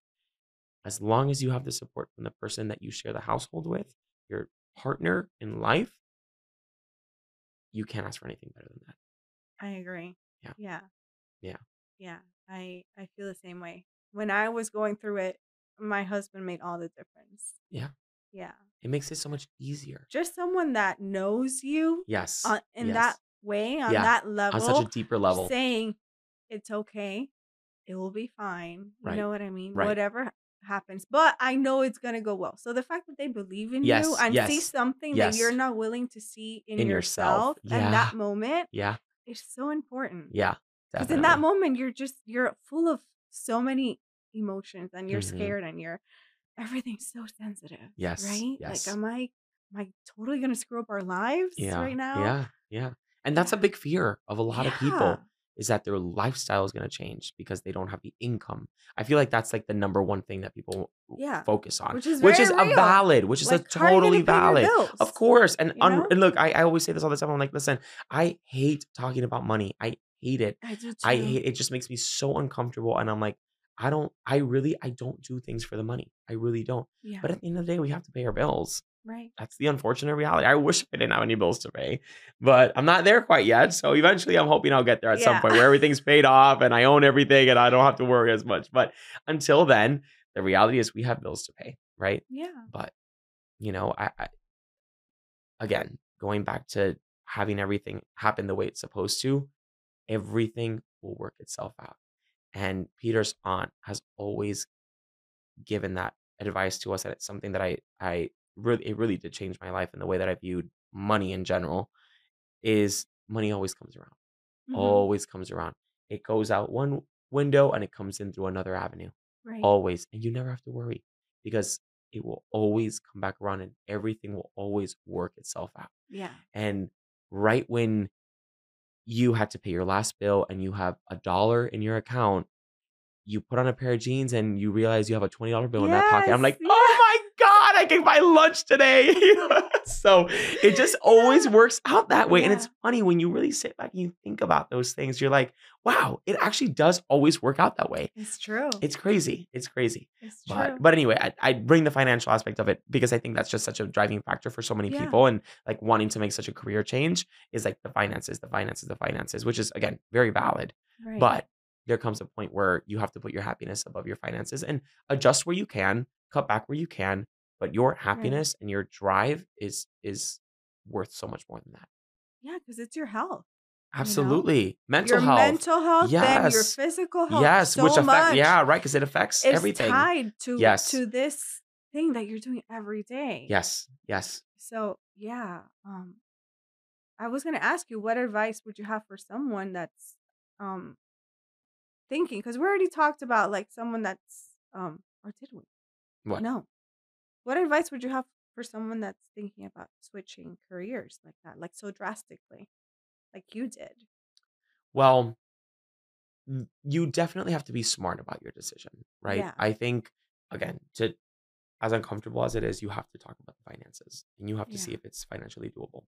As long as you have the support from the person that you share the household with, your partner in life you can't ask for anything better than that. I agree. Yeah. Yeah. Yeah. Yeah. I I feel the same way. When I was going through it, my husband made all the difference. Yeah. Yeah. It makes it so much easier. Just someone that knows you, Yes. uh, in Yes. that way, on Yeah. that level. On such a deeper level. saying, "It's okay. It will be fine." You Right. know what I mean? Right. Whatever ha happens, but I know it's gonna go well. So the fact that they believe in you Yes. and see Yes. something that you're not willing to see in In yourself. yourself in that moment Yeah. is so important. Yeah, because in that moment, you're just you're full of so many emotions, and you're Mhm. scared, and you're everything's so sensitive, Yes. right? Like, Yes. am I am I totally gonna screw up our lives Yeah. right now? Yeah. Yeah. And that's a big fear of a lot of people is that their lifestyle is gonna change because they don't have the income. I feel like that's, like, the number one thing that people Yeah. focus on, Which is which is a valid which is a Like, totally valid. Of course. And un and look, I I always say this all the time. I'm like, "Listen, I hate talking about money. I hate it. I do I hate it just makes me so uncomfortable." And I'm like, "I don't I really I don't do things for the money. I really don't." Yeah. But at the end of the day, we have to pay our bills. Right. That's the unfortunate reality. I wish I didn't have any bills to pay, but I'm not there quite yet. So eventually, I'm hoping I'll get there at some point where everything's paid off and I own everything and I don't have to worry as much. But until then, the reality is we have bills to pay, right? Yeah. But, you know, I I again, going back to having everything happen the way it's supposed to, everything will work itself out. And Peter's aunt has always given that advice to us, and it's something that I I really it really did change my life in the way that I viewed money in general, is money always comes around. Mhm. Always comes around. It goes out one window and it comes in through another avenue. Right. always, and you never have to worry because it will always come back around and everything will always work itself out. Yeah. And right when you had to pay your last bill and you have a dollar in your account, you put on a pair of jeans and you realize you have a $20 bill in that pocket. I'm like, oh my God, I can buy lunch today. so it just always Yeah. works out that way. And it's funny when you really sit back and you think about those things, you're like, wow, it actually does always work out that way. It's true. It's crazy. It's crazy. It's true. But but anyway, I, I bring the financial aspect of it because I think that's just such a driving factor for so many Yeah. people and like wanting to make such a career change is like the finances, the finances, the finances, which is again very valid. right. But there comes a point where you have to put your happiness above your finances and adjust where you can, cut back where you can, but your happiness and your drive is is worth so much more than that. yeah, because it's your health. know? Absolutely. Mental health. your health. mental health, then your physical health. yes, so which affect much yeah, right, because it affects is everything. tied to Yes. to this thing that you're doing every day. Yes, yes. So yeah, um, I was gonna ask you, what advice would you have for someone that's um thinking? Because we already talked about like someone that's um, or did we? What? No. What advice would you have for someone that's thinking about switching careers like that, like so drastically, like you did? Well, you definitely have to be smart about your decision, right? Yeah. I think again, to as uncomfortable as it is, you have to talk about the finances and you have to see if it's financially doable,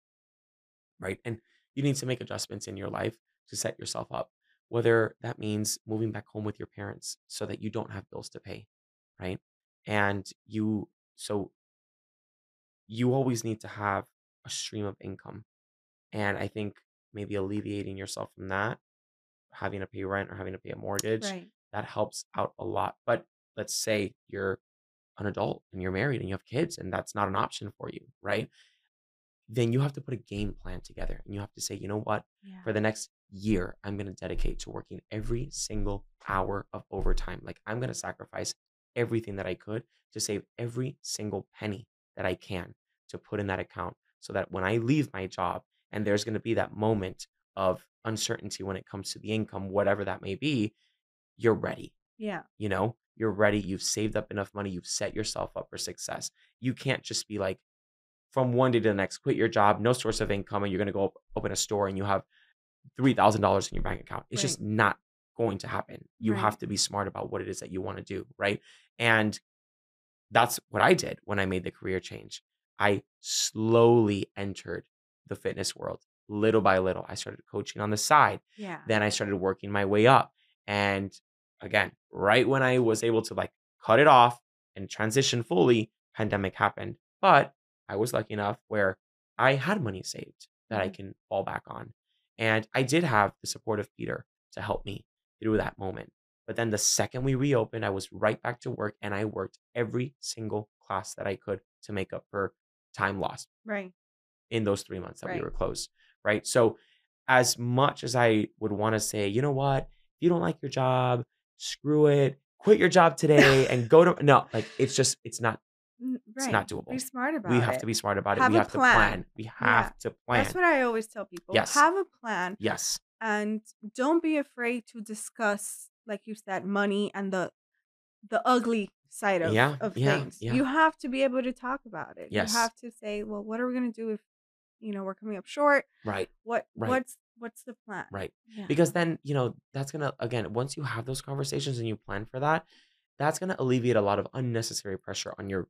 right? And you need to make adjustments in your life to set yourself up, whether that means moving back home with your parents so that you don't have bills to pay, right? And you so you always need to have a stream of income. And I think maybe alleviating yourself from that having to pay rent or having to pay a mortgage, Right. that helps out a lot. But let's say you're an adult and you're married and you have kids and that's not an option for you, right? Then you have to put a game plan together and you have to say, you know what? Yeah. For the next year, I'm going to dedicate to working every single hour of overtime. Like I'm going to sacrifice everything that I could to save every single penny that I can to put in that account so that when I leave my job and there's going to be that moment of uncertainty when it comes to the income, whatever that may be, you're ready. Yeah. You know, you're ready. You've saved up enough money. You've set yourself up for success. You can't just be like, from one day to the next, quit your job, no source of income, and you're going to go open a store and you have $3,000 in your bank account. It's just not going to happen. You Right. have to be smart about what it is that you want to do. Right. And that's what I did when I made the career change. I slowly entered the fitness world little by little. I started coaching on the side. Yeah. Then I started working my way up. And again, right when I was able to like cut it off and transition fully, pandemic happened. But I was lucky enough where I had money saved that I Mhm. can fall back on. And I did have the support of Peter to help me through that moment. But then the second we reopened, I was right back to work and I worked every single class that I could to make up for time lost right. in those three months that we were closed. Right. So, as much as I would want to say, you know what, if you don't like your job, screw it, quit your job today and go to no, like it's just, it's not, N- it's not doable. Be smart about we it. have to be smart about it. We have plan. to plan. We have to plan. That's what I always tell people. Yes. Have a plan yes. And don't be afraid to discuss, like you said, money and the the ugly side of, Yeah, of yeah, things. yeah. You have to be able to talk about it. Yes. You have to say, well, what are we gonna do if you know we're coming up short? Right. What Right. what's what's the plan? Right. Because then, you know, that's going to, again, once you have those conversations and you plan for that, that's going to alleviate a lot of unnecessary pressure on your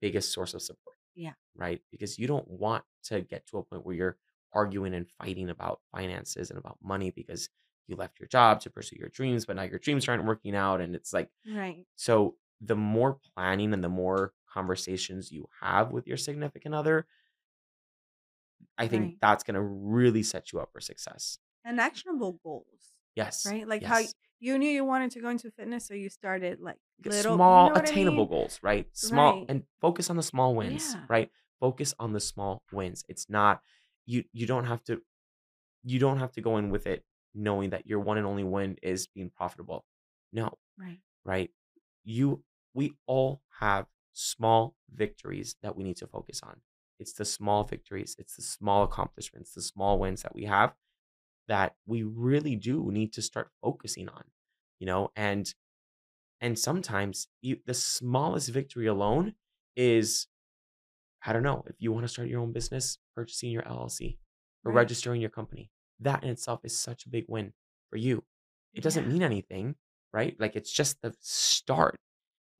biggest source of support. Yeah. Right. Because you don't want to get to a point where you're arguing and fighting about finances and about money because you left your job to pursue your dreams, but now your dreams aren't working out. And it's like, right. so the more planning and the more conversations you have with your significant other, I think Right. that's going to really set you up for success. And actionable goals, Yes. right? Like how you knew you wanted to go into fitness, so you started like little, you small know what I attainable mean? goals right small Right. and focus on the small wins Yeah. right focus on the small wins it's not you you don't have to you don't have to go in with it knowing that your one and only win is being profitable. No Right. right? You we all have small victories that we need to focus on. It's the small victories it's the small accomplishments the small wins that we have that we really do need to start focusing on you know and And sometimes you, the smallest victory alone is, I don't know, if you want to start your own business, purchasing your LLC or Right. registering your company. That in itself is such a big win for you. It doesn't Yeah. mean anything, right? Like it's just the start,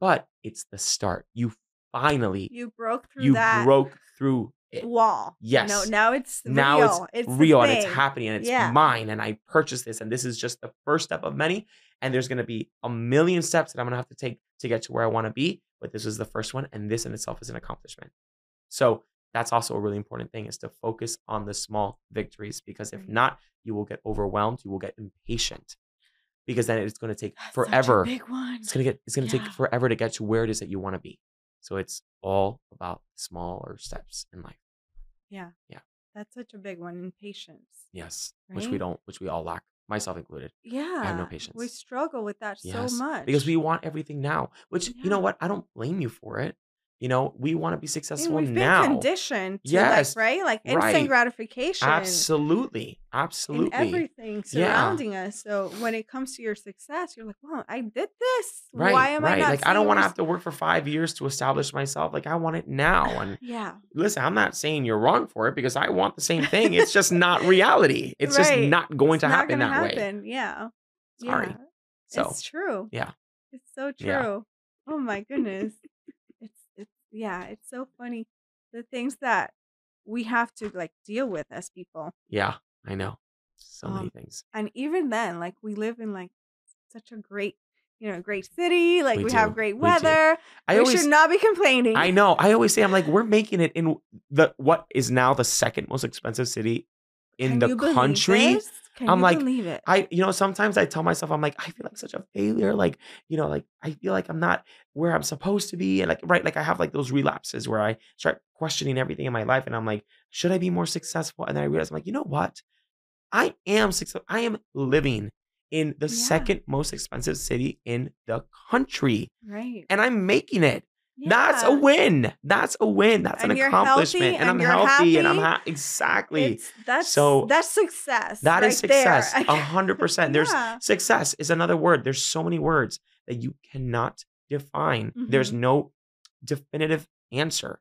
but it's the start. You finally You broke through you that broke through it. wall. Yes. now it's Now real. it's it's real and it's happening and it's Yeah. mine and I purchased this and this is just the first step of many and there's going to be a million steps that I'm going to have to take to get to where I want to be, but this is the first one and this in itself is an accomplishment. So, that's also a really important thing is to focus on the small victories because if mm-hmm. not, you will get overwhelmed, you will get impatient. Because then it's going to take That's forever. big one. It's going to get it's going to Yeah. take forever to get to where it is that you want to be. So, it's all about smaller steps in life. Yeah. Yeah. That's such a big one. And patience. Yes, which we don't which we all lack, myself included. Yeah. I have no patience. We struggle with that Yes, so much. because we want everything now. Which you know what? I don't blame you for it. You know, we want to be successful we've been conditioned to Yes, like, right? Like instant right. gratification. Absolutely, in absolutely. everything Yeah. surrounding us. So when it comes to your success, you're like, "Well, I did this. Right, Why am I not?" Like I don't want to have to work for five years to establish myself. Like I want it now. And Yeah, listen, I'm not saying you're wrong for it because I want the same thing. It's just not reality. It's just not going it's to not happen that way. happen. Yeah, Sorry. yeah. So it's true. yeah. It's so true. Yeah. Oh my goodness. Yeah. It's so funny the things that we have to like deal with as people, yeah, I know. So many Um, things. and even then, like we live in like such a great, you know, great city. Like We we, have great we weather. I we always should not be complaining. I know. I always say I'm like, we're making it in the what is now the second most expensive city in Can the country. this? Can I'm like, believe it? I, you know, sometimes I tell myself, I'm like, I feel like such a failure. Like, you know, like I feel like I'm not where I'm supposed to be. And like, right, like I have like those relapses where I start questioning everything in my life. And I'm like, should I be more successful? And then I realize I'm like, you know what? I am successful. I am living in the Yeah. second most expensive city in the country. right. And I'm making it. That's a win. That's a win. That's And an accomplishment. healthy and I'm and you're healthy and I'm happy. ha- exactly. It's that's So, that's success. That is right there. success. A hundred percent. There's success is another word. There's so many words that you cannot define. There's Mhm. no definitive answer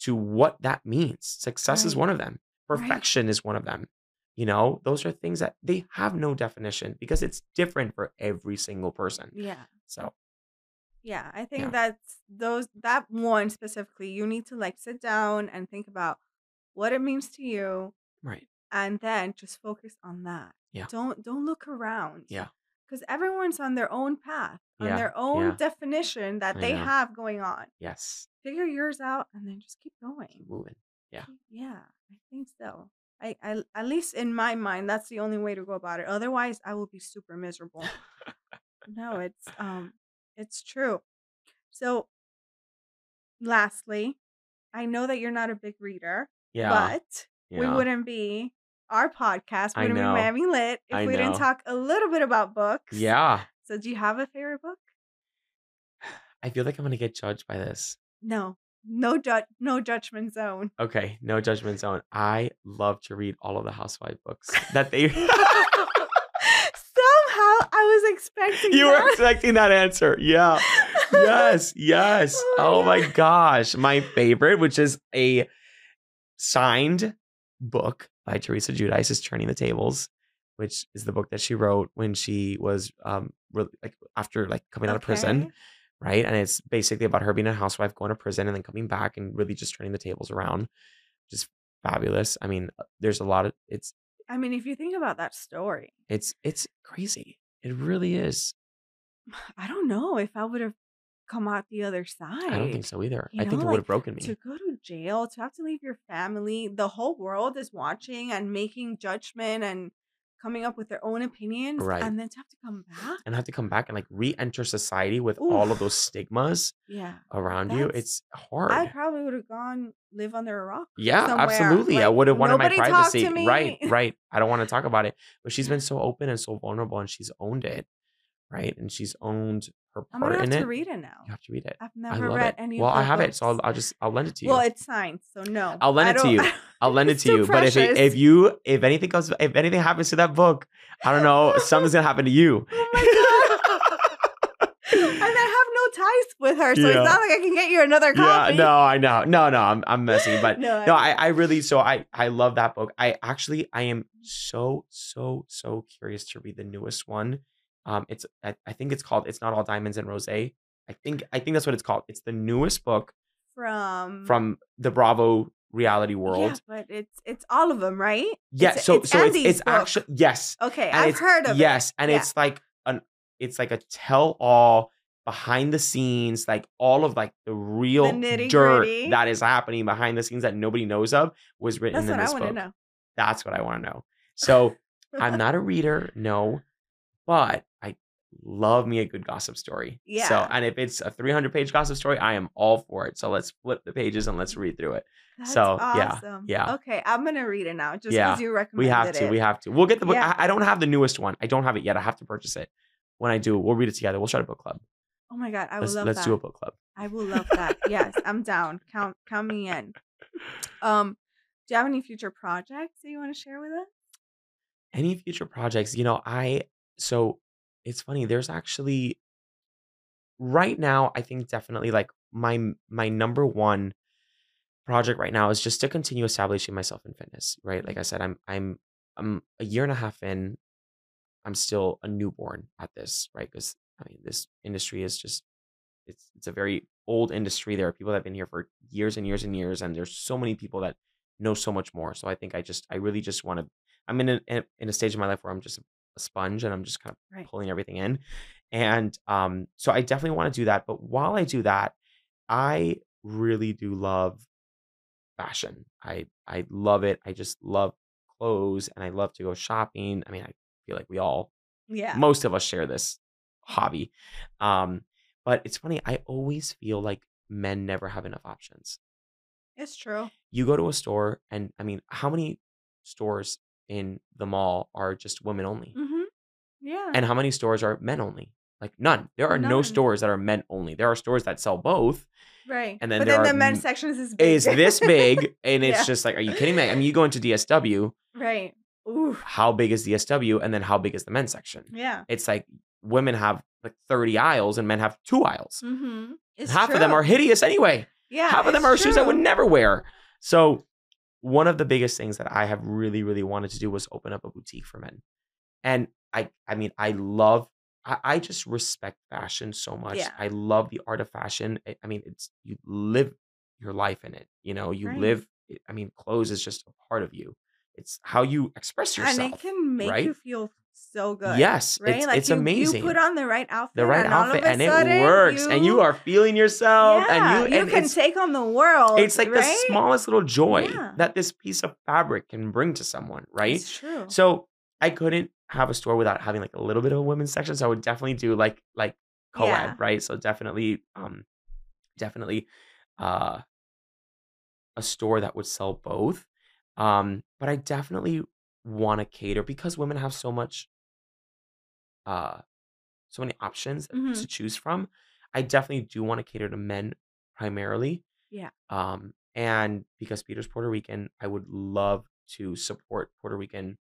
to what that means. Success is one of them. Right. Perfection is one of them. You know, those are things that they have no definition because it's different for every single person. Yeah. So, Yeah. I think Yeah. that's those that one specifically, you need to like sit down and think about what it means to you right. and then just focus on that. Yeah. Don't don't look around. Yeah. Because everyone's on their own path, on Yeah, their own yeah. definition that I they know. have going on. Yes. Figure yours out and then just keep going. Keep moving. Yeah. Yeah, I think so. I, I at least in my mind, that's the only way to go about it. Otherwise, I will be super miserable. no, it's um, it's true. So, lastly, I know that you're not a big reader, Yeah. but we yeah. wouldn't be our podcast I wouldn't be know. Miami Lit if I we didn't know. talk a little bit about books. Yeah. So, do you have a favorite book? I feel like I'm going to get judged by this. No, no judge, no judgment zone. Okay, no judgment zone. I love to read all of the housewife books that they I was expecting You were expecting that answer. Yeah. Yes, yes. Oh Oh my gosh. My favorite, which is a signed book by Teresa Giudice is Turning the Tables, which is the book that she wrote when she was um really like after like coming out of prison. Right? And it's basically about her being a housewife, going to prison, and then coming back and really just turning the tables around, Just fabulous. I mean, uh, there's a lot of it's I mean, if you think about that story, it's it's crazy. It really is. I don't know if I would have come out the other side. I don't think so either. You I think know, it would have broken me. To go to jail, to have to leave your family, the whole world is watching and making judgment and coming up with their own opinions, Right. and then to have to come back. and have to come back and like re-enter society with all of those stigmas Yeah, around you. It's hard. I probably would have gone live under a rock. yeah, somewhere, absolutely. I would have wanted my privacy. Right, right. I don't want to talk about it. But she's been so open and so vulnerable and she's owned it. Right. And she's owned her part I'm gonna have to it. read it now. You have to read it. I've I never love read it. any. Well, I have it, so I'll. I'll just I'll lend it to you. Well, it's signed, so no. I'll lend it to you. I'll lend it to you. But if if you if anything comes if anything happens to that book, I don't know, something's gonna happen to you. Oh my god! and I have no ties with her, so Yeah. it's not like I can get you another Yeah, copy. no, I know. No, no, I'm I'm messing, but no, no, I, I really so I I love that book. I actually I am so so so curious to read the newest one. Um, it's I, I think it's called It's Not All Diamonds and Rose. I think I think that's what it's called. It's the newest book from from the Bravo reality world. Yeah, but it's it's all of them, right? Yeah, It's- so it's so it's Andy's it's book. actually yes, Okay, and I've heard of it. yes, and Yeah. it's like an it's like a tell all behind the scenes, like all of like the real dirt that is happening behind the scenes that nobody knows of was written That's in what I this want to book. know. That's what I want to know. So I'm not a reader, no, but I love me a good gossip story. Yeah. So, and if it's a 300 page gossip story, I am all for it. So let's flip the pages and let's read through it. That's so, awesome. yeah. Okay, I'm gonna read it now just Yeah, because you recommended We have to. it. We have to. We'll get the book. Yeah. I, I don't have the newest one. I don't have it yet. I have to purchase it. When I do, we'll read it together. We'll start a book club. oh my god, I let's love let's that. do a book club. I will love that. yes, I'm down. Count count me in. Um, do you have any future projects that you want to share with us? Any future projects? You know, I so it's funny. There's actually right now. I think definitely like my my number one project right now is just to continue establishing myself in fitness. Right, like I said, I'm I'm I'm a year and a half in. I'm still a newborn at this, right? Because I mean, this industry is just it's it's a very old industry. There are people that have been here for years and years and years, and there's so many people that know so much more. So I think I just I really just want to. I'm in a- in a stage of my life where I'm just a sponge and I'm just kind of Right. pulling everything in, and um, so I definitely want to do that. But while I do that, I really do love fashion. I I love it. I just love clothes, and I love to go shopping. I mean, I feel like we all Yeah. most of us share this hobby. Um, but it's funny, I always feel like men never have enough options. It's true. You go to a store, and I mean, how many stores in the mall are just women only? Mm-hmm. Yeah. And how many stores are men only? Like none. There are no stores that are men only. There are stores that sell both. right. and then but there then are the men's section is this big. Is this big? And it's Yeah. just like, are you kidding me? I mean, you go into DSW, right. Ooh. how big is DSW? And then how big is the men's section? Yeah. It's like women have like 30 aisles and men have two aisles. Mm-hmm. Half of them are hideous anyway. Yeah. half of them are shoes I would never wear. So one of the biggest things that I have really, really wanted to do was open up a boutique for men. And I I mean, I love I, I just respect fashion so much. Yeah. I love the art of fashion. I, I mean, it's you live your life in it. You know, you Right. live eh, I mean, clothes is just a part of you. It's how you express yourself. and it can make right? you feel so good. Yes, Right. it's, like it's you, amazing. You put on the right outfit. the right and outfit and it works and you are feeling yourself Yeah, and you and can take on the world. it's like the smallest little joy Yeah. that this piece of fabric can bring to someone, right? It's true. So I couldn't have a store without having like a little bit of a women's section. So I would definitely do like like co-ed, Yeah. right? So definitely um definitely uh a store that would sell both. Um, but I definitely want to cater because women have so much uh so many options Mhm. to choose from. I definitely do want to cater to men primarily. Yeah. Um, and because Peter's Puerto Rican, I would love to support Puerto Rican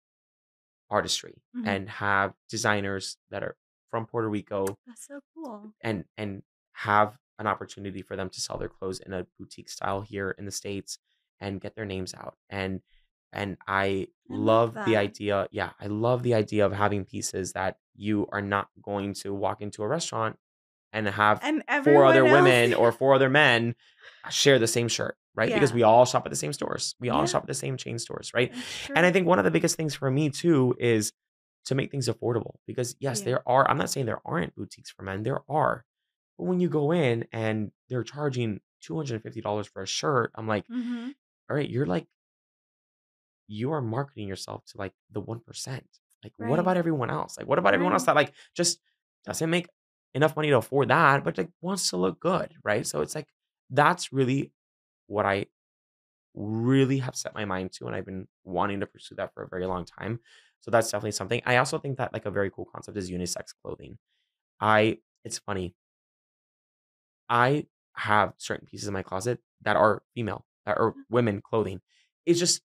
artistry Mhm. and have designers that are from Puerto Rico That's so cool. and and have an opportunity for them to sell their clothes in a boutique style here in the states and get their names out and and I, I love love the idea yeah I love the idea of having pieces that you are not going to walk into a restaurant and have And four other else- women or four other men share the same shirt right because we all shop at the same stores we all Yeah. shop at the same chain stores right and I think one of the biggest things for me too is to make things affordable because yes, Yeah. there are, I'm not saying there aren't boutiques for men, there are. But when you go in and they're charging $250 for a shirt, I'm like, Mhm. all right, you're like, you are marketing yourself to like the 1%. Like, what about everyone else? Like, what about everyone else that like just doesn't make enough money to afford that, but like wants to look good, right? So it's like, that's really what I really have set my mind to and I've been wanting to pursue that for a very long time. So that's definitely something. I also think that like a very cool concept is unisex clothing. I it's funny. I have certain pieces in my closet that are female, that are women clothing. It's just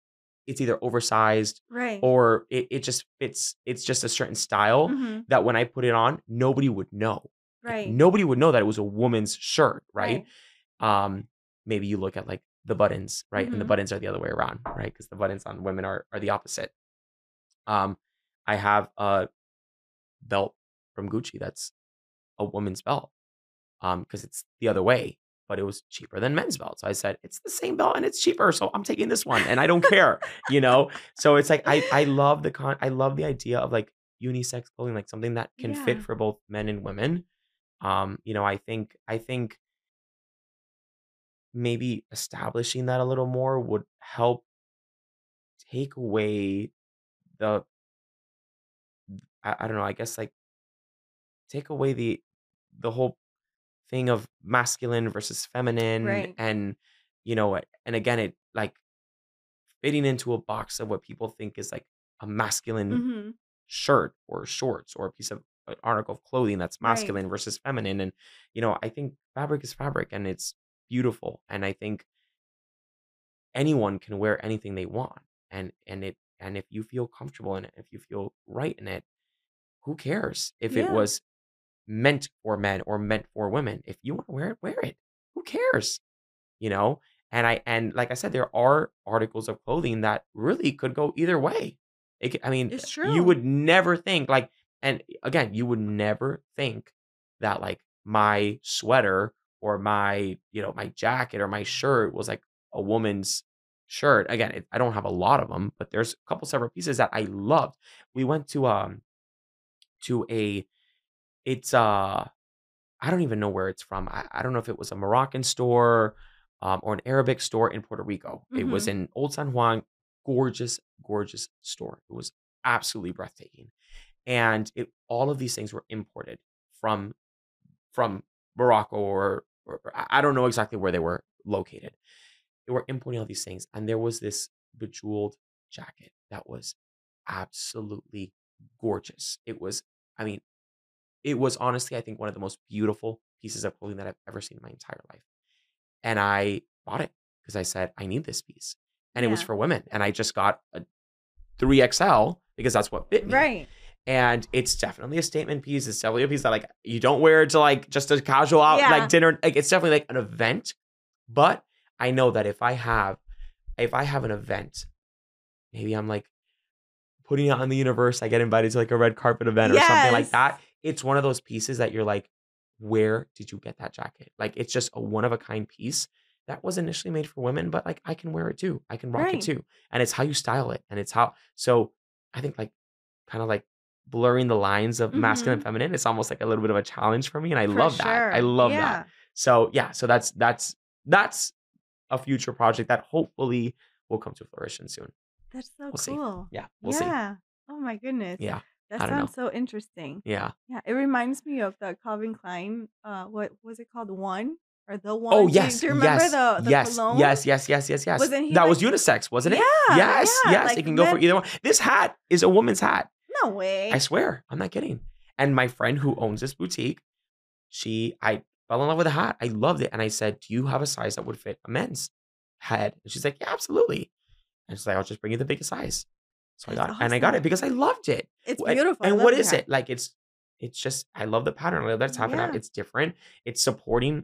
it's either oversized Right. or it, it just fits it's just a certain style Mhm. that when I put it on, nobody would know. Right. Nobody would know that it was a woman's shirt, right? Right. Um, maybe you look at like the buttons, right? And the Mhm. buttons are the other way around, right? Because the buttons on women are are the opposite. Um, I have a belt from Gucci that's a woman's belt. Um, because it's the other way, but it was cheaper than men's belts. So I said, it's the same belt and it's cheaper, so I'm taking this one and I don't care, you know? So it's like I I love the con I love the idea of like unisex clothing, like something that can fit for both men and women. Um, you know, I think I think maybe establishing that a little more would help take away the I, I don't know, I guess like take away the the whole thing of masculine versus feminine Right. and you know what and again it like fitting into a box of what people think is like a masculine Mhm. shirt or shorts or a piece of article of clothing that's Right. masculine versus feminine and you know i think fabric is fabric and it's beautiful and i think anyone can wear anything they want and and it and if you feel comfortable in it if you feel right in it who cares if it was meant for men or meant for women? If you want to wear it wear it. Who cares? You know? And i and like i said there are articles of clothing that really could go either way. It, i mean It's true. you would never think like and again you would never think that like my sweater or my you know my jacket or my shirt was like a woman's shirt again it, i don't have a lot of them but there's a couple several pieces that i loved we went to um to a it's uh I don't even know where it's from. I, I don't know if it was a Moroccan store um, or an Arabic store in Puerto Rico. It was Mhm. in Old San Juan. Gorgeous, gorgeous store. It was absolutely breathtaking. And it all of these things were imported from from Morocco or, or I I don't know exactly where they were located. They were importing all these things, and there was this bejeweled jacket that was absolutely gorgeous. It was, I mean, it was honestly, I think, one of the most beautiful pieces of clothing that I've ever seen in my entire life. And I bought it because I said, I need this piece. And it was for women. And I just got a 3XL because that's what fit me. Right. And it's definitely a statement piece. It's definitely a piece that like you don't wear it to like just a casual out Yeah. like dinner. Like it's definitely like an event. But I know that if I have if I have an event, maybe I'm like putting it on the universe, I get invited to like a red carpet event or something like that. It's one of those pieces that you're like, where did you get that jacket? Like it's just a one of a kind piece that was initially made for women, but like I can wear it too. I can rock it too. And it's how you style it. And it's how so I think like kind of like blurring the lines of masculine and Mhm. feminine, it's almost like a little bit of a challenge for me. And I For love that. I sure. love that. So yeah, so that's that's that's a future project that hopefully will come to fruition soon. That's so We'll see. cool. Yeah, we'll see. yeah. Oh my goodness. Yeah, That don't know. sounds so interesting. Yeah. Yeah. It reminds me of the Calvin Klein. Uh, what was it called? One or the one? Oh Do you- yes, Do you remember yes, the the yes, cologne? yes, yes, yes, yes, yes. Wasn't he that like? was unisex, wasn't it? Yeah. Yes, Yeah. yes. Like it can go for either one. This hat is a woman's hat. No way. I swear, I'm not kidding. And my friend who owns this boutique, she, I fell in love with the hat. I loved it, and I said, "Do you have a size that would fit a men's head?" And she's like, "Yeah, absolutely." And she's like, "I'll just bring you the biggest size." So I got, and I got it because I loved it. It's and- beautiful. And what is hat. it like? It's, it's just I love the pattern. I love that it's half. Yeah. It's different. It's supporting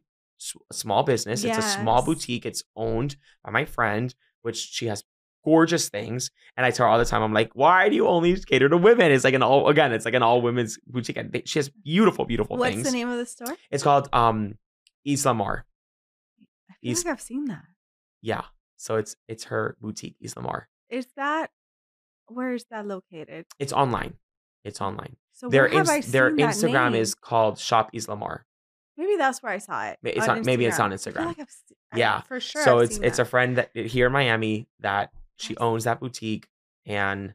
a small business. It's a small boutique. It's owned by my friend, which she has gorgeous things. And I tell her all the time, I'm like, why do you only cater to women? It's like an all again, it's like an all women's boutique. And she has beautiful, beautiful What's things. the name of the store? It's called um Islamar. I feel Is- like I've seen that. Yeah. So it's it's her boutique, Islamar. Is that where is that located? It's online. It's online. So Their where have I ins- their Instagram name? is called Shop Islamar. maybe that's where I saw it. It's on- maybe it's on Instagram. like I've se- I- Yeah. for sure. so I've it's it's that. a friend that here in Miami that she owns that boutique and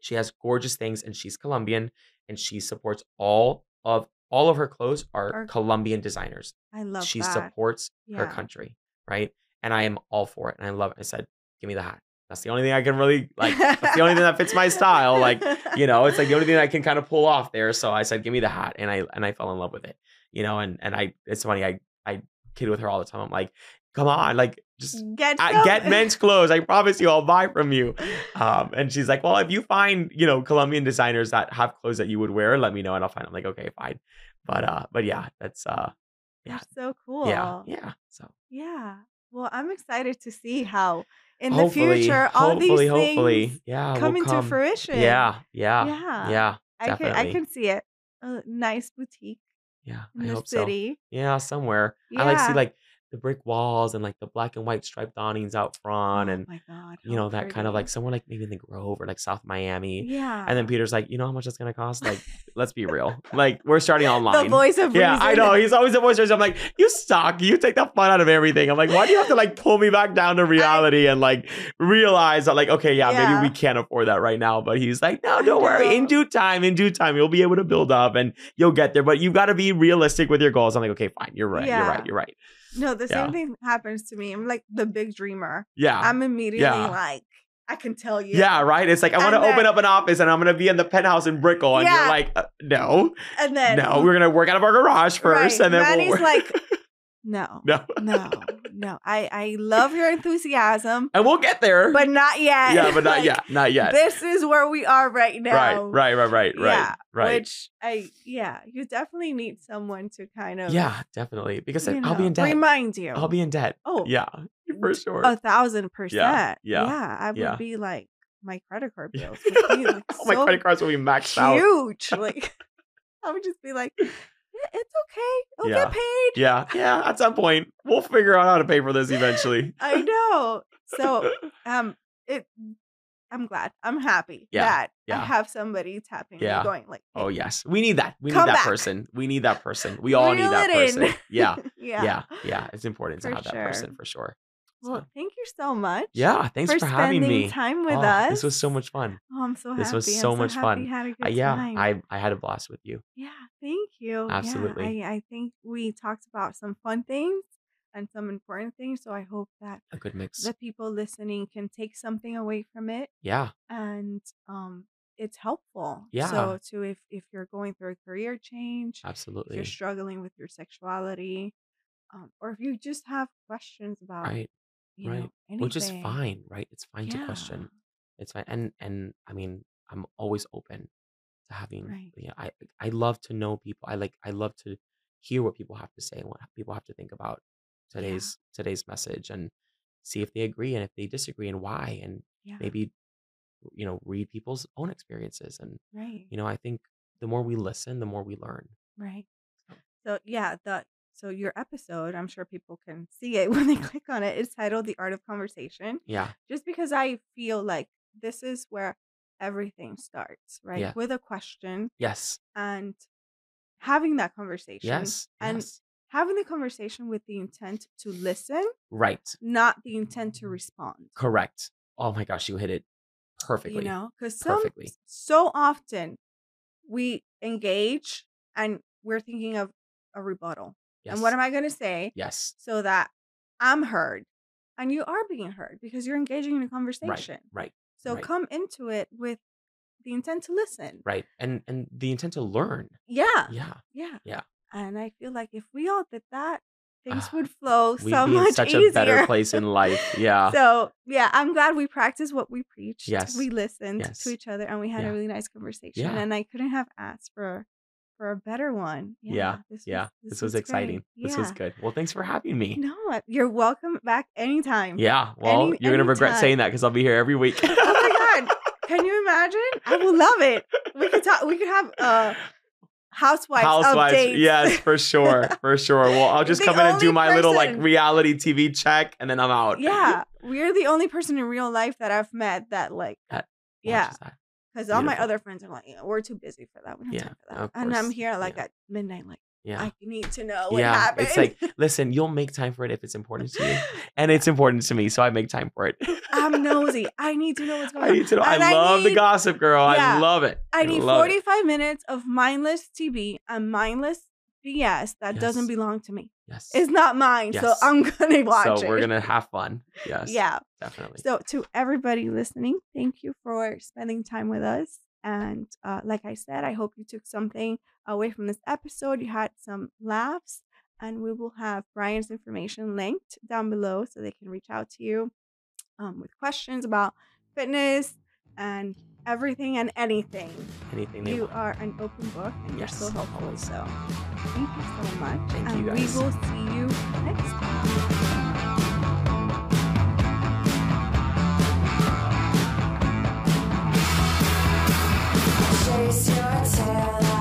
she has gorgeous things and she's Colombian and she supports all of all of her clothes are Are- Colombian designers. I love she that. supports her country, right? And I am all for it and I love it. I said, "Give me the hat." That's the only thing I can really like that's the only thing that fits my style like you know it's like the only thing I can kind of pull off there so I said give me the hat and I and I fell in love with it you know and and I it's funny I I kid with her all the time I'm like come on like just Get some. get men's clothes. I promise you, I'll buy from you. Um, and she's like, well, if you find, you know, Colombian designers that have clothes that you would wear, let me know and I'll find. I'm like, okay, fine. But uh, but yeah, that's uh, yeah, so cool. yeah, yeah. So Yeah. Well, I'm excited to see how in the future all hopefully, these hopefully, things yeah, come into come. fruition. Yeah, yeah, Yeah. yeah, I can I can see it. A nice boutique yeah. in I the hope so. city. Yeah, somewhere. Yeah. I like see like the brick walls and like the black and white striped awnings out front, Oh and god. you know that kind of like somewhere like maybe in the Grove or like South Miami. Yeah. And then Peter's like, you know how much that's gonna cost? Like, let's be real. Like, we're starting online. the voice of Yeah, I know. He's always the voice. of reason. I'm like, you suck. You take the fun out of everything. I'm like, why do you have to like pull me back down to reality and like realize that like, okay, yeah, maybe we can't afford that right now. But he's like, no, don't worry. In due time, in due time, you'll be able to build up and you'll get there. But you've got to be realistic with your goals. I'm like, okay, fine. You're right. You're right. You're right. No, the Yeah. same thing happens to me. I'm like the big dreamer. Yeah. I'm immediately Yeah. like, I can tell you. yeah, right. It's like I want to open up an office and I'm gonna be in the penthouse in Brickell, and Yeah. you're like, uh, no, And then no, we're gonna work out of our garage first, Right. and then Manny's we'll like, no, no, no, no. I I love your enthusiasm, and we'll get there. but not yet. yeah, but not Like, yet, not yet. This is where we are right now. Right, right, right, right, right, Yeah, right. Which I yeah, you definitely need someone to kind of yeah, definitely. Because you I'll be in debt. Remind you. I'll be in debt. Oh, Yeah, for sure. a thousand percent. yeah, Yeah. I would yeah. be like my credit card bills would be like oh, my credit cards will be maxed out. huge. Like I would just be like, "Yeah, it's okay. We'll Yeah. get paid. Yeah, yeah. At some point, we'll figure out how to pay for this eventually. I know. So um it I'm glad. I'm happy Yeah, that yeah. I have somebody tapping Yeah. me going like Oh yes, we need that. We need that back. person. We need that person. We all need that person. Yeah, yeah. yeah, yeah. It's important to For have that person for sure. Well, So, thank you so much. yeah, thanks for, having spending me. time with Oh, us. This was so much fun. Oh, I'm so happy. this was I'm so much happy fun. you Had a Uh, yeah, time. I I had a blast with you. Yeah, thank you. Yeah, Absolutely. I, I think we talked about some fun things and some important things. So I hope that A good mix. the people listening can take something away from it yeah, and um it's helpful. Yeah. So to if if you're going through a career change, if absolutely. you're struggling with your sexuality, um, or if you just have questions about Right, you right. know anything. which is fine, right? It's fine to question. It's fine, and and I mean, I'm always open to having. Right. Yeah, I I love to know people. I like I love to hear what people have to say and what people have to think about Yeah. today's today's message and see if they agree and if they disagree and why and Yeah. maybe you know read people's own experiences and Right. you know I think the more we listen, the more we learn. Right. So, So yeah, the so your episode, I'm sure people can see it when they click on it. It's titled "The Art of Conversation," yeah, just because I feel like this is where everything starts, right? Yeah. With a question yes, and having that conversation, yes, and yes. having the conversation with the intent to listen, Right, not the intent to respond. correct. Oh my gosh, you hit it perfectly. You know, because so often we engage and we're thinking of a rebuttal. Yes. And what am I going to say Yes. so that I'm heard? And you are being heard because you're engaging in a conversation. Right. So right. come into it with the intent to listen. Right. And and the intent to learn. Yeah. Yeah. Yeah. Yeah. And I feel like if we all did that, things Ah, would flow We'd so be much in such easier. a better place in life. Yeah. So yeah, I'm glad we practiced what we preached. Yes. We listened Yes. to each other and we had Yeah. a really nice conversation. Yeah. And I couldn't have asked for for a better one. Yeah, This yeah. was, This, was, exciting. great. This was good. Well, thanks for having me. No, uh, you're welcome back anytime. Yeah. Well, Any- you're gonna regret saying that because I'll be here every week. Oh my god. Can you imagine? I will love it. We could talk we could have uh housewives, Housewives, updates. yes, for sure, for sure. Well, I'll just The come in and do my little like reality TV check, and then I'm out. yeah. We're the only person in real life that I've met that like That yeah. Because all my other friends are like, yeah, we're too busy for that. We don't have Yeah, time for that. And I'm here like Yeah. at midnight, like Yeah. I need to know what yeah. happened. It's like, listen, you'll make time for it if it's important to you, and it's important to me, so I make time for it. I'm nosy. I need to know what's going on. I need to know. I love the need- gossip, girl. I love it. I need love it. 45 minutes of mindless TV and mindless BS that doesn't belong to me. Yes. It's not mine, so I'm gonna watch so we're gonna have fun. Yes. yeah. Definitely. So to everybody listening, thank you for spending time with us. And uh, like I said, I hope you took something away from this episode. You had some laughs and we will have Brian's information linked down below so they can reach out to you um, with questions about fitness and everything and anything. Anything you want. are an open book and yes. you're so helpful. So thank you so much. Thank and you guys. We will see you next time. Chase your tail.